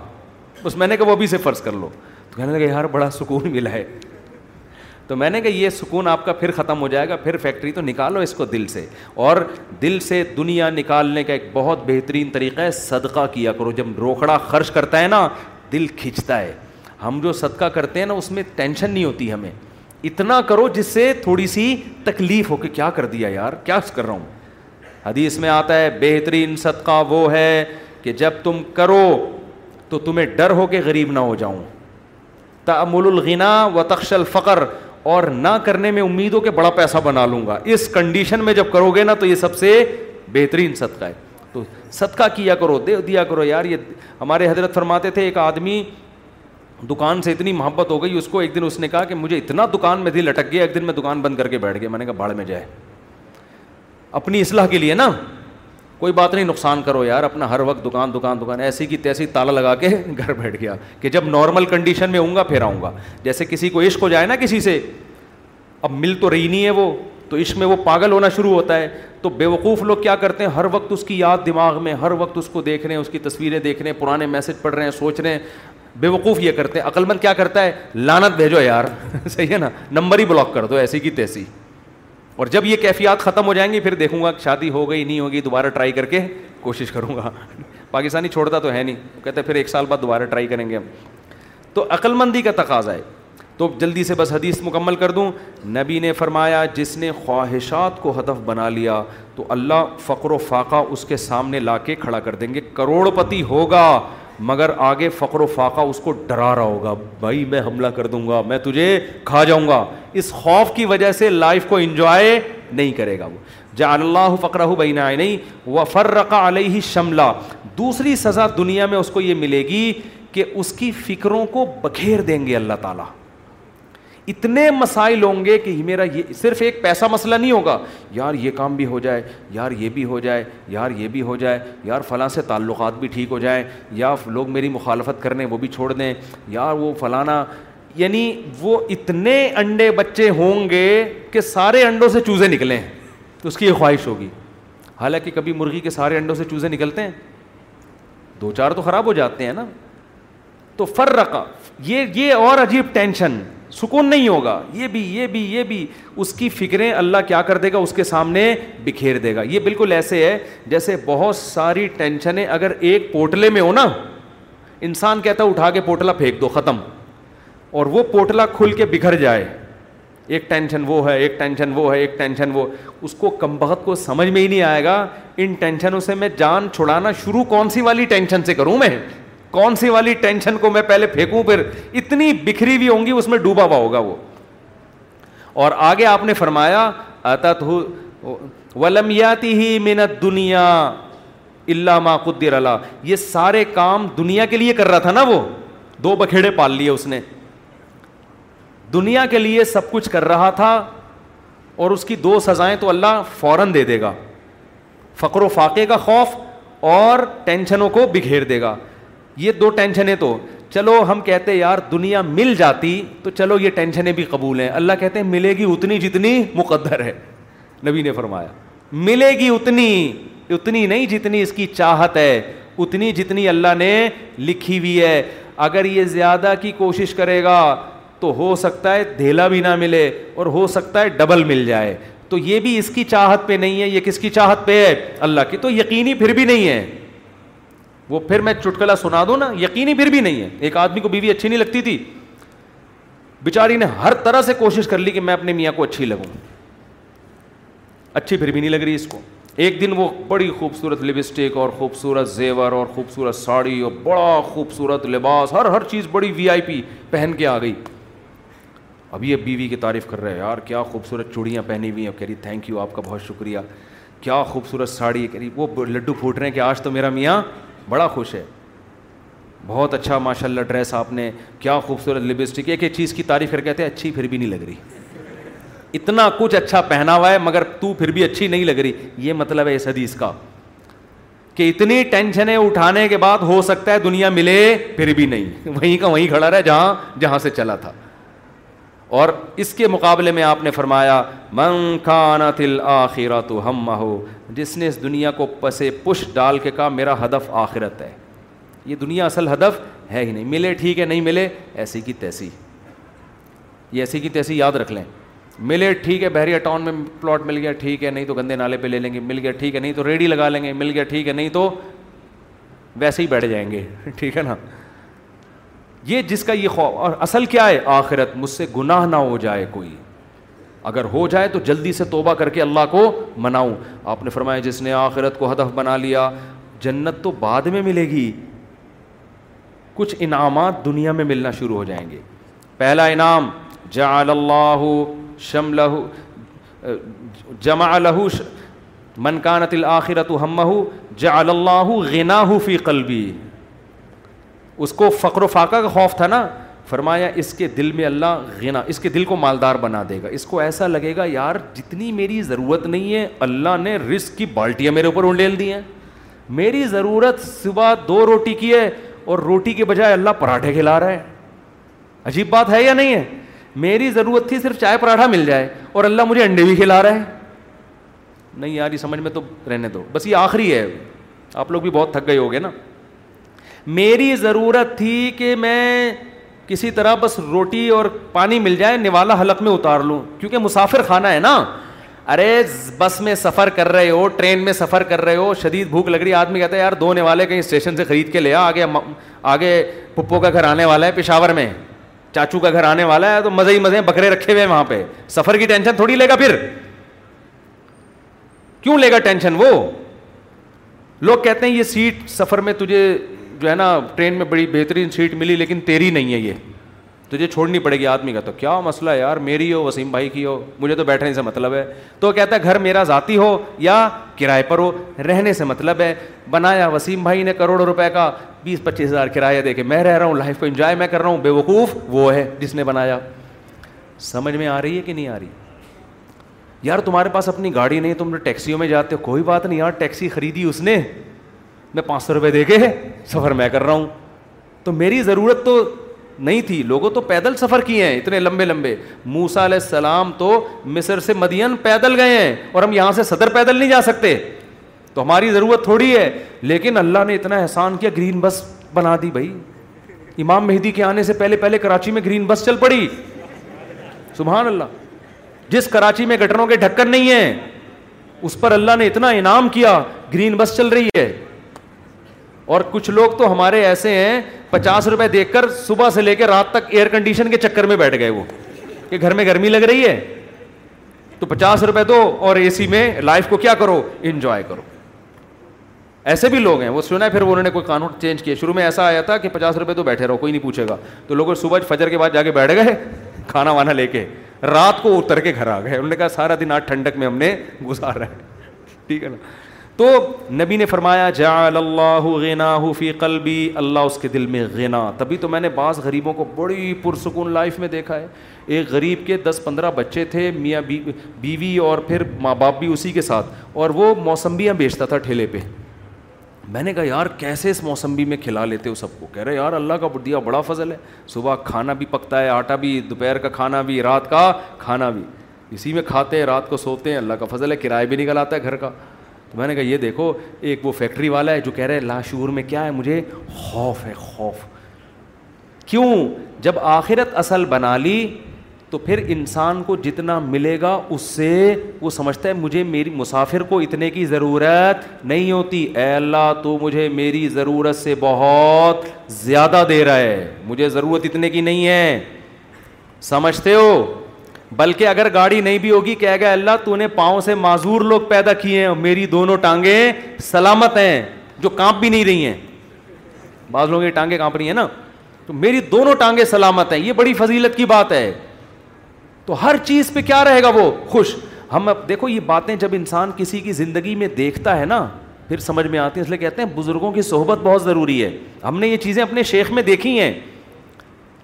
اس میں نے کہا وہ ابھی سے فرض کر لو۔ تو کہنے لگا یار بڑا سکون ملا ہے۔ تو میں نے کہا یہ سکون آپ کا پھر ختم ہو جائے گا، پھر فیکٹری تو نکالو اس کو دل سے۔ اور دل سے دنیا نکالنے کا ایک بہت بہترین طریقہ ہے، صدقہ کیا کرو۔ جب روکڑا خرچ کرتا ہے نا، دل کھنچتا ہے۔ ہم جو صدقہ کرتے ہیں نا، اس میں ٹینشن نہیں ہوتی ہمیں۔ اتنا کرو جس سے تھوڑی سی تکلیف ہو کہ کیا کر دیا یار، کیا کر رہا ہوں؟ حدیث میں آتا ہے، بہترین صدقہ وہ ہے کہ جب تم کرو تو تمہیں ڈر ہو کہ غریب نہ ہو جاؤں۔ تعمل الغنا و تخش الفقر۔ اور نہ کرنے میں امید ہو کہ بڑا پیسہ بنا لوں گا۔ اس کنڈیشن میں جب کرو گے نا تو یہ سب سے بہترین صدقہ ہے۔ تو صدقہ کیا کرو؟ دے دیا کرو۔ یار یہ ہمارے حضرت فرماتے تھے، ایک آدمی دکان سے اتنی محبت ہو گئی، اس کو ایک دن اس نے کہا کہ مجھے اتنا دکان میں دل اٹک گیا، ایک دن میں دکان بند کر کے بیٹھ گیا۔ میں نے کہا باڑھ میں جائے اپنی اصلاح کے لیے نا۔ کوئی بات نہیں، نقصان کرو یار، اپنا ہر وقت دکان دکان دکان، ایسی کی تیسی تالا لگا کے گھر بیٹھ گیا۔ کہ جب نارمل کنڈیشن میں ہوں گا، پھر آؤں گا۔ جیسے کسی کو عشق ہو جائے نا کسی سے، اب مل تو رہی نہیں ہے وہ، تو عشق میں وہ پاگل ہونا شروع ہوتا ہے۔ تو بے وقوف لوگ کیا کرتے ہیں؟ ہر وقت اس کی یاد دماغ میں، ہر وقت اس کو دیکھ رہے ہیں، اس کی تصویریں دیکھ رہے ہیں، پرانے میسج پڑھ رہے ہیں، سوچ رہے ہیں۔ بے وقوف یہ کرتے ہیں۔ عقلمند کیا کرتا ہے؟ لانت بھیجو یار، صحیح ہے نا؟ نمبر ہی بلاک کر دو ایسی کی تیسی۔ اور جب یہ کیفیات ختم ہو جائیں گی، پھر دیکھوں گا شادی ہو گئی، نہیں ہوگی، دوبارہ ٹرائی کر کے کوشش کروں گا۔ پاکستانی چھوڑتا تو ہے نہیں۔ کہتے پھر ایک سال بعد دوبارہ ٹرائی کریں گے ہم۔ تو عقل مندی کا تقاضا ہے۔ تو جلدی سے بس حدیث مکمل کر دوں۔ نبی نے فرمایا، جس نے خواہشات کو ہدف بنا لیا، تو اللہ فقر و فاقہ اس کے سامنے لا کے کھڑا کر دیں گے۔ کروڑ پتی ہوگا۔ مگر آگے فقر و فاقہ اس کو ڈرا رہا ہوگا۔ بھائی، میں حملہ کر دوں گا، میں تجھے کھا جاؤں گا۔ اس خوف کی وجہ سے لائف کو انجوائے نہیں کرے گا وہ۔ جا اللہ فقرہ بین نہیں وہ فرق علیہ شملہ دوسری سزا دنیا میں اس کو یہ ملے گی کہ اس کی فکروں کو بکھیر دیں گے اللہ تعالیٰ۔ اتنے مسائل ہوں گے کہ میرا یہ صرف ایک پیسہ مسئلہ نہیں ہوگا۔ یار یہ کام بھی ہو جائے، یار یہ بھی ہو جائے، یار یہ بھی ہو جائے، یار فلاں سے تعلقات بھی ٹھیک ہو جائیں، یا لوگ میری مخالفت کرنے وہ بھی چھوڑ دیں۔ یار وہ فلانا یعنی وہ اتنے انڈے بچے ہوں گے کہ سارے انڈوں سے چوزے نکلیں۔ تو اس کی یہ خواہش ہوگی۔ حالانکہ کبھی مرغی کے سارے انڈوں سے چوزے نکلتے ہیں، دو چار تو خراب ہو جاتے ہیں نا۔ تو فر رکھا یہ یہ اور عجیب ٹینشن۔ سکون نہیں ہوگا۔ یہ بھی یہ بھی یہ بھی۔ اس کی فکریں اللہ کیا کر دے گا؟ اس کے سامنے بکھیر دے گا۔ یہ بالکل ایسے ہے جیسے بہت ساری ٹینشنیں اگر ایک پوٹلے میں ہو نا، انسان کہتا ہے اٹھا کے پوٹلا پھینک دو، ختم۔ اور وہ پوٹلا کھل کے بکھر جائے۔ ایک ٹینشن وہ ہے، ایک ٹینشن وہ ہے، ایک ٹینشن وہ۔ اس کو کم بخت کو سمجھ میں ہی نہیں آئے گا۔ ان ٹینشنوں سے میں جان چھڑانا شروع کون سی والی ٹینشن سے کروں میں؟ کون سی والی ٹینشن کو میں پہلے پھینکوں، پھر اتنی بکھری ہوئی ہوں گی، اس میں ڈوبا ہوا ہوگا وہ۔ اور آگے آپ نے فرمایا ولمیاتی ہی منت دنیا اللہ ما قدر اللہ یہ سارے کام دنیا کے لیے کر رہا تھا نا وہ۔ دو بکھیڑے پال لیے اس نے۔ دنیا کے لیے سب کچھ کر رہا تھا اور اس کی دو سزائیں تو اللہ فوراً دے دے گا۔ فقر و فاقے کا خوف اور ٹینشنوں کو بکھیر دے گا۔ یہ دو ٹینشنیں تو، چلو ہم کہتے یار دنیا مل جاتی تو چلو یہ ٹینشنیں بھی قبول ہیں۔ اللہ کہتے ہیں ملے گی اتنی جتنی مقدر ہے۔ نبی نے فرمایا، ملے گی اتنی اتنی نہیں جتنی اس کی چاہت ہے، اتنی جتنی اللہ نے لکھی ہوئی ہے۔ اگر یہ زیادہ کی کوشش کرے گا تو ہو سکتا ہے دھیلا بھی نہ ملے اور ہو سکتا ہے ڈبل مل جائے۔ تو یہ بھی اس کی چاہت پہ نہیں ہے، یہ کس کی چاہت پہ ہے؟ اللہ کی۔ تو یقینی پھر بھی نہیں ہے۔ وہ پھر میں چٹکلا سنا دوں نا، یقینی پھر بھی نہیں ہے۔ ایک آدمی کو بیوی اچھی نہیں لگتی تھی۔ بیچاری نے ہر طرح سے کوشش کر لی کہ میں اپنے میاں کو اچھی لگوں۔ اچھی پھر بھی نہیں لگ رہی اس کو۔ ایک دن وہ بڑی خوبصورت لپسٹک اور خوبصورت زیور اور خوبصورت ساڑی اور بڑا خوبصورت لباس، ہر ہر چیز بڑی وی آئی پی پہن کے آ گئی۔ ابھی اب بیوی کی تعریف کر رہے ہیں یار کیا خوبصورت چوڑیاں پہنی ہوئی ہیں۔ کہہ رہی تھینک یو آپ کا بہت شکریہ۔ کیا خوبصورت ساڑی ہے؟ کہہ رہی، وہ لڈو پھوٹ رہے ہیں کہ آج تو میرا میاں بڑا خوش ہے۔ بہت اچھا ماشاء اللہ ڈریس آپ نے، کیا خوبصورت لپسٹک ایک ایک چیز کی تعریف کر کہتے ہیں، اچھی پھر بھی نہیں لگ رہی۔ اتنا کچھ اچھا پہنا ہوا ہے، مگر تو پھر بھی اچھی نہیں لگ رہی۔ یہ مطلب ہے اس حدیث کا۔ کہ اتنی ٹینشنیں اٹھانے کے بعد ہو سکتا ہے دنیا ملے پھر بھی نہیں۔ وہیں کا وہیں کھڑا رہے، جہاں جہاں سے چلا تھا۔ اور اس کے مقابلے میں آپ نے فرمایا، من کھانا تل آخرات ہم ہو جس نے اس دنیا کو پسے پش ڈال کے کہا، میرا ہدف آخرت ہے. یہ دنیا اصل ہدف ہے ہی نہیں۔ ملے ٹھیک ہے، نہیں ملے، ایسی کی تیسی۔ یہ ایسی کی تیسی یاد رکھ لیں۔ ملے ٹھیک ہے، بحریہ ٹاؤن میں پلاٹ مل گیا، ٹھیک ہے، نہیں تو گندے نالے پہ لے لیں گے، مل گیا، ٹھیک ہے، نہیں تو ریڈی لگا لیں گے، مل گیا، ٹھیک ہے، نہیں تو ویسے ہی بیٹھ جائیں گے۔ ٹھیک ہے نا؟ یہ جس کا یہ خوف اور اصل کیا ہے؟ آخرت، مجھ سے گناہ نہ ہو جائے کوئی۔ اگر ہو جائے تو جلدی سے توبہ کر کے اللہ کو مناؤں۔ آپ نے فرمایا، جس نے آخرت کو ہدف بنا لیا، جنت تو بعد میں ملے گی۔ کچھ انعامات دنیا میں ملنا شروع ہو جائیں گے۔ پہلا انعام، جعل اللہ شم لہو جمع لہو منکانت الآخرت ہم جعل اللہ غنا فی قلبی۔ اس کو فقر و فاقہ کا خوف تھا نا، فرمایا اس کے دل میں اللہ غنا اس کے دل کو مالدار بنا دے گا۔ اس کو ایسا لگے گا، یار جتنی میری ضرورت نہیں ہے، اللہ نے رزق کی بالٹیاں میرے اوپر انڈیل دی ہیں۔ میری ضرورت صبح دو روٹی کی ہے اور روٹی کے بجائے اللہ پراٹھے کھلا رہا ہے۔ عجیب بات ہے یا نہیں ہے؟ میری ضرورت تھی صرف چائے پراٹھا مل جائے اور اللہ مجھے انڈے بھی کھلا رہا ہے۔ نہیں یار، یہ سمجھ میں تو رہنے دو۔ بس یہ آخری ہے۔ آپ لوگ بھی بہت تھک گئے ہوگے نا۔ میری ضرورت تھی کہ میں کسی طرح بس روٹی اور پانی مل جائے، نوالا حلق میں اتار لوں، کیونکہ مسافر کھانا ہے نا۔ ارے، بس میں سفر کر رہے ہو، ٹرین میں سفر کر رہے ہو، شدید بھوک لگ رہی ہے آدمی کہتا ہے، یار، دو نوالے کہیں اسٹیشن سے خرید کے لے آگے آگے پپو کا گھر آنے والا ہے پشاور میں۔ چاچو کا گھر آنے والا ہے، تو مزے ہی مزے بکرے رکھے ہوئے ہیں وہاں پہ۔ سفر کی ٹینشن تھوڑی لے گا پھر۔ کیوں لے گا ٹینشن وہ؟ لوگ کہتے ہیں، یہ سیٹ سفر میں تجھے جو ہے نا، ٹرین میں بڑی بہترین سیٹ ملی، لیکن تیری نہیں ہے یہ۔ تجھے چھوڑنی پڑے گی آدمی کا۔ تو کیا مسئلہ ہے یار؟ میری ہو، وسیم بھائی کی ہو۔ مجھے تو بیٹھنے سے مطلب ہے۔ تو کہتا ہے، گھر میرا ذاتی ہو یا کرائے پر ہو؟ رہنے سے مطلب ہے۔ بنایا وسیم بھائی نے کروڑوں روپے کا۔ بیس پچیس ہزار کرایہ دے کے میں رہ رہا ہوں لائف کو انجوائے میں کر رہا ہوں۔ بے وقوف وہ ہے جس نے بنایا۔ سمجھ میں آ رہی ہے کہ نہیں آ رہی؟ یار، تمہارے پاس اپنی گاڑی نہیں، تم ٹیکسیوں میں جاتے ہو۔ کوئی بات نہیں یار، ٹیکسی خریدی اس نے۔ میں پانچ سو روپئے دے کے سفر میں کر رہا ہوں۔ تو میری ضرورت تو نہیں تھی، لوگوں تو پیدل سفر کیے ہیں، اتنے لمبے لمبے۔ موسا علیہ السلام تو مصر سے مدین پیدل گئے ہیں اور ہم یہاں سے صدر پیدل نہیں جا سکتے۔ تو ہماری ضرورت تھوڑی ہے، لیکن اللہ نے اتنا احسان کیا، گرین بس بنا دی بھائی۔ امام مہدی کے آنے سے پہلے پہلے کراچی میں گرین بس چل پڑی۔ سبحان اللہ۔ جس کراچی میں گٹروں کے ڈھکن نہیں ہیں، اس پر اللہ نے اتنا انعام کیا، گرین بس چل رہی ہے۔ اور کچھ لوگ تو ہمارے ایسے ہیں، پچاس روپے دیکھ کر صبح سے لے کے رات تک ایئر کنڈیشن کے چکر میں بیٹھ گئے وہ، کہ گھر میں گرمی لگ رہی ہے۔ تو پچاس روپے دو اور اے سی میں لائف کو کیا کرو؟ انجوائے کرو۔ ایسے بھی لوگ ہیں، وہ سنا ہے، پھر انہوں نے کوئی قانون چینج کیا۔ شروع میں ایسا آیا تھا کہ پچاس روپے تو بیٹھے رہو، کوئی نہیں پوچھے گا۔ تو لوگ صبح فجر کے بعد جا کے بیٹھ گئے، کھانا وانا لے کے۔ رات کو اتر کے گھر آ گئے۔ انہوں نے کہا، سارا دن آج ٹھنڈک میں ہم نے گزارا ہے۔ ٹھیک ہے نا؟ تو نبی نے فرمایا، جعل اللہ غنا فی قلبی، اللہ اس کے دل میں غنا۔ تبھی تو میں نے بعض غریبوں کو بڑی پرسکون لائف میں دیکھا ہے۔ ایک غریب کے دس پندرہ بچے تھے، میاں بیوی اور پھر ماں باپ بھی اسی کے ساتھ، اور وہ موسمبیاں بیچتا تھا ٹھیلے پہ۔ میں نے کہا، یار کیسے اس موسمبی میں کھلا لیتے ہو سب کو؟ کہہ رہے، یار اللہ کا دیا بڑا فضل ہے۔ صبح کھانا بھی پکتا ہے، آٹا بھی، دوپہر کا کھانا بھی، رات کا کھانا بھی۔ اسی میں کھاتے ہیں، رات کو سوتے ہیں، اللہ کا فضل ہے، کرایہ بھی نکل آتا ہے گھر کا۔ تو میں نے کہا، یہ دیکھو، ایک وہ فیکٹری والا ہے جو کہہ رہے لاشعور میں کیا ہے مجھے؟ خوف ہے، خوف۔ کیوں؟ جب آخرت اصل بنا لی تو پھر انسان کو جتنا ملے گا اس سے وہ سمجھتا ہے مجھے میری مسافر کو اتنے کی ضرورت نہیں ہوتی۔ اے اللہ، تو مجھے میری ضرورت سے بہت زیادہ دے رہا ہے۔ مجھے ضرورت اتنے کی نہیں ہے۔ سمجھتے ہو؟ بلکہ اگر گاڑی نہیں بھی ہوگی، کہے گا اللہ، تو نے پاؤں سے معذور لوگ پیدا کیے ہیں میری دونوں ٹانگیں سلامت ہیں، جو کانپ بھی نہیں رہی ہیں۔ بعض لوگوں کی ٹانگیں کانپ رہی ہیں نا۔ تو میری دونوں ٹانگیں سلامت ہیں، یہ بڑی فضیلت کی بات ہے۔ تو ہر چیز پہ کیا رہے گا وہ؟ خوش۔ ہم اب دیکھو، یہ باتیں جب انسان کسی کی زندگی میں دیکھتا ہے نا، پھر سمجھ میں آتی ہیں۔ اس لیے کہتے ہیں بزرگوں کی صحبت بہت ضروری ہے۔ ہم نے یہ چیزیں اپنے شیخ میں دیکھی ہیں۔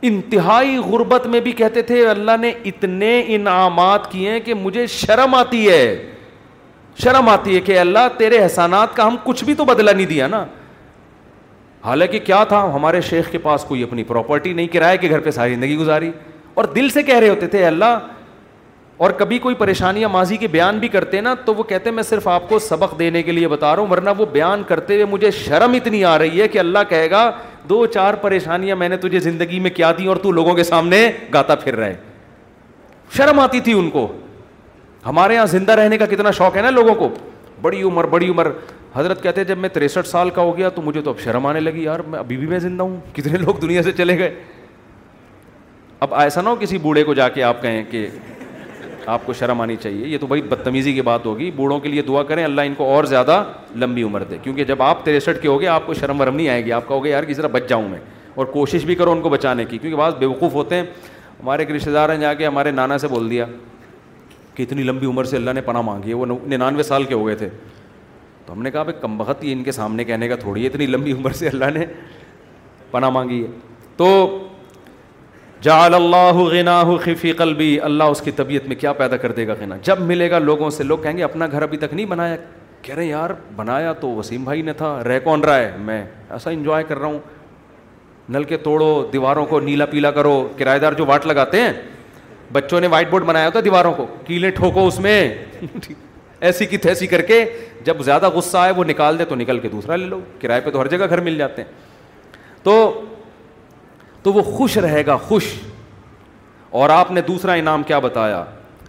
انتہائی غربت میں بھی کہتے تھے، اللہ نے اتنے انعامات کیے ہیں کہ مجھے شرم آتی ہے۔ شرم آتی ہے کہ اللہ، تیرے احسانات کا ہم کچھ بھی تو بدلا نہیں دیا نا۔ حالانکہ کیا تھا، ہمارے شیخ کے پاس کوئی اپنی پراپرٹی نہیں، کرائے کے گھر پہ ساری زندگی گزاری۔ اور دل سے کہہ رہے ہوتے تھے، اللہ اور کبھی کوئی پریشانیاں ماضی کے بیان بھی کرتے نا، تو وہ کہتے میں صرف آپ کو سبق دینے کے لیے بتا رہا ہوں، ورنہ وہ بیان کرتے ہوئے مجھے شرم اتنی آ رہی ہے کہ اللہ کہے گا، دو چار پریشانیاں میں نے تجھے زندگی میں کیا دی اور تو لوگوں کے سامنے گاتا پھر رہے۔ شرم آتی تھی ان کو۔ ہمارے یہاں زندہ رہنے کا کتنا شوق ہے نا لوگوں کو۔ بڑی عمر بڑی عمر۔ حضرت کہتے جب میں تریسٹھ سال کا ہو گیا تو مجھے تو اب شرم آنے لگی، یار، میں ابھی بھی میں زندہ ہوں، کتنے لوگ دنیا سے چلے گئے۔ اب ایسا نہ ہو کسی بوڑھے کو جا کے آپ کہیں کہ آپ کو شرم آنی چاہیے۔ یہ تو بھائی بدتمیزی کی بات ہوگی۔ بوڑھوں کے لیے دعا کریں، اللہ ان کو اور زیادہ لمبی عمر دے۔ کیونکہ جب آپ تریسٹھ کے ہوگے آپ کو شرم ورم نہیں آئے گی۔ آپ کہو گے، یار، کسی طرح بچ جاؤں میں۔ اور کوشش بھی کرو ان کو بچانے کی، کیونکہ بعض بیوقوف ہوتے ہیں۔ ہمارے ایک رشتے دار ہیں جا کے ہمارے نانا سے بول دیا کہ اتنی لمبی عمر سے اللہ نے پناہ مانگی ہے، وہ ننانوے سال کے ہو گئے تھے۔ تو ہم نے کہا، بھائی، کم بخت یہ ان کے سامنے کہنے کا تھوڑی ہے، اتنی لمبی عمر سے اللہ نے پناہ مانگی ہے۔ تو جعل اللہ غنا خفی قلبی، اللہ اس کی طبیعت میں کیا پیدا کر دے گا غنا؟ جب ملے گا لوگوں سے، لوگ کہیں گے، اپنا گھر ابھی تک نہیں بنایا۔ کہہ رہے یار، بنایا تو وسیم بھائی نے تھا، رہ کون رہا ہے؟ میں ایسا انجوائے کر رہا ہوں۔ نل کے توڑو، دیواروں کو نیلا پیلا کرو۔ کرایہ دار جو واٹ لگاتے ہیں، بچوں نے وائٹ بورڈ بنایا ہوتا دیواروں کو۔ کیلے ٹھوکو اس میں۔ ایسی کی تھیسی کر کے جب زیادہ غصہ آئے، وہ نکال دے تو نکل کے دوسرا لے لو۔ کرائے پہ تو ہر جگہ گھر مل جاتے ہیں۔ تو تو وہ خوش رہے گا، خوش۔ اور آپ نے دوسرا انعام کیا بتایا؟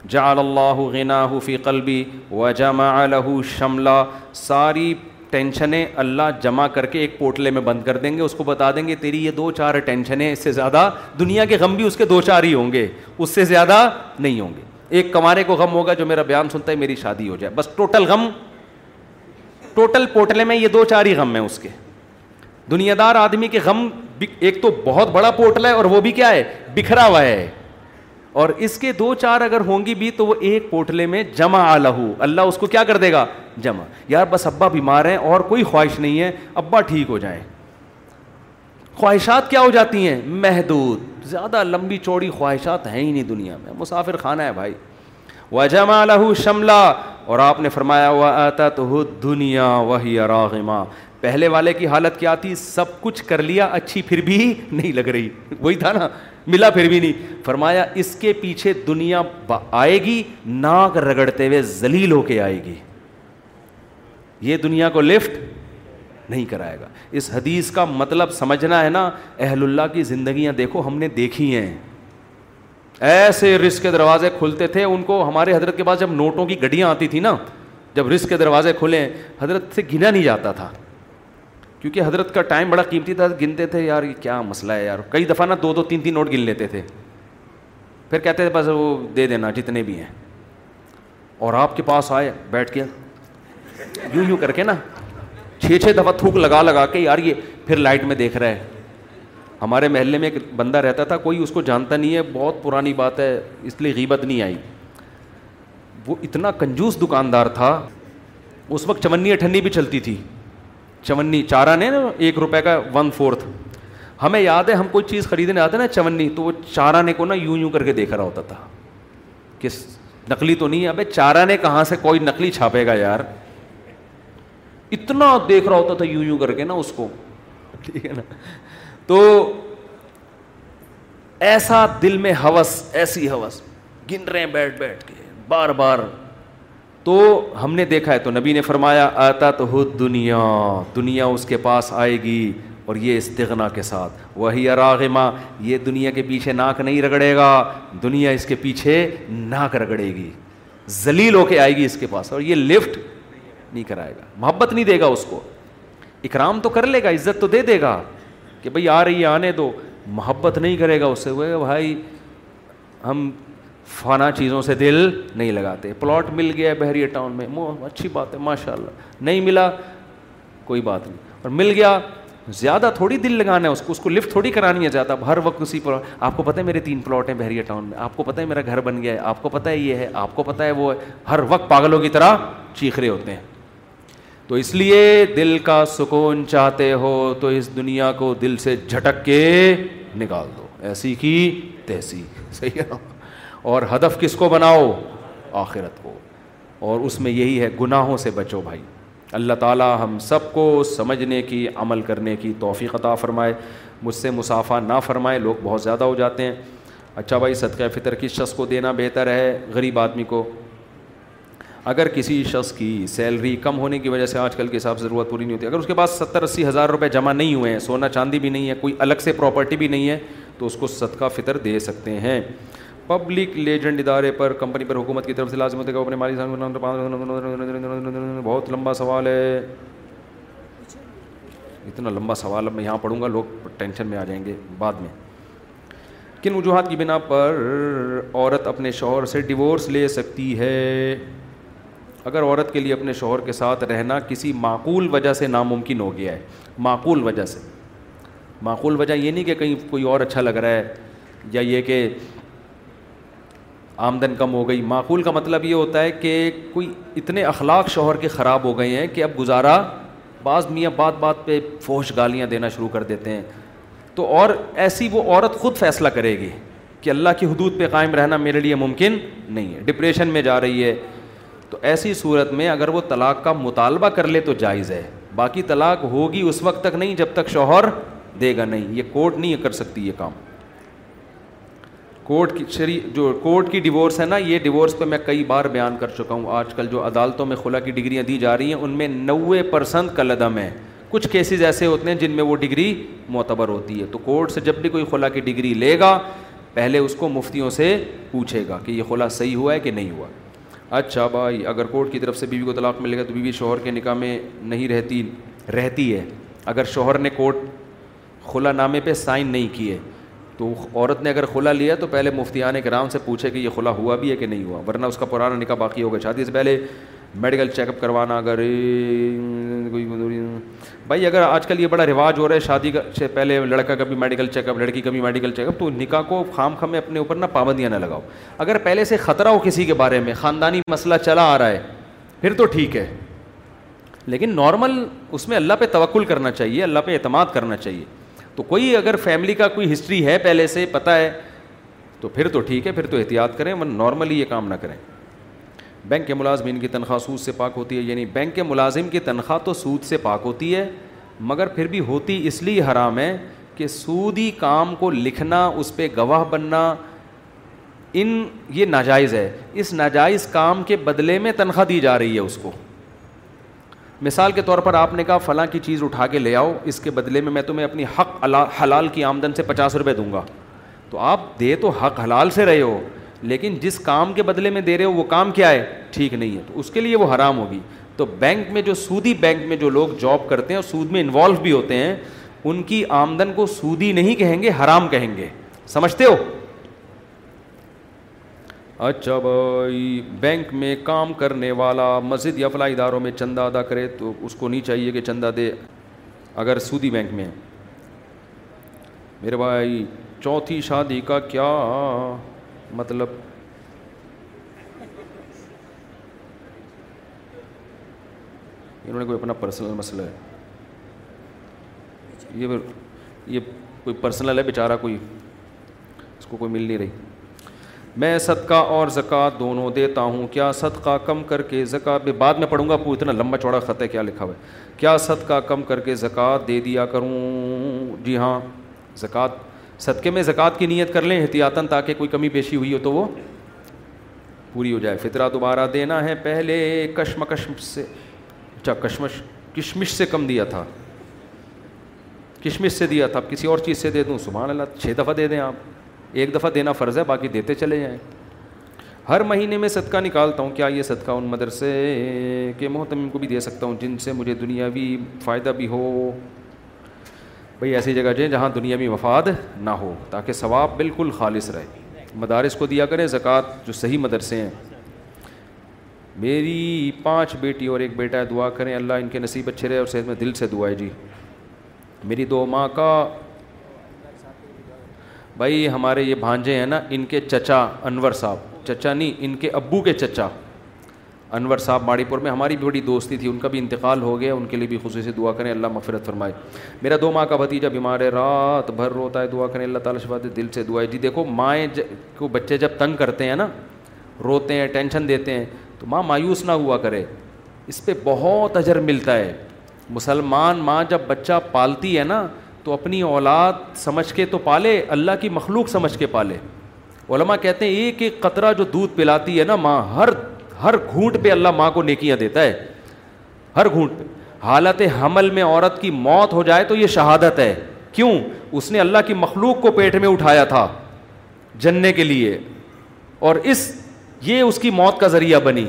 جعل اللہ غنا فی قلبی و جمع له شملہ ساری ٹینشنیں اللہ جمع کر کے ایک پوٹلے میں بند کر دیں گے، اس کو بتا دیں گے، تیری یہ دو چار ٹینشنیں اس سے زیادہ دنیا کے غم بھی اس کے دو چار ہی ہوں گے، اس سے زیادہ نہیں ہوں گے۔ ایک کمارے کو غم ہوگا جو میرا بیان سنتا ہے، میری شادی ہو جائے۔ بس ٹوٹل غم، ٹوٹل پوٹلے میں یہ دو چار ہی غم ہیں اس کے۔ دنیا دار آدمی کے غم ایک تو بہت بڑا پورٹل ہے اور وہ بھی کیا ہے؟ بکھرا ہوا ہے۔ اور اس کے دو چار اگر ہوں گی بھی تو وہ ایک پوٹلے میں جمع آلہ۔ اللہ اس کو کیا کر دے گا؟ جمع۔ یار بس ابا بیمار ہیں اور کوئی خواہش نہیں ہے۔ ابا ٹھیک ہو جائیں۔ خواہشات کیا ہو جاتی ہیں؟ محدود۔ زیادہ لمبی چوڑی خواہشات ہیں ہی نہیں دنیا میں۔ مسافر خانہ ہے بھائی۔ وہ جمع لہو شملہ۔ اور آپ نے فرمایا ہوا آتا تو دنیا وہی راغما۔ پہلے والے کی حالت کیا تھی؟ سب کچھ کر لیا، اچھی پھر بھی نہیں لگ رہی۔ وہی تھا نا، ملا پھر بھی نہیں۔ فرمایا، اس کے پیچھے دنیا آئے گی، ناک رگڑتے ہوئے ذلیل ہو کے آئے گی۔ یہ دنیا کو لفٹ نہیں کرائے گا۔ اس حدیث کا مطلب سمجھنا ہے نا، اہل اللہ کی زندگیاں دیکھو، ہم نے دیکھی ہیں۔ ایسے رزق کے دروازے کھلتے تھے، ان کو ہمارے حضرت کے پاس جب نوٹوں کی گڈیاں آتی تھی نا، جب رزق کے دروازے کھلے، حضرت سے گنا نہیں جاتا تھا۔ کیونکہ حضرت کا ٹائم بڑا قیمتی تھا، گنتے تھے، یار یہ کیا مسئلہ ہے یار۔ کئی دفعہ نا دو دو تین تین نوٹ گن لیتے تھے۔ پھر کہتے تھے، بس وہ دے دینا، جتنے بھی ہیں۔ اور آپ کے پاس آئے، بیٹھ کے۔ یوں یوں کر کے نا، چھ چھ دفعہ تھوک لگا لگا کے، یار یہ پھر لائٹ میں دیکھ رہا ہے۔ ہمارے محلے میں ایک بندہ رہتا تھا، کوئی اس کو جانتا نہیں ہے، بہت پرانی بات ہے، اس لیے غیبت نہیں آئی۔ وہ اتنا کنجوس دکاندار تھا، اس وقت چمنی اٹھنی بھی چلتی تھی۔ چونی چارہ نے نا ایک روپے کا ون فورتھ ہمیں یاد ہے ہم کوئی چیز خریدنے آتے نا چونی، تو وہ چارہ نے کو نا یوں یوں کر کے دیکھ رہا ہوتا تھا۔ کہ نقلی تو نہیں ابھی چارہ نے کہاں سے کوئی نقلی چھاپے گا یار؟ اتنا دیکھ رہا ہوتا تھا یوں یوں کر کے نا اس کو۔ ٹھیک ہے نا؟ تو ایسا دل میں ہوس، ایسی ہوس۔ گن رہے ہیں بیٹھ بیٹھ کے، بار بار۔ تو ہم نے دیکھا ہے تو نبی نے فرمایا آتا تو ہو دنیا دنیا اس کے پاس آئے گی اور یہ استغنا کے ساتھ۔ وہی اراغما یہ دنیا کے پیچھے ناک نہیں رگڑے گا، دنیا اس کے پیچھے ناک رگڑے گی۔ ذلیل ہو کے آئے گی اس کے پاس اور یہ لفٹ نہیں کرائے گا۔ محبت نہیں دے گا اس کو۔ اکرام تو کر لے گا، عزت تو دے دے گا کہ بھائی آ رہی ہے، آنے دو۔ محبت نہیں کرے گا اس سے وہ بھائی ہم فنا چیزوں سے دل نہیں لگاتے۔ پلاٹ مل گیا ہے بحریہ ٹاؤن میں۔ اچھی بات ہے ماشاء اللہ نہیں ملا، کوئی بات نہیں۔ اور مل گیا، زیادہ تھوڑی دل لگانا ہے، اس کو اس کو لفٹ تھوڑی کرانی ہے زیادہ۔ ہر وقت اسی پر۔ آپ کو پتہ ہے، میرے تین پلاٹ ہیں بحریہ ٹاؤن میں۔ آپ کو پتہ ہے، میرا گھر بن گیا ہے۔ آپ کو پتہ ہے، یہ ہے۔ آپ کو پتہ ہے، وہ ہے۔ ہر وقت پاگلوں کی طرح چیخ رہے ہوتے ہیں۔ تو اس لیے دل کا سکون چاہتے ہو تو اس دنیا کو دل سے جھٹک کے نکال دو۔ ایسی کی تیسی۔ صحیح ہے۔ اور ہدف کس کو بناؤ؟ آخرت کو۔ اور اس میں یہی ہے گناہوں سے بچو بھائی۔ اللہ تعالیٰ ہم سب کو سمجھنے کی، عمل کرنے کی توفیق عطا فرمائے۔ مجھ سے مسافہ نہ فرمائے، لوگ بہت زیادہ ہو جاتے ہیں۔ اچھا بھائی، صدقہ فطر کس شخص کو دینا بہتر ہے، غریب آدمی کو۔ اگر کسی شخص کی سیلری کم ہونے کی وجہ سے آج کل کے حساب سے ضرورت پوری نہیں ہوتی، اگر اس کے پاس ستر اسی ہزار روپے جمع نہیں ہوئے ہیں، سونا چاندی بھی نہیں ہے، کوئی الگ سے پراپرٹی بھی نہیں ہے، تو اس کو صدقہ فطر دے سکتے ہیں۔ پبلک لیجنڈ ادارے پر، کمپنی پر حکومت کی طرف سے لازم ہوتے کہ اپنے مالی بہت لمبا سوال ہے۔ اتنا لمبا سوال اب میں یہاں پڑھوں گا، لوگ ٹینشن میں آ جائیں گے بعد میں۔ کن وجوہات کی بنا پر عورت اپنے شوہر سے ڈیورس لے سکتی ہے؟ اگر عورت کے لیے اپنے شوہر کے ساتھ رہنا کسی معقول وجہ سے ناممکن ہو گیا ہے، معقول وجہ سے۔ معقول وجہ یہ نہیں کہ کہیں کوئی اور اچھا لگ رہا ہے یا یہ کہ آمدن کم ہو گئی۔ معقول کا مطلب یہ ہوتا ہے کہ کوئی اتنے اخلاق شوہر کے خراب ہو گئے ہیں کہ اب گزارا بعض میاں بات بات پہ فوش گالیاں دینا شروع کر دیتے ہیں۔ تو اور ایسی وہ عورت خود فیصلہ کرے گی کہ اللہ کی حدود پہ قائم رہنا میرے لیے ممکن نہیں ہے۔ ڈپریشن میں جا رہی ہے۔ تو ایسی صورت میں اگر وہ طلاق کا مطالبہ کر لے تو جائز ہے۔ باقی طلاق ہوگی اس وقت تک نہیں جب تک شوہر دے گا نہیں۔ یہ کورٹ نہیں کر سکتی یہ کام۔ کورٹ کی شری جو کورٹ کی ڈیورس ہے نا، یہ ڈیورس پہ میں کئی بار بیان کر چکا ہوں۔ آج کل جو عدالتوں میں خلا کی ڈگریاں دی جا رہی ہیں، ان میں نوے پرسنٹ کل عدم ہے کچھ کیسز ایسے ہوتے ہیں جن میں وہ ڈگری معتبر ہوتی ہے۔ تو کورٹ سے جب بھی کوئی خلا کی ڈگری لے گا، پہلے اس کو مفتیوں سے پوچھے گا کہ یہ خلا صحیح ہوا ہے کہ نہیں ہوا۔ اچھا بھائی، اگر کورٹ کی طرف سے بیوی کو طلاق ملے گا تو بیوی شوہر کے نکاح میں نہیں رہتی رہتی ہے۔ اگر شوہر نے کورٹ خلا نامے پہ سائن نہیں کیے تو عورت نے اگر خلا لیا تو پہلے مفتیان کرام سے پوچھے کہ یہ خلا ہوا بھی ہے کہ نہیں ہوا، ورنہ اس کا پرانا نکاح باقی ہوگا، شادی سے پہلے میڈیکل چیک اپ کروانا، اگر کوئی بھائی، اگر آج کل یہ بڑا رواج ہو رہا ہے، شادی سے پہلے لڑکا کا بھی میڈیکل چیک اپ لڑکی کا بھی میڈیکل چیک اپ تو نکاح کو خام خام میں اپنے اوپر نہ پابندیاں نہ لگاؤ۔ اگر پہلے سے خطرہ ہو کسی کے بارے میں، خاندانی مسئلہ چلا آ رہا ہے، پھر تو ٹھیک ہے۔ لیکن نارمل اس میں اللہ پہ توکل کرنا چاہیے، اللہ پہ اعتماد کرنا چاہیے۔ تو کوئی اگر فیملی کا کوئی ہسٹری ہے پہلے سے، پتہ ہے، تو پھر تو ٹھیک ہے، پھر تو احتیاط کریں، ورنہ نارملی یہ کام نہ کریں۔ بینک کے ملازمین کی تنخواہ سود سے پاک ہوتی ہے یعنی بینک کے ملازم کی تنخواہ تو سود سے پاک ہوتی ہے، مگر پھر بھی ہوتی اس لیے حرام ہے کہ سودی کام کو لکھنا، اس پہ گواہ بننا، ان یہ ناجائز ہے۔ اس ناجائز کام کے بدلے میں تنخواہ دی جا رہی ہے اس کو۔ مثال کے طور پر آپ نے کہا فلاں کی چیز اٹھا کے لے آؤ، اس کے بدلے میں میں تمہیں اپنی حق حلال کی آمدن سے پچاس روپے دوں گا۔ تو آپ دے تو حق حلال سے رہے ہو، لیکن جس کام کے بدلے میں دے رہے ہو، وہ کام کیا ہے؟ ٹھیک نہیں ہے۔ تو اس کے لیے وہ حرام ہوگی۔ تو بینک میں جو، سودی بینک میں جو لوگ جاب کرتے ہیں اور سود میں انوالو بھی ہوتے ہیں، ان کی آمدن کو سودی نہیں کہیں گے، حرام کہیں گے۔ سمجھتے ہو؟ اچھا بھائی، بینک میں کام کرنے والا مسجد یا فلاح اداروں میں چندہ ادا کرے تو اس کو نہیں چاہیے کہ چندہ دے۔ اگر سودی بینک میں۔ میرے بھائی، چوتھی شادی کا کیا مطلب؟ انہوں نے کوئی اپنا پرسنل مسئلہ ہے۔ یہ یہ کوئی پرسنل ہے بیچارہ کوئی؟ اس کو کوئی مل نہیں رہی۔ میں صدقہ اور زکوٰۃ دونوں دیتا ہوں۔ کیا صدقہ کم کر کے زکوٰۃ بعد میں پڑھوں گا پو اتنا لمبا چوڑا خط ہے، کیا لکھا ہوا ہے؟ کیا صدقہ کم کر کے زکوٰۃ دے دیا کروں؟ جی ہاں زکوٰۃ۔ صدقے میں زکوٰۃ کی نیت کر لیں احتیاطاً، تاکہ کوئی کمی پیشی ہوئی ہو تو وہ پوری ہو جائے۔ فطرہ دوبارہ دینا ہے۔ پہلے کشمکش سے اچھا کشمش کشمش سے کم دیا تھا۔ کشمش سے دیا تھا۔ اب کسی اور چیز سے دے دوں؟ سبحان اللہ، چھ دفعہ دے دیں آپ۔ ایک دفعہ دینا فرض ہے، باقی دیتے چلے جائیں۔ ہر مہینے میں صدقہ نکالتا ہوں، کیا یہ صدقہ ان مدرسے کے محتمم کو بھی دے سکتا ہوں، جن سے مجھے دنیاوی فائدہ بھی ہو؟ بھائی، ایسی جگہ جائیں جہاں دنیاوی مفاد نہ ہو، تاکہ ثواب بالکل خالص رہے۔ مدارس کو دیا کریں، زکوٰۃ جو صحیح مدرسے ہیں۔ میری پانچ بیٹی اور ایک بیٹا ہے دعا کریں، اللہ ان کے نصیب اچھے رہے اور صحت میں دل سے دعا ہے جی۔ میری دو ماں کا بھائی ہمارے یہ بھانجے ہیں نا، ان کے چچا انور صاحب۔ چچا نہیں، ان کے ابو کے چچا۔ انور صاحب ماڑی پور میں ہماری بھی بڑی دوستی تھی، ان کا بھی انتقال ہو گیا، ان کے لیے بھی خصوصی دعا کریں، اللہ مغفرت فرمائے۔ میرا دو ماں کا بھتیجا بیمار ہے، رات بھر روتا ہے، دعا کریں، اللہ تعالیٰ شفا دے، دل سے دعا ہے۔ جی دیکھو، مائیں کو بچے جب تنگ کرتے ہیں نا، روتے ہیں، ٹینشن دیتے ہیں، تو ماں مایوس نہ ہوا کرے۔ اس پہ بہت اجر ملتا ہے۔ مسلمان ماں جب بچہ پالتی ہے نا تو اپنی اولاد سمجھ کے تو پالے، اللہ کی مخلوق سمجھ کے پالے۔ علماء کہتے ہیں، ایک ایک قطرہ جو دودھ پلاتی ہے نا ماں، ہر ہر گھونٹ پہ اللہ ماں کو نیکیاں دیتا ہے۔ ہر گھونٹ پہ۔ حالت حمل میں عورت کی موت ہو جائے تو یہ شہادت ہے۔ کیوں؟ اس نے اللہ کی مخلوق کو پیٹ میں اٹھایا تھا جننے کے لیے۔ اور اس، یہ اس کی موت کا ذریعہ بنی۔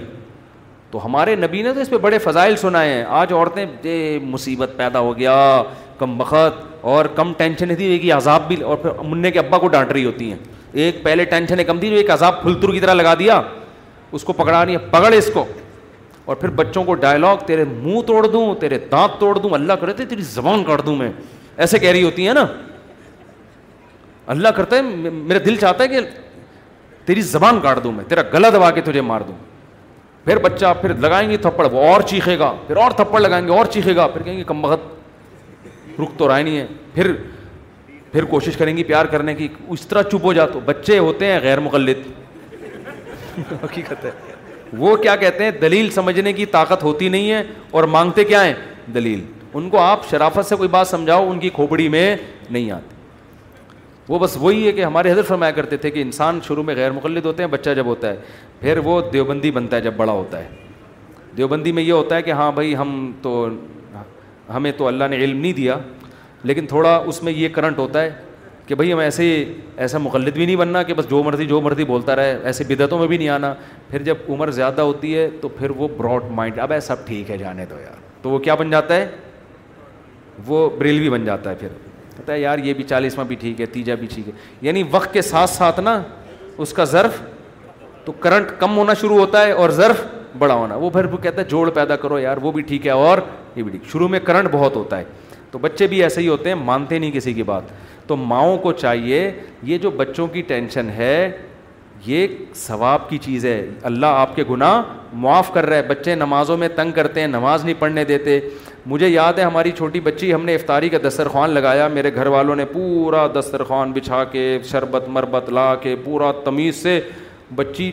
تو ہمارے نبی نے تو اس پہ بڑے فضائل سنائے ہیں۔ آج عورتیں مصیبت پیدا ہو گیا، کم بخت۔ اور کم ٹینشن تھی، ایک عذاب بھی، اور پھر منع کے ابا کو ڈانٹ رہی ہوتی ہیں۔ ایک پہلے ٹینشن کم تھی جو ایک عذاب پھلتر کی طرح لگا دیا۔ اس کو پکڑا نہیں پکڑ اس کو۔ اور پھر بچوں کو ڈائلاگ تیرے منہ توڑ دوں، تیرے دانت توڑ دوں، اللہ کرے تھے تیری زبان کاٹ دوں میں۔ ایسے کہہ رہی ہوتی ہیں نا۔ اللہ کرتا ہے میرا دل چاہتا ہے کہ تیری زبان کاٹ دوں میں، تیرا گلا دبا کے تجھے مار دوں۔ پھر بچہ، پھر لگائیں گے تھپڑ، وہ اور چیخے گا، پھر اور تھپڑ لگائیں گے، اور چیخے گا، پھر کہیں گے، کم بخت۔ رک تو رائے نہیں ہے۔ پھر پھر کوشش کریں گی پیار کرنے کی۔ اس طرح چپ ہو جا تو۔ بچے ہوتے ہیں غیر مقلد۔ حقیقت ہے۔ وہ کیا کہتے ہیں؟ دلیل سمجھنے کی طاقت ہوتی نہیں ہے۔ اور مانگتے کیا ہیں؟ دلیل۔ ان کو آپ شرافت سے کوئی بات سمجھاؤ ان کی کھوپڑی میں نہیں آتی۔ وہ بس وہی ہے کہ ہمارے حضرت فرمایا کرتے تھے کہ انسان شروع میں غیر مقلد ہوتے ہیں بچہ جب ہوتا ہے پھر وہ دیوبندی بنتا ہے جب بڑا ہوتا ہے۔ دیوبندی میں یہ ہوتا ہے کہ ہاں بھائی ہم تو ہمیں تو اللہ نے علم نہیں دیا، لیکن تھوڑا اس میں یہ کرنٹ ہوتا ہے کہ بھائی ہم ایسے، ایسا مقلد بھی نہیں بننا کہ بس جو مرضی جو مرضی بولتا رہے ایسے بدعتوں میں بھی نہیں آنا۔ پھر جب عمر زیادہ ہوتی ہے تو پھر وہ براڈ مائنڈ، اب سب ٹھیک ہے جانے دو یار۔ تو وہ کیا بن جاتا ہے؟ وہ بریلوی بن جاتا ہے پھر۔ کہتا ہے یار، یہ بھی چالیسواں بھی ٹھیک ہے، تیجا بھی ٹھیک ہے۔ یعنی وقت کے ساتھ ساتھ نا، اس کا ظرف تو کرنٹ کم ہونا شروع ہوتا ہے اور ظرف بڑا ہونا۔ وہ پھر وہ کہتا ہے، جوڑ پیدا کرو یار، وہ بھی ٹھیک ہے اور یہ بھی ٹھیک۔ شروع میں کرنٹ بہت ہوتا ہے۔ تو بچے بھی ایسے ہی ہوتے ہیں، مانتے نہیں کسی کی بات۔ تو ماؤں کو چاہیے، یہ جو بچوں کی ٹینشن ہے، یہ ثواب کی چیز ہے۔ اللہ آپ کے گناہ معاف کر رہا ہے۔ بچے نمازوں میں تنگ کرتے ہیں، نماز نہیں پڑھنے دیتے۔ مجھے یاد ہے، ہماری چھوٹی بچی، ہم نے افطاری کا دسترخوان لگایا۔ میرے گھر والوں نے پورا دسترخوان بچھا کے، شربت، مربت لا کے، پورا تمیز سے بچی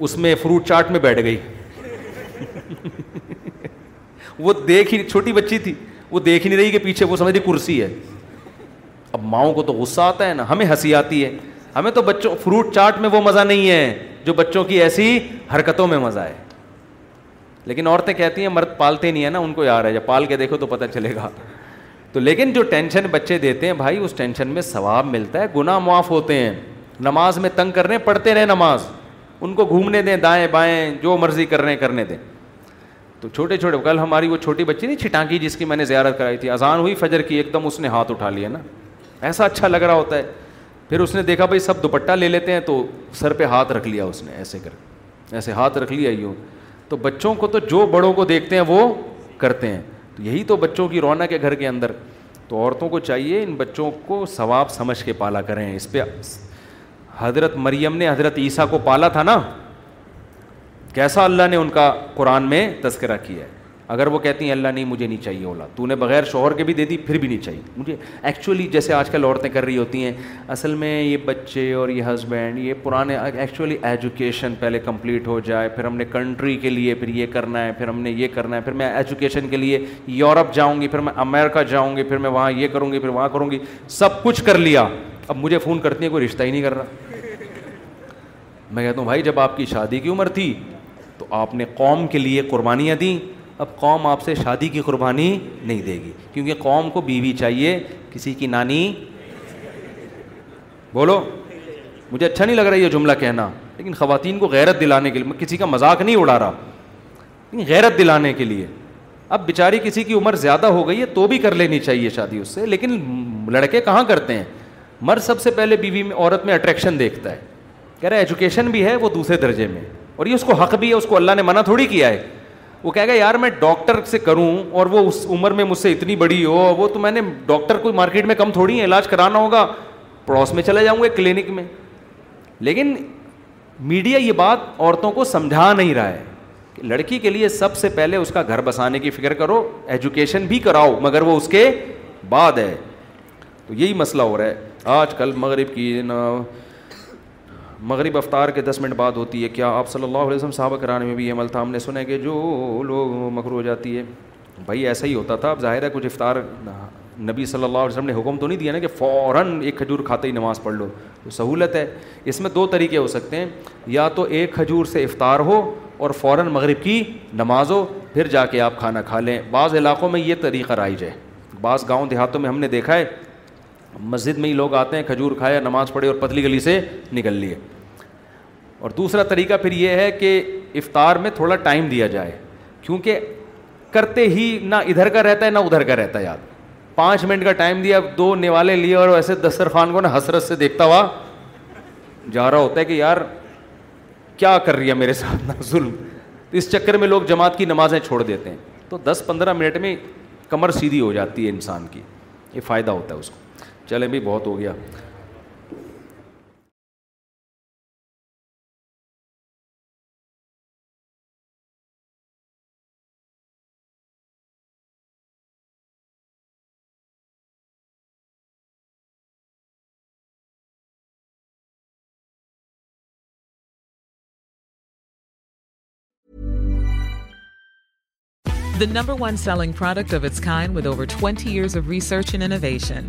اس میں فروٹ چاٹ میں بیٹھ گئی۔ وہ دیکھ ہی چھوٹی بچی تھی۔ وہ دیکھ ہی نہیں رہی کہ پیچھے وہ سمجھ رہی کرسی ہے۔ اب ماؤں کو تو غصہ آتا ہے نا، ہمیں ہنسی آتی ہے۔ ہمیں تو بچوں فروٹ چاٹ میں وہ مزہ نہیں ہے، جو بچوں کی ایسی حرکتوں میں مزہ ہے۔ لیکن عورتیں کہتی ہیں، مرد پالتے نہیں ہیں نا، ان کو یار ہے۔ جب پال کے دیکھو تو پتہ چلے گا۔ تو لیکن جو ٹینشن بچے دیتے ہیں بھائی، اس ٹینشن میں ثواب ملتا ہے، گناہ معاف ہوتے ہیں۔ نماز میں تنگ کر رہے ہیں، پڑھتے رہے نماز۔ ان کو گھومنے دیں، دائیں بائیں، جو مرضی کر رہے ہیں کرنے دیں۔ تو چھوٹے چھوٹے، کل ہماری وہ چھوٹی بچی نہیں، چھٹانکی جس کی میں نے زیارت کرائی تھی۔ اذان ہوئی، فجر کی ایک دم اس نے ہاتھ اٹھا لیا نا۔ ایسا اچھا لگ رہا ہوتا ہے۔ پھر اس نے دیکھا، بھائی سب دوپٹہ لے لیتے ہیں، تو سر پہ ہاتھ رکھ لیا اس نے، ایسے کر۔ ایسے ہاتھ رکھ لیا یوں تو بچوں کو تو جو بڑوں کو دیکھتے ہیں، وہ کرتے ہیں۔ تو یہی تو بچوں کی رونق ہے گھر کے اندر۔ تو عورتوں کو چاہیے ان بچوں کو ثواب سمجھ کے پالا کریں، اس پہ حضرت مریم نے حضرت عیسیٰ کو پالا تھا نا؟ کیسا اللہ نے ان کا قرآن میں تذکرہ کیا ہے؟ اگر وہ کہتی ہیں اللہ نہیں، مجھے نہیں چاہیے اولا، تو نے بغیر شوہر کے بھی دے دی، پھر بھی نہیں چاہیے۔ مجھے ایکچولی جیسے آج کل عورتیں کر رہی ہوتی ہیں، اصل میں یہ بچے اور یہ ہسبینڈ یہ پرانے ایکچولی ایجوکیشن پہلے کمپلیٹ ہو جائے، پھر ہم نے کنٹری کے لیے پھر یہ کرنا ہے، پھر ہم نے یہ کرنا ہے، پھر میں ایجوکیشن کے لیے یورپ جاؤں گی، پھر میں امیرکا جاؤں گی، پھر میں وہاں یہ کروں گی، پھر وہاں کروں گی، سب کچھ کر لیا۔ اب مجھے فون کرتی ہیں، کوئی رشتہ ہی نہیں کر رہا۔ میں کہتا ہوں، بھائی، جب آپ کی شادی کی عمر تھی تو آپ نے قوم کے لیے قربانیاں دیں۔ اب قوم آپ سے شادی کی قربانی نہیں دے گی۔ کیونکہ قوم کو بیوی چاہیے، کسی کی نانی بولو۔ مجھے اچھا نہیں لگ رہا یہ جملہ کہنا، لیکن خواتین کو غیرت دلانے کے لیے، میں کسی کا مذاق نہیں اڑا رہا۔ لیکن غیرت دلانے کے لیے۔ اب بیچاری کسی کی عمر زیادہ ہو گئی ہے تو بھی کر لینی چاہیے شادی اس سے، لیکن لڑکے کہاں کرتے ہیں؟ مرد سب سے پہلے بیوی میں، عورت میں اٹریکشن دیکھتا ہے۔ کہہ رہا ہے ایجوکیشن بھی ہے وہ دوسرے درجے میں. اور یہ اس کو حق بھی ہے، اس کو اللہ نے منع تھوڑی کیا ہے۔ وہ کہے گا، یار میں ڈاکٹر سے کروں اور وہ اس عمر میں مجھ سے اتنی بڑی ہو، وہ تو میں نے ڈاکٹر کو مارکیٹ میں کم تھوڑی ہے، علاج کرانا ہوگا، پڑوس میں چلے جاؤں گا، کلینک میں. لیکن میڈیا یہ بات عورتوں کو سمجھا نہیں رہا ہے کہ لڑکی کے لیے سب سے پہلے اس کا گھر بسانے کی فکر کرو ایجوکیشن بھی کراؤ، مگر وہ اس کے بعد ہے۔ تو یہی مسئلہ ہو رہا ہے۔ آج کل مغرب کی مغرب افطار کے دس منٹ بعد ہوتی ہے۔ کیا آپ صلی اللہ علیہ وسلم صحابہ کرانے میں بھی یہ عمل تھا؟ ہم نے سنا ہے کہ جو لوگ مغرو ہو جاتی ہے، بھائی ایسا ہی ہوتا تھا۔ اب ظاہر ہے کچھ افطار، نبی صلی اللہ علیہ وسلم نے حکم تو نہیں دیا نا کہ فوراً ایک کھجور کھاتے ہی نماز پڑھ لو۔ تو سہولت ہے۔ اس میں دو طریقے ہو سکتے ہیں۔ یا تو ایک کھجور سے افطار ہو اور فوراً مغرب کی نماز ہو، پھر جا کے آپ کھانا کھا لیں۔ بعض علاقوں میں یہ طریقہ رائج ہے۔ بعض گاؤں دیہاتوں میں ہم نے دیکھا ہے مسجد میں ہی لوگ آتے ہیں، کھجور کھایا نماز پڑھے اور پتلی گلی سے نکل لیے۔ اور دوسرا طریقہ پھر یہ ہے کہ افطار میں تھوڑا ٹائم دیا جائے، کیونکہ کرتے ہی نہ ادھر کا رہتا ہے، نہ ادھر کا رہتا ہے، یاد۔ پانچ منٹ کا ٹائم دیا، دو نوالے لیے اور ویسے دسترخوان کو نا حسرت سے دیکھتا ہوا جا رہا ہوتا ہے کہ یار کیا کر رہی ہے میرے ساتھ نا ظلم۔ تو اس چکر میں لوگ جماعت کی نمازیں چھوڑ دیتے ہیں۔ تو دس پندرہ منٹ میں کمر سیدھی ہو جاتی ہے انسان کی، یہ فائدہ ہوتا ہے اس کو۔ چلیں بھی بہت ہو گیا number one selling product of its kind with over twenty years of research and innovation